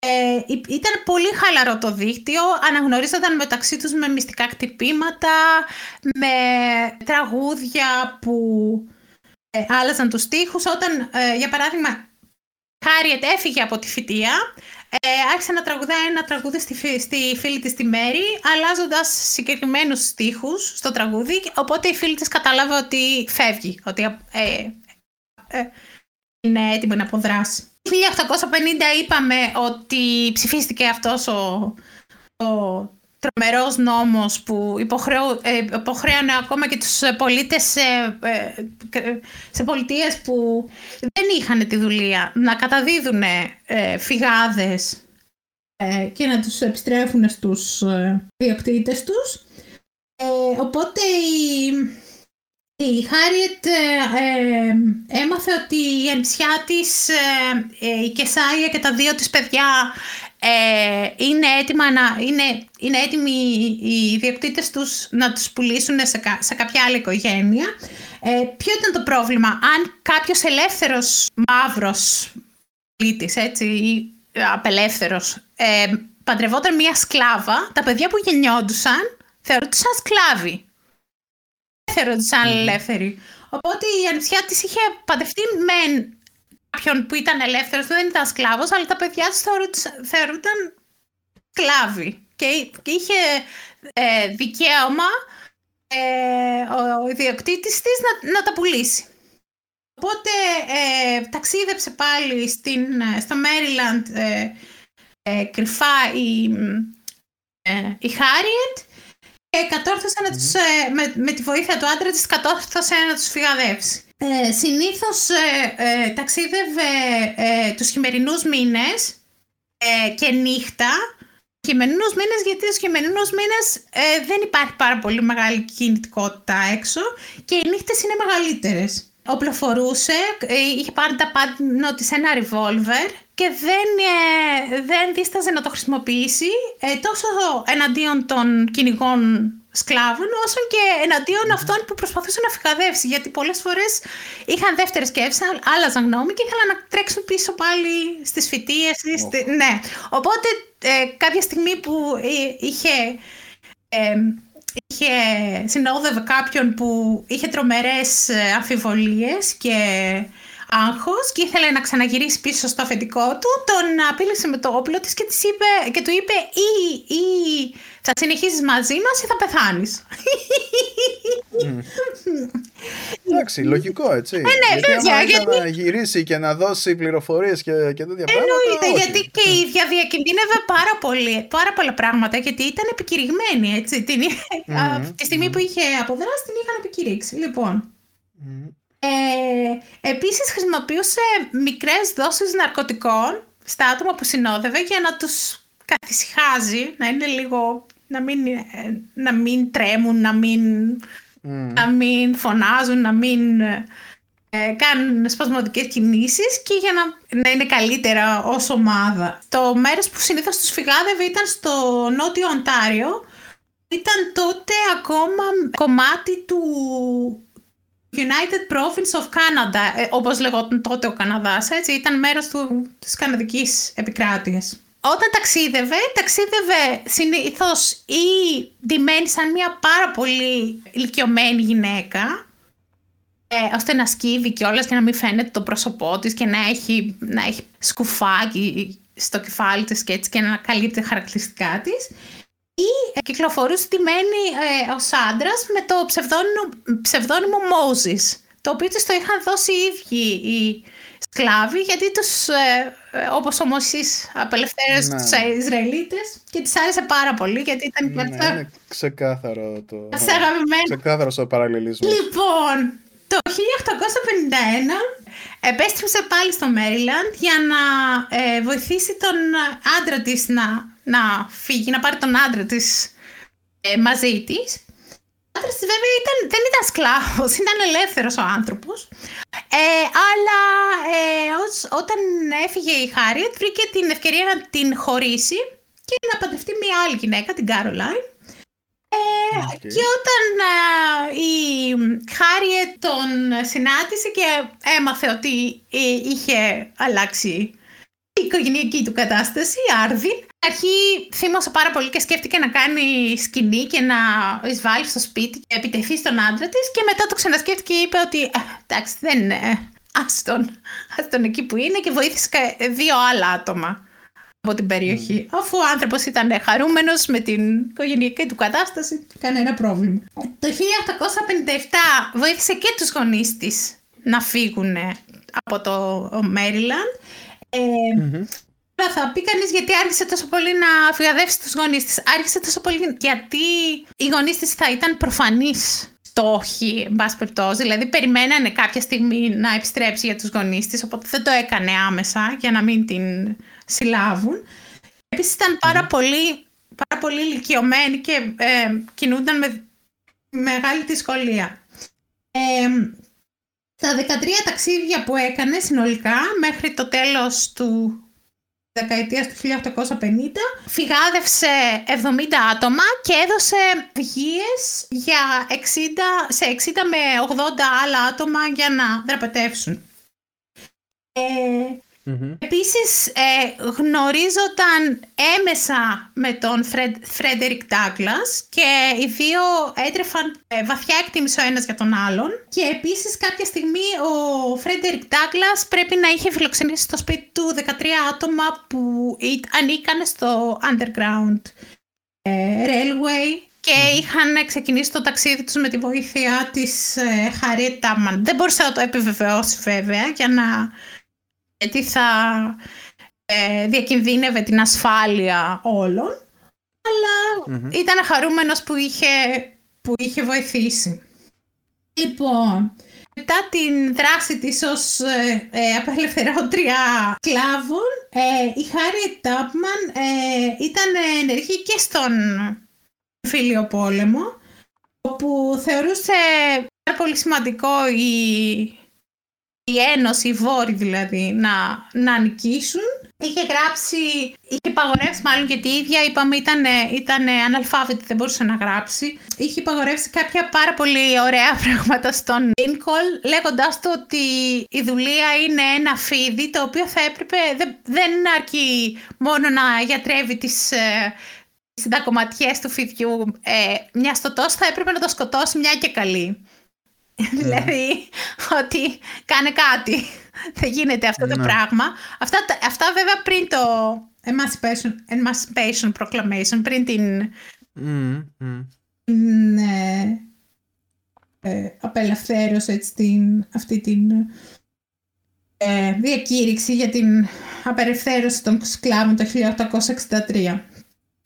Ε, ήταν πολύ χαλαρό το δίκτυο, αναγνωρίζονταν μεταξύ τους με μυστικά κτυπήματα, με τραγούδια που ε, άλλαζαν τους στίχους. Όταν, ε, για παράδειγμα, Χάριετ έφυγε από τη φοιτεία, ε, άρχισε να τραγουδάει ένα τραγούδι στη, στη φίλη της τη Μέρη, αλλάζοντας συγκεκριμένους στίχους στο τραγούδι, οπότε η φίλη της κατάλαβε ότι φεύγει, ότι ε, ε, είναι έτοιμη να αποδράσει. Το 1850 είπαμε ότι ψηφίστηκε αυτός ο, ο τρομερός νόμος που ε, υποχρέωνε ακόμα και τους πολίτες σε, ε, σε πολιτείες που δεν είχαν τη δουλεία να καταδίδουν φυγάδες και να τους επιστρέφουν στους διοκτήτες τους. οπότε η, η Χάριετ ε, ε, έμαθε ότι η ανησιά της, ε, η Κεσάια και τα δύο της παιδιά είναι, έτοιμα να, είναι, είναι έτοιμοι οι ιδιοκτήτες τους να τους πουλήσουν σε, σε κάποια άλλη οικογένεια. ποιο ήταν το πρόβλημα, αν κάποιος ελεύθερος μαύρος πολίτης, έτσι, ή απελεύθερος, παντρευόταν μία σκλάβα, τα παιδιά που γεννιόντουσαν θεωρούνταν σκλάβοι ελεύθερο σαν ελεύθερη. Οπότε η ανιψιά της είχε παντευτεί με κάποιον που ήταν ελεύθερος, δεν ήταν σκλάβος, αλλά τα παιδιά της θεωρούνταν σκλάβοι. Και, είχε ε, δικαίωμα ε, ο ιδιοκτήτης της να, να τα πουλήσει. Οπότε ε, ταξίδεψε πάλι στην, στο Μέριλαντ ε, κρυφά η, η Χάριετ και κατόρθωσε να τους, ε, με, με τη βοήθεια του άντρα της κατόρθωσε να τους φυγαδεύσει. Ε, συνήθως ε, ε ταξίδευε ε, τους χειμερινούς μήνες και νύχτα. Χειμερινούς μήνες γιατί στους χειμερινούς μήνες δεν υπάρχει πάρα πολύ μεγάλη κινητικότητα έξω και οι νύχτες είναι μεγαλύτερες. Οπλοφορούσε, είχε πάρει τα πάνω της ένα revolver και δεν, ε, δεν δίσταζε να το χρησιμοποιήσει ε, τόσο εναντίον των κυνηγών σκλάβων όσο και εναντίον αυτών που προσπαθούσαν να φυγαδεύσει γιατί πολλές φορές είχαν δεύτερη σκέψη, άλλαζαν γνώμη και ήθελαν να τρέξουν πίσω πάλι στις φοιτίες. Ναι. Οπότε ε, κάποια στιγμή που είχε, είχε συνόδευε κάποιον που είχε τρομερές αμφιβολίες και άγχος και ήθελε να ξαναγυρίσει πίσω στο αφεντικό του, τον απείλησε με το όπλο της και, της είπε, και του είπε ή, ή θα συνεχίσεις μαζί μας ή θα πεθάνεις. Εντάξει, λογικό έτσι. Ε, ναι, γιατί άμα γιατί... να γυρίσει και να δώσει πληροφορίες και, και τέτοια πράγματα. Εννοείται, γιατί και η ίδια διακινδύνευε πάρα, πολύ, πάρα πολλά πράγματα, γιατί ήταν επικηρυγμένη, έτσι. Την, mm-hmm. τη στιγμή που είχε αποδράσει, την είχαν επικηρύξει. Λοιπόν. Mm-hmm. Ε, επίσης χρησιμοποιούσε μικρές δόσεις ναρκωτικών στα άτομα που συνόδευε για να τους καθησυχάζει, να είναι λίγο, να μην, ε, να μην τρέμουν, να μην, να μην φωνάζουν, να μην ε, κάνουν σπασμωδικές κινήσεις και για να, να είναι καλύτερα ως ομάδα. Το μέρος που συνήθως τους φυγάδευε ήταν στο νότιο Οντάριο, ήταν τότε ακόμα κομμάτι του United Province of Canada, ε, όπως λεγόταν τότε ο Καναδάς, έτσι, ήταν μέρος του, της καναδικής επικράτειας. Όταν ταξίδευε, ταξίδευε συνήθως ή ντυμένη σαν μια πάρα πολύ ηλικιωμένη γυναίκα ε, ώστε να σκύβει κιόλας και να μην φαίνεται το πρόσωπό της και να έχει, να έχει σκουφάκι στο κεφάλι της και έτσι και να καλύπτει χαρακτηριστικά της. Ή ε, κυκλοφορούσε μένει ε, ως άντρας με το ψευδόνυμο, ψευδόνυμο Moses το οποίο της το είχαν δώσει οι ίδιοι οι σκλάβοι γιατί τους, ε, ε όπως ο Μωσής απελευθέρωσε ναι. τους Ισραηλίτες και της άρεσε πάρα πολύ γιατί ήταν ναι, είναι ξεκάθαρο το... Σε αγαπημένος. Ξεκάθαρος στο παραλληλισμός. Λοιπόν, το 1851 επέστρεψε πάλι στο Μέριλαντ για να ε, βοηθήσει τον άντρα της να, να φύγει, να πάρει τον άντρα της ε, μαζί της. Ο άντρας της βέβαια ήταν, δεν ήταν σκλάβος, ήταν ελεύθερος ο άνθρωπος. Ε, αλλά ε, όταν έφυγε η Χάριετ βρήκε την ευκαιρία να την χωρίσει και να παντρευτεί μια άλλη γυναίκα, την Κάρολάιν. Ε, Και όταν η Χάριετ τον συνάντησε και έμαθε ότι ε, είχε αλλάξει η οικογενειακή του κατάσταση, η Άρδιν, αρχή θύμωσε πάρα πολύ και σκέφτηκε να κάνει σκηνή και να εισβάλλει στο σπίτι και επιτεθεί στον άντρα της και μετά το ξανασκέφτηκε και είπε ότι «Ε, εντάξει δεν είναι, ας τον, ας τον εκεί που είναι και βοήθησε δύο άλλα άτομα από την περιοχή. Mm. Αφού ο άνθρωπος ήταν χαρούμενος με την οικογενειακή του κατάσταση, κανένα πρόβλημα. Το 1857 βοήθησε και τους γονείς της να φύγουν από το Μέριλαντ. Ε, mm-hmm. Θα πει κανείς γιατί άρχισε τόσο πολύ να φυγαδεύσει τους γονείς της. Άρχισε τόσο πολύ γιατί οι γονείς της θα ήταν προφανείς στόχοι, εν πάση περιπτώσει. Δηλαδή, περιμένανε κάποια στιγμή να επιστρέψει για τους γονείς της, οπότε δεν το έκανε άμεσα για να μην την συλλάβουν. Επίσης ήταν πάρα πολύ, πάρα πολύ ηλικιωμένοι και ε, κινούνταν με μεγάλη δυσκολία. Ε, τα 13 ταξίδια που έκανε συνολικά μέχρι το τέλος του δεκαετίας του 1850 φυγάδευσε 70 άτομα και έδωσε βγίες για 60, σε 60 με 80 άλλα άτομα για να δραπετεύσουν. Ε, Mm-hmm. Επίσης ε, γνωρίζονταν έμεσα με τον Φρέντερικ Ντάγκλας και οι δύο έτρεφαν ε, βαθιά εκτίμηση ο ένας για τον άλλον και επίσης κάποια στιγμή ο Φρέντερικ Ντάγκλας πρέπει να είχε φιλοξενήσει στο σπίτι του 13 άτομα που ανήκαν στο underground ε, railway και είχαν ξεκινήσει το ταξίδι τους με τη βοήθεια της ε, Χάριετ Τάμπμαν. Δεν μπορούσα να το επιβεβαιώσει βέβαια για να γιατί θα ε, διακινδύνευε την ασφάλεια όλων, αλλά ήταν χαρούμενος που είχε, που είχε βοηθήσει. Λοιπόν, μετά την δράση της ως ε, ε απελευθερώτρια κλάβων, ε, η Χάρη Τάπμαν ε, ήταν ενεργή και στον φίλιο πόλεμο, όπου θεωρούσε πάρα πολύ σημαντικό η η Ένωση, οι Βόροι δηλαδή, να, να νικήσουν. Είχε γράψει, είχε υπαγορεύσει μάλλον και τη ίδια, είπαμε ήταν, ήταν αναλφάβητη, δεν μπορούσε να γράψει. Είχε υπαγορεύσει κάποια πάρα πολύ ωραία πράγματα στον Λίνκολ, λέγοντάς του ότι η δουλεία είναι ένα φίδι, το οποίο θα έπρεπε, δεν, δεν αρκεί μόνο να γιατρεύει τις, ε, συντακομματιές του φιδιού. Ε, μιας στο τόσο θα έπρεπε να το σκοτώσει μια και καλή. Ναι. δηλαδή ότι κάνε κάτι. Δεν γίνεται αυτό το ναι. πράγμα. Αυτά, αυτά βέβαια πριν το Emancipation, Emancipation Proclamation, πριν την, mm, ε, απελευθέρωση, έτσι, την, αυτή την ε, διακήρυξη για την απελευθέρωση των σκλάβων το 1863.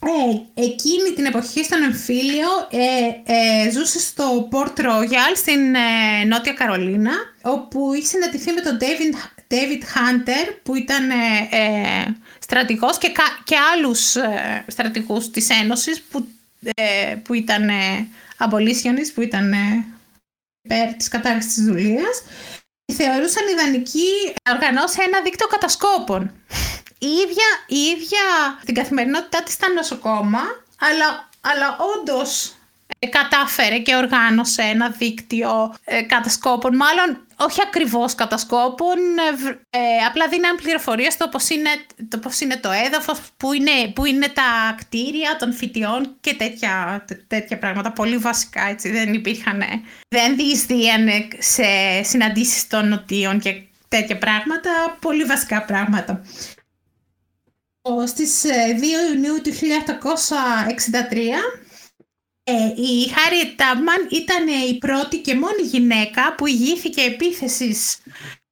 Ε, εκείνη την εποχή στον εμφύλιο ε, ε, ζούσε στο Port Royal στην ε, Νότια Καρολίνα όπου είχε συναντηθεί με τον David, David Hunter που ήταν ε, στρατηγός και, και άλλους στρατηγούς της Ένωσης που, που ήταν abolitionist, που ήταν υπέρ της κατάργησης της δουλείας θεωρούσαν ιδανική να οργανώσει ένα δίκτυο κατασκόπων η ίδια, η ίδια την καθημερινότητά της ήταν νοσοκόμα, αλλά, αλλά όντως ε, κατάφερε και οργάνωσε ένα δίκτυο ε, κατασκόπων, μάλλον όχι ακριβώς κατασκόπων, ε, ε, απλά δίναν πληροφορία στο πώς είναι το, πώς είναι το έδαφος, που είναι, που είναι τα κτίρια των φοιτιών και τέτοια, τέτοια πράγματα, πολύ βασικά έτσι, δεν υπήρχαν, δεν διεισδύανε σε συναντήσεις των νοτίων και τέτοια πράγματα, πολύ βασικά πράγματα. Στις 2 Ιουνίου του 1863 ε, η Χάρι Τάμπμαν ήταν η πρώτη και μόνη γυναίκα που ηγήθηκε επίθεσης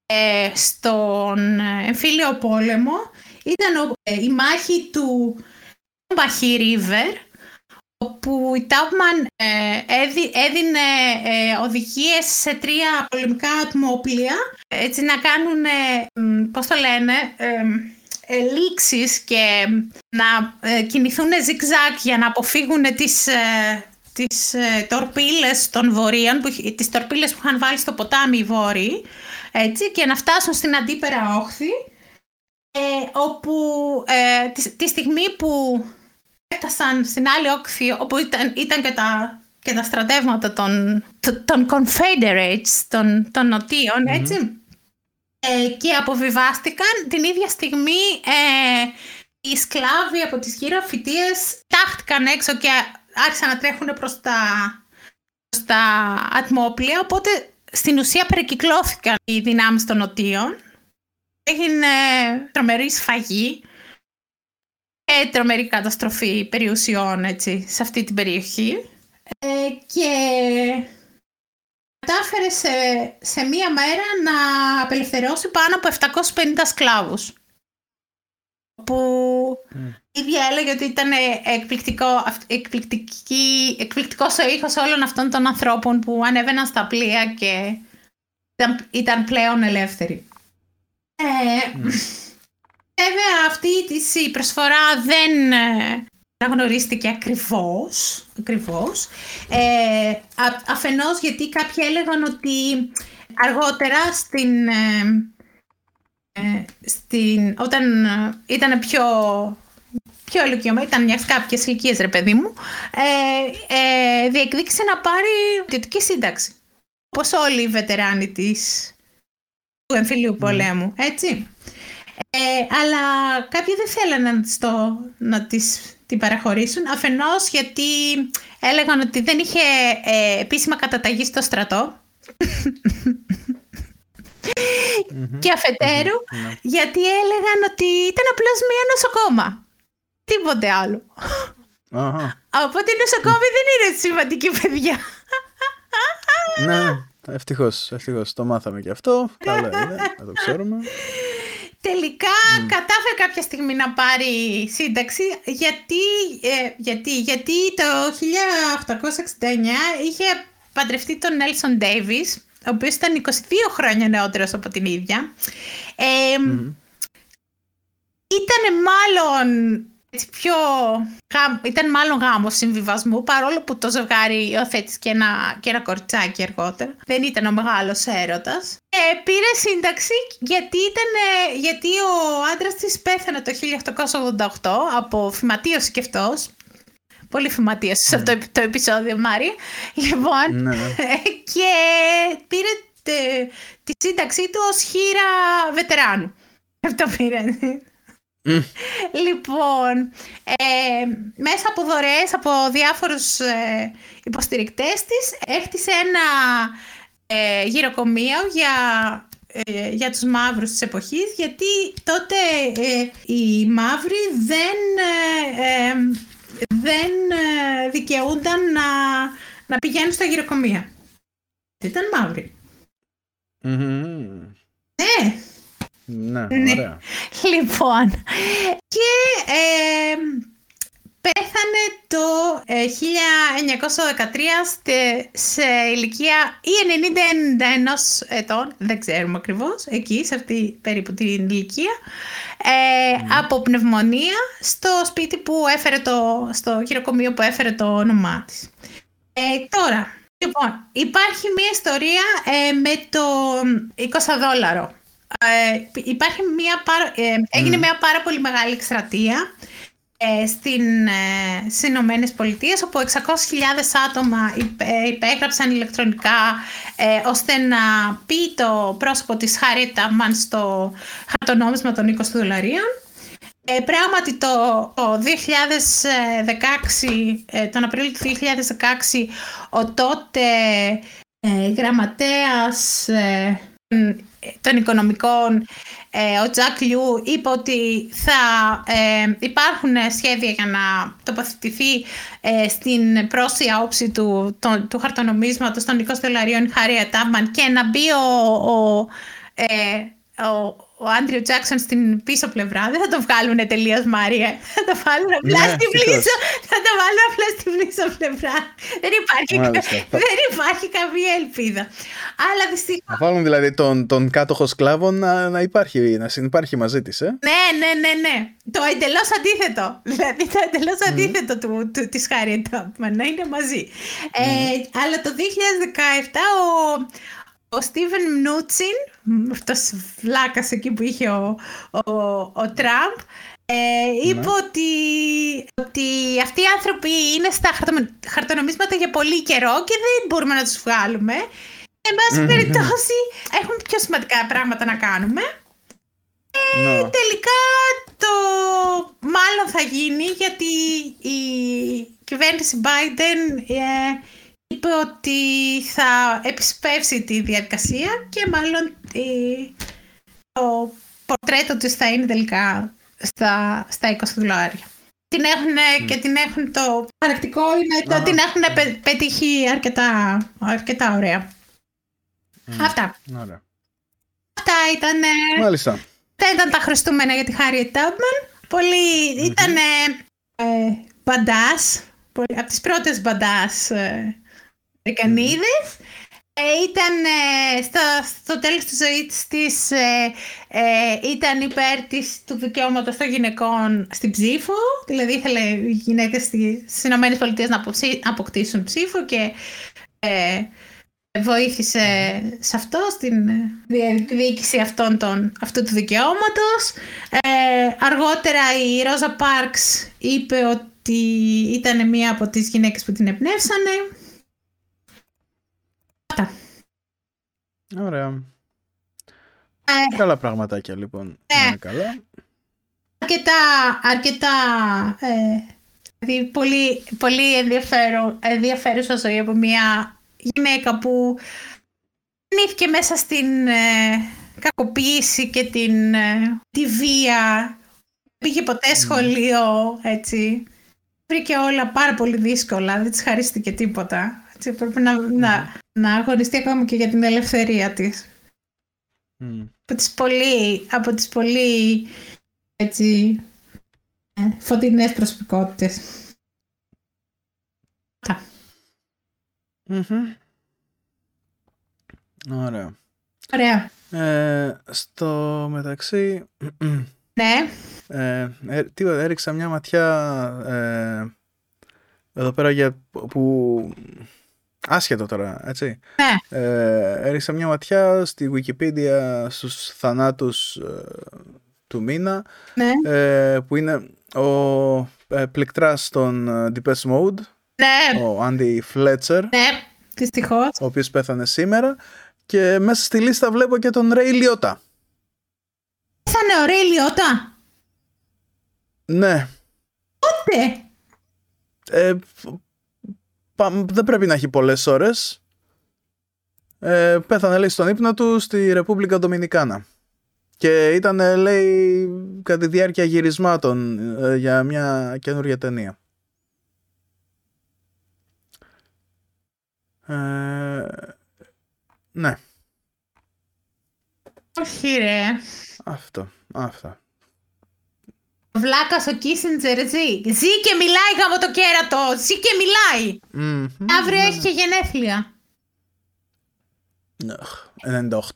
ε, στον εμφύλιο πόλεμο. Ήταν ε, η μάχη του Μπαχή Ρίβερ, όπου η Τάμπμαν έδινε οδηγίες σε τρία πολεμικά ατμόπλια, έτσι να κάνουν, πώς το λένε, λήξεις και να ε, κινηθούν ζιγ-ζάκ για να αποφύγουν τις, ε, τις ε, τορπίλες των βορείων, που, τις τορπίλες που είχαν βάλει στο ποτάμι οι βόρειοι, έτσι, και να φτάσουν στην αντίπερα όχθη, όπου τη, τη, στιγμή που έφτασαν στην άλλη όχθη, όπου ήταν, ήταν και τα και τα στρατεύματα των, των Confederates, των, των νοτιων έτσι, ε, και αποβιβάστηκαν την ίδια στιγμή ε, οι σκλάβοι από τις γύρω φοιτίες τάχτηκαν έξω και άρχισαν να τρέχουν προς τα, προς τα ατμόπλια οπότε στην ουσία περικυκλώθηκαν οι δυνάμεις των νοτίων. Έγινε τρομερή σφαγή και τρομερή καταστροφή περιουσιών έτσι, σε αυτή την περιοχή. Ε, και κατάφερε σε, σε μία μέρα να απελευθερώσει πάνω από 750 σκλάβους. Που mm. ίδια έλεγε ότι ήταν εκπληκτικό, εκπληκτική, εκπληκτικός ο ήχος όλων αυτών των ανθρώπων που ανέβαιναν στα πλοία και ήταν, ήταν πλέον ελεύθεροι. Ε, Βέβαια αυτή η προσφορά δεν αναγνωρίστηκε ακριβώς, ακριβώς. Ε, αφενός γιατί κάποιοι έλεγαν ότι αργότερα στην, ε, ε στην, όταν ήταν πιο, πιο ηλικιωμένη, ήταν μια κάποιες ηλικίες ρε παιδί μου, ε, ε, διεκδίκησε να πάρει ιδιωτική σύνταξη. Όπως όλοι οι βετεράνοι της, του εμφυλίου ναι. πολέμου, έτσι. Ε, αλλά κάποιοι δεν θέλανε να, το, να τις την παραχωρήσουν. Αφενός γιατί έλεγαν ότι δεν είχε ε, επίσημα καταταγή στο στρατό. και αφετερου ναι. γιατί έλεγαν ότι ήταν απλώς μία νοσοκόμα. Τίποτε άλλο. Οπότε οι νοσοκόμοι δεν είναι σημαντική παιδιά. ναι, ευτυχώς, ευτυχώς. Το μάθαμε και αυτό. Καλό είναι, να το ξέρουμε. Τελικά mm. κατάφερε κάποια στιγμή να πάρει σύνταξη γιατί, ε, γιατί, γιατί το 1869 είχε παντρευτεί τον Νέλσον Ντέιβις, ο οποίος ήταν 22 χρόνια νεότερος από την ίδια. Ε, mm. Ήταν μάλλον πιο... Ήταν μάλλον γάμος συμβιβασμού, παρόλο που το ζευγάρι υιοθέτησε και ένα, και ένα κοριτσάκι αργότερα. Δεν ήταν ο μεγάλος έρωτας. Ε, πήρε σύνταξη γιατί, ήταν, γιατί ο άντρας της πέθανε το 1888 από φυματίωση και αυτός. Πολύ φυματίωση σε αυτό το επεισόδιο, Μάρι. Λοιπόν, ναι. και πήρε τη σύνταξή του ως χείρα βετεράνου. Αυτό πήρε. Λοιπόν, ε, μέσα από δωρεές από διάφορους ε, υποστηρικτές της έχτισε ένα ε, γυροκομείο για, ε, για τους μαύρους της εποχής γιατί τότε ε, οι μαύροι δεν, δεν δικαιούνταν να, να πηγαίνουν στα γυροκομεία. Ήταν μαύροι. Ναι. Ναι, ναι, ωραία. Λοιπόν, και ε, πέθανε το 1913 ε, σε ηλικία ή 90-91 ετών, δεν ξέρουμε ακριβώς, εκεί σε αυτή περίπου την ηλικία, ε, από πνευμονία στο σπίτι που έφερε το, στο χειροκομείο που έφερε το όνομά της. Ε, τώρα, λοιπόν, υπάρχει μια ιστορία με το 20 δόλαρο ε, υπάρχει μια πάρα, ε, έγινε μια πάρα πολύ μεγάλη εκστρατεία ε, στην, ε, στις Ηνωμένες Πολιτείες, όπου 600.000 άτομα υπέγραψαν ηλεκτρονικά ε, ώστε να πει το πρόσωπο της Harriet Tubman στο χαρτονόμισμα των 20 δολαρίων. Ε, πράγματι το, το 2016, ε, τον Απρίλιο του 2016, ο τότε ε, γραμματέας ε, των οικονομικών, ε, ο Τζακ Λιού, είπε ότι θα ε, υπάρχουν σχέδια για να τοποθετηθεί ε, στην πρόσια όψη του, το, του χαρτονομίσματος των 20 δολαρίων Χάρια Τάμπαν και να μπει ο, ο, ο ο Άντριο Τζάξον στην πίσω πλευρά. Δεν θα το βγάλουν τελείως Μάρια. Θα το βάλουν απλά ναι, στην πίσω. Θα το βάλουν απλά στην πίσω πλευρά. Δεν υπάρχει, δεν υπάρχει καμία ελπίδα. Αλλά δυστυχώ. Θα βάλουν δηλαδή τον, τον κάτοχο σκλάβων να, να, υπάρχει, να συνεπάρχει μαζί της. Ε; Ναι, ναι, ναι, ναι. Το εντελώς αντίθετο. Δηλαδή το εντελώς mm. αντίθετο του, του, της Χάρη να είναι μαζί. Mm. Ε, αλλά το 2017 ο, ο Στίβεν Μνούτσιν, αυτός βλάκας εκεί που είχε ο, ο, ο Τραμπ, ε, είπε ναι. ότι, ότι αυτοί οι άνθρωποι είναι στα χαρτονομίσματα για πολύ καιρό και δεν μπορούμε να τους βγάλουμε. Εν πάση περιπτώσει, έχουν πιο σημαντικά πράγματα να κάνουμε. Ε, ναι. Τελικά το μάλλον θα γίνει γιατί η κυβέρνηση Biden ε, είπε ότι θα επισπεύσει τη διαδικασία και μάλλον το πορτρέτο της θα είναι τελικά στα, στα 20 δολάρια. Την έχουν, και την έχουν το χαρακτικό είναι ότι την έχουν πετύχει αρκετά, αρκετά ωραία. Αυτά. Ωραία. Αυτά ήταν, Μάλιστα. αυτά ήταν τα χρωστούμενα για τη Harriet Tubman. Πολύ, ήταν ε, μπαντάς, από τις πρώτες μπαντάς ε, Αμερικανίδες. Ε, ήταν ε, στο, στο τέλος της ζωής της ε, ε, ήταν υπέρ της, του δικαιώματος των γυναικών στην ψήφο. Δηλαδή ήθελε οι γυναίκες στις Ηνωμένες Πολιτείες να αποκτήσουν ψήφο και ε, βοήθησε σε αυτό στην διοίκηση αυτών των, αυτού του δικαιώματος. Αργότερα η Ρόζα Πάρξ είπε ότι ήταν μία από τις γυναίκες που την εμπνεύσανε Ωραία. Ε, καλά πραγματάκια λοιπόν. Ναι. καλά. Αρκετά, αρκετά ε, δηλαδή πολύ, πολύ ενδιαφέρουσα ζωή από μια γυναίκα που γεννήθηκε μέσα στην ε, κακοποίηση και την, ε, τη βία. Πήγε ποτέ ναι. σχολείο, έτσι. Βρήκε όλα πάρα πολύ δύσκολα, δεν της χαρίστηκε τίποτα. Έτσι, πρέπει να, να, να αγωνιστεί ακόμα και για την ελευθερία της. Mm. Από τις πολύ, από τις πολύ έτσι, ε, φωτεινές προσωπικότητες. Mm-hmm. Ωραία. Ωραία. Ε, στο μεταξύ... Ναι. Ε, ε, τι, έριξα μια ματιά ε, εδώ πέρα για, που Άσχετο τώρα, έτσι. Ναι. Ε, έριξα μια ματιά στη Wikipedia στους θανάτους ε, του μήνα ναι. ε, που είναι ο ε, πληκτράς των ε, Deepest Mode ναι. ο Andy Fletcher ναι, δυστυχώς ο οποίος πέθανε σήμερα και μέσα στη λίστα βλέπω και τον Ray Liotta Πέθανε ο Ray Liotta Ναι Πότε; Ε, δεν πρέπει να έχει πολλές ώρες. Ε, πέθανε λέει στον ύπνο του στη Ρεπούμπλικα Ντομινικάνα. Και ήταν λέει κατά τη διάρκεια γυρισμάτων ε, για μια καινούργια ταινία. Ε, ναι. Όχι ρε. Αυτό, αυτά. Βλάκας ο Κίσεντζερ ζει. Ζει και μιλάει γάμο το κέρατο. Ζει και μιλάει. Mm-hmm. Αύριο έχει και γενέθλια.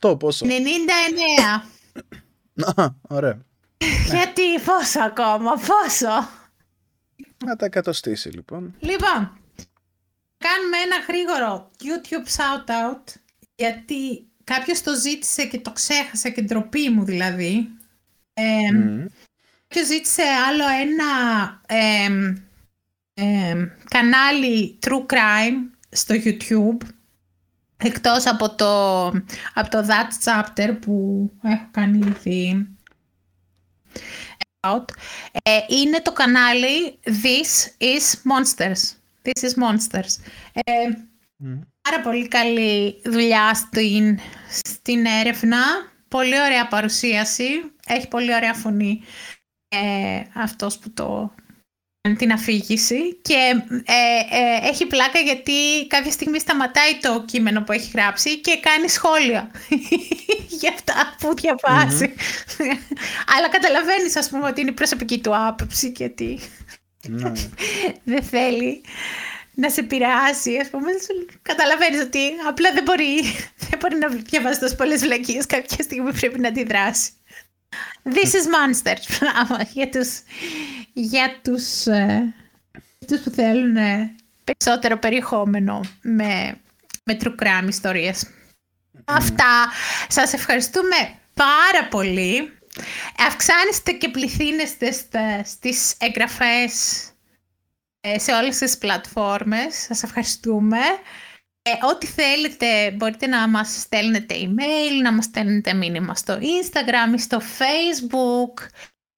98 πόσο; 99. Α, ωραία. Γιατί πόσο ακόμα, πόσο; Να τα εκατοστήσει λοιπόν. Λοιπόν, κάνουμε ένα γρήγορο YouTube shout out γιατί κάποιος το ζήτησε και το ξέχασα και ντροπή μου δηλαδή. Ε, κάποιο ζήτησε άλλο ένα κανάλι True Crime στο YouTube εκτός από το, από το That Chapter που έχω κάνει ήδη ε, είναι το κανάλι This is Monsters. This is Monsters. Ε, Πάρα πολύ καλή δουλειά στην, στην έρευνα. Πολύ ωραία παρουσίαση. Έχει πολύ ωραία φωνή ε, αυτός που το την αφήγηση και ε, ε, έχει πλάκα γιατί κάποια στιγμή σταματάει το κείμενο που έχει γράψει και κάνει σχόλια για αυτά που διαβαζει Αλλά καταλαβαίνεις ας πούμε ότι είναι η προσωπική του άποψη και ότι ναι. δεν θέλει να σε επηρεάσει, ας πούμε, καταλαβαίνεις ότι απλά δεν μπορεί, δεν μπορεί να διαβάσει τόσο πολλές βλακίες κάποια στιγμή πρέπει να αντιδράσει. This is Monsters, για τους, για τους, ε, τους που θέλουν ε, περισσότερο περιεχόμενο με, με true crime ιστορίες. Αυτά. Σας ευχαριστούμε πάρα πολύ. Αυξάνεστε και πληθύνεστε στις εγγραφές ε, σε όλες τις πλατφόρμες. Σας ευχαριστούμε. Ε, ό,τι θέλετε μπορείτε να μας στέλνετε email, να μας στέλνετε μήνυμα στο Instagram ή στο Facebook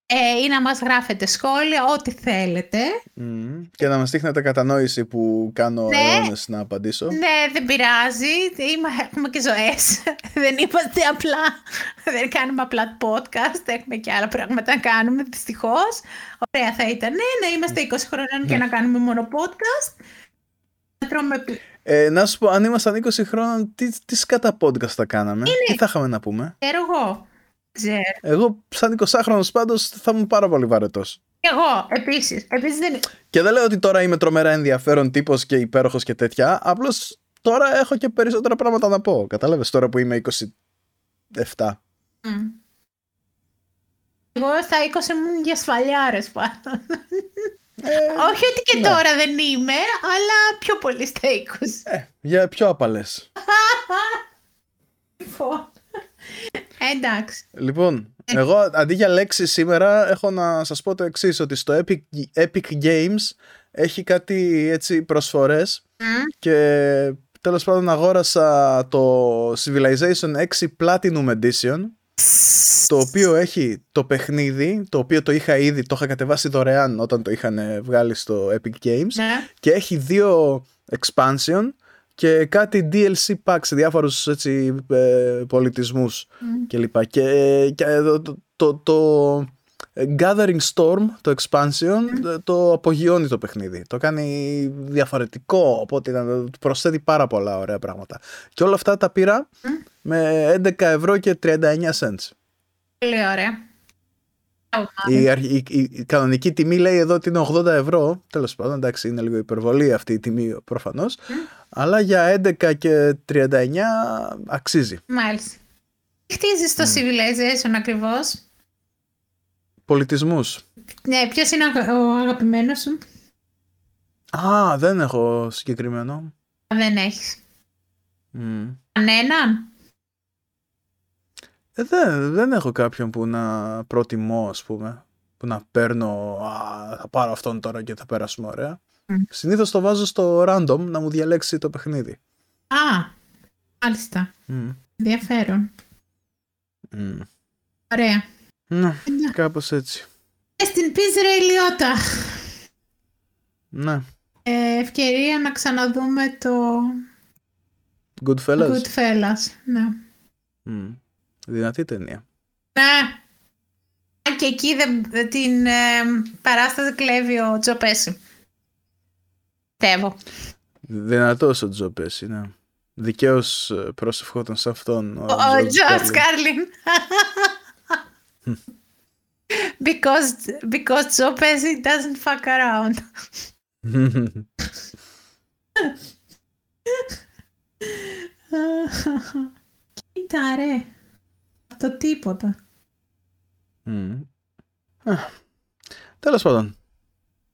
ε, ή να μας γράφετε σχόλια, ό,τι θέλετε. Και να μας δείχνετε κατανόηση που κάνω ναι. αιώνες να απαντήσω. Ναι, δεν πειράζει. έχουμε και ζωές. δεν είμαστε απλά, δεν κάνουμε απλά podcast. Έχουμε και άλλα πράγματα να κάνουμε, δυστυχώς. Ωραία θα ήταν. Ναι, να είμαστε 20 χρόνια και ναι. να κάνουμε μόνο podcast. Ε, να σου πω, αν ήμασταν 20 χρόνων, τι, τι σκατά podcast θα κάναμε, Είναι. τι θα είχαμε να πούμε; Ξέρω εγώ. Εγώ, σαν 20χρονο πάντως, θα ήμουν πάρα πολύ βαρετός. Εγώ, επίσης. Επίσης δεν... Και δεν λέω ότι τώρα είμαι τρομερά ενδιαφέρον τύπος και υπέροχος και τέτοια. Απλώς τώρα έχω και περισσότερα πράγματα να πω. Κατάλαβες τώρα που είμαι 27. Mm. Εγώ στα 20 ήμουν για σφαλιάρες πάντα. Ε, Όχι ότι και ναι. τώρα δεν είμαι, αλλά πιο πολύ στα 20. Ε, για πιο απαλές. Λοιπόν, εντάξει. Λοιπόν, εγώ αντί για λέξη σήμερα έχω να σας πω το εξής ότι στο Epic, Epic Games έχει κάτι έτσι προσφορές και τέλος πάντων αγόρασα το Civilization 6 Platinum Edition το οποίο έχει το παιχνίδι, το οποίο το είχα ήδη, το είχα κατεβάσει δωρεάν όταν το είχαν βγάλει στο Epic Games ναι. και έχει δύο expansion και κάτι DLC packs σε διάφορους έτσι, ε, πολιτισμούς mm. κλπ. Και, και το, το, το, Gathering Storm, το expansion, το απογειώνει το παιχνίδι. Το κάνει διαφορετικό, οπότε προσθέτει πάρα πολλά ωραία πράγματα. Και όλα αυτά τα πήρα με 11 ευρώ και 39 cents. Πολύ ωραία. Η, η, κανονική τιμή λέει εδώ ότι είναι 80 ευρώ. Τέλος πάντων, εντάξει, είναι λίγο υπερβολή αυτή η τιμή προφανώς. Αλλά για 11 και 39 αξίζει. Μάλιστα. Τι χτίζεις το mm. Civilization ακριβώς, Πολιτισμούς. Ναι, ποιος είναι ο αγαπημένος σου; Α, δεν έχω συγκεκριμένο. Δεν έχεις. Mm. Κανέναν; Ε, δεν, δεν έχω κάποιον που να προτιμώ, ας πούμε. Που να παίρνω, α, θα πάρω αυτόν τώρα και θα περάσουμε ωραία. Mm. Συνήθως το βάζω στο random να μου διαλέξει το παιχνίδι. Α, μάλιστα. Mm. Ενδιαφέρον. Mm. Ωραία. Ναι, κάπως έτσι. Και στην Πίζρα Ηλιώτα. Ναι. Ε, ευκαιρία να ξαναδούμε το... Goodfellas. Goodfellas, ναι. Mm. Δυνατή ταινία. Ναι. Και εκεί δεν, την ε, παράσταση κλέβει ο Τζο Πέση. Πιστεύω. Δυνατός ο Τζο Πέση, ναι. Δικαίως ε, προσευχόταν σε αυτόν. Ο, ο Τζο Κάρλιν. Because, because Joe Pesci doesn't fuck around. Κοίτα ρε το τίποτα. Mm. τέλος πάντων.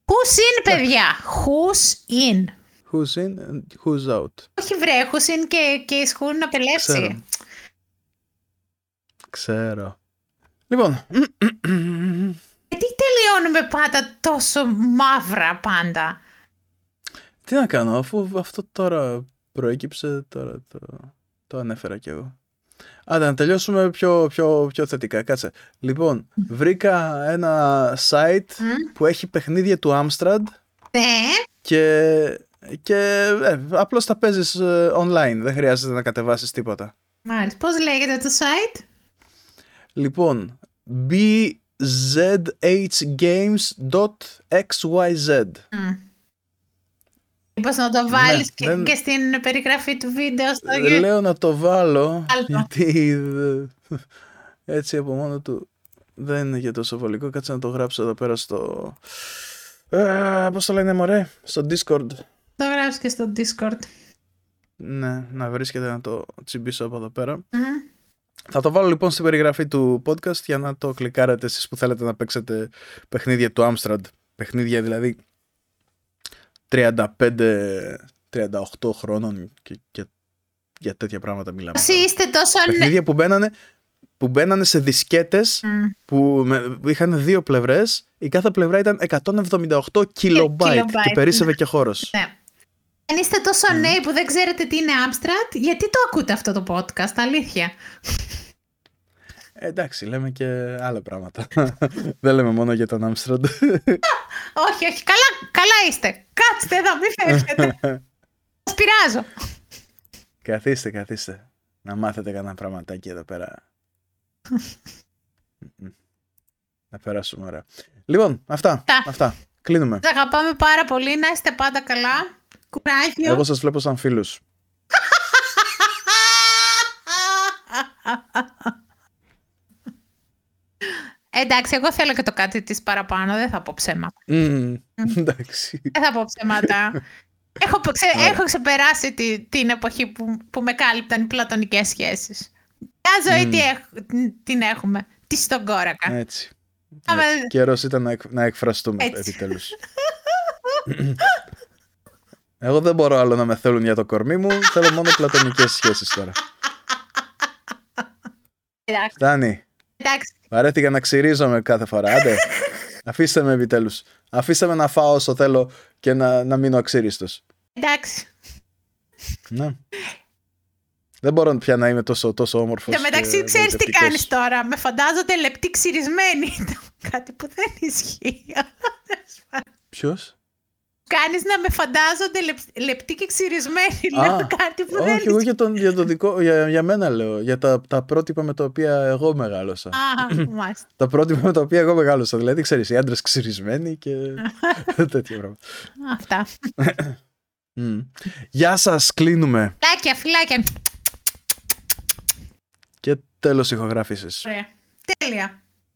Who's in, παιδιά. Who's in. Who's in and who's out. Όχι βρε, who's in και, και ισχούν να πελέψει. Ξέρω. Ξέρω. Λοιπόν. Γιατί πράγματα τόσο μαύρα πάντα; Τι να κάνω, αφού αυτό τώρα προέκυψε, τώρα το, το ανέφερα κι εγώ. Άντε, να τελειώσουμε πιο, πιο, πιο θετικά. Κάτσε. Λοιπόν, βρήκα ένα site που έχει παιχνίδια του Amstrad. Ναι. Και, και ε, απλώς τα παίζεις ε, online. Δεν χρειάζεται να κατεβάσεις τίποτα. Μάλιστα. Πώς λέγεται το site? Λοιπόν, bzhgames.xyz Μήπως να το βάλεις ναι, και, στην περιγραφή του βίντεο στο YouTube. Λέω να το βάλω, γιατί έτσι από μόνο του δεν είναι για τόσο βολικό. Κάτσε να το γράψω εδώ πέρα στο... Ε, πώς το λένε μωρέ, στο Discord. Το γράψω και στο Discord. Ναι, να βρίσκεται να το τσιμπήσω από εδώ Θα το βάλω λοιπόν στην περιγραφή του podcast για να το κλικάρετε εσείς που θέλετε να παίξετε παιχνίδια του Amstrad. Παιχνίδια δηλαδή 35-38 χρόνων και, και για τέτοια πράγματα μιλάμε. Όσοι είστε τόσο... Παιχνίδια που μπαίνανε, που μπαίνανε σε δισκέτες που με, είχαν δύο πλευρές η κάθε πλευρά ήταν 178 kilobyte και περίσσευε και χώρος. Ναι. Αν είστε τόσο νέοι που δεν ξέρετε τι είναι Amstrad, γιατί το ακούτε αυτό το podcast, αλήθεια; Ε, εντάξει, λέμε και άλλα πράγματα. δεν λέμε μόνο για τον Amstrad. όχι, όχι, καλά, καλά είστε. Κάτσετε εδώ, μην φεύγετε. Σας πειράζω. Καθίστε, καθίστε. Να μάθετε κανένα πραγματάκι εδώ πέρα. να περάσουμε ωραία. Λοιπόν, αυτά. αυτά. Κλείνουμε. Σας αγαπάμε πάρα πολύ. Να είστε πάντα καλά. Κουράγιο. Εγώ σας βλέπω σαν φίλους. Εντάξει, εγώ θέλω και το κάτι της παραπάνω, δεν θα πω ψέματα. Mm, εντάξει. Δεν θα πω ψέματα. έχω, ξε, έχω ξεπεράσει τη, την εποχή που, που με κάλυπταν οι πλατωνικές σχέσεις. Μια ζωή mm. τι έχ, την έχουμε. Τι στον κόρακα. Έτσι. Έτσι. Καιρός ήταν να, να εκφραστούμε Έτσι. επιτέλους. Εγώ δεν μπορώ άλλο να με θέλουν για το κορμί μου. Θέλω μόνο πλατωνικές σχέσεις τώρα. Φτάνει. Εντάξει. Βαρέθηκα να ξυρίζομαι κάθε φορά. Άντε. Αφήστε με επιτέλους. Αφήστε με να φάω όσο θέλω και να, να μείνω αξίριστος. Εντάξει. Ναι. Δεν μπορώ πια να είμαι τόσο, τόσο όμορφος. Και μεταξύ, ξέρεις τι κάνεις τώρα. Με φαντάζονται λεπτή ξυρισμένη. Κάτι που δεν ισχύει. Ποιος; Κάνεις να με φαντάζονται λεπτή και ξυρισμένη. Λέω κάτι που δεν Όχι, εγώ για, τον, για, δικό, για, για μένα λέω. Για τα, τα πρότυπα με τα οποία εγώ μεγάλωσα. Α, μάλιστα. τα πρότυπα με τα οποία εγώ μεγάλωσα. Δηλαδή, ξέρεις, οι άντρες ξυρισμένοι και τέτοια πράγματα. Αυτά. Γεια σας, κλείνουμε. Φιλάκια, φιλάκια. Και τέλος ηχογράφησης. Ωραία. Τέλεια.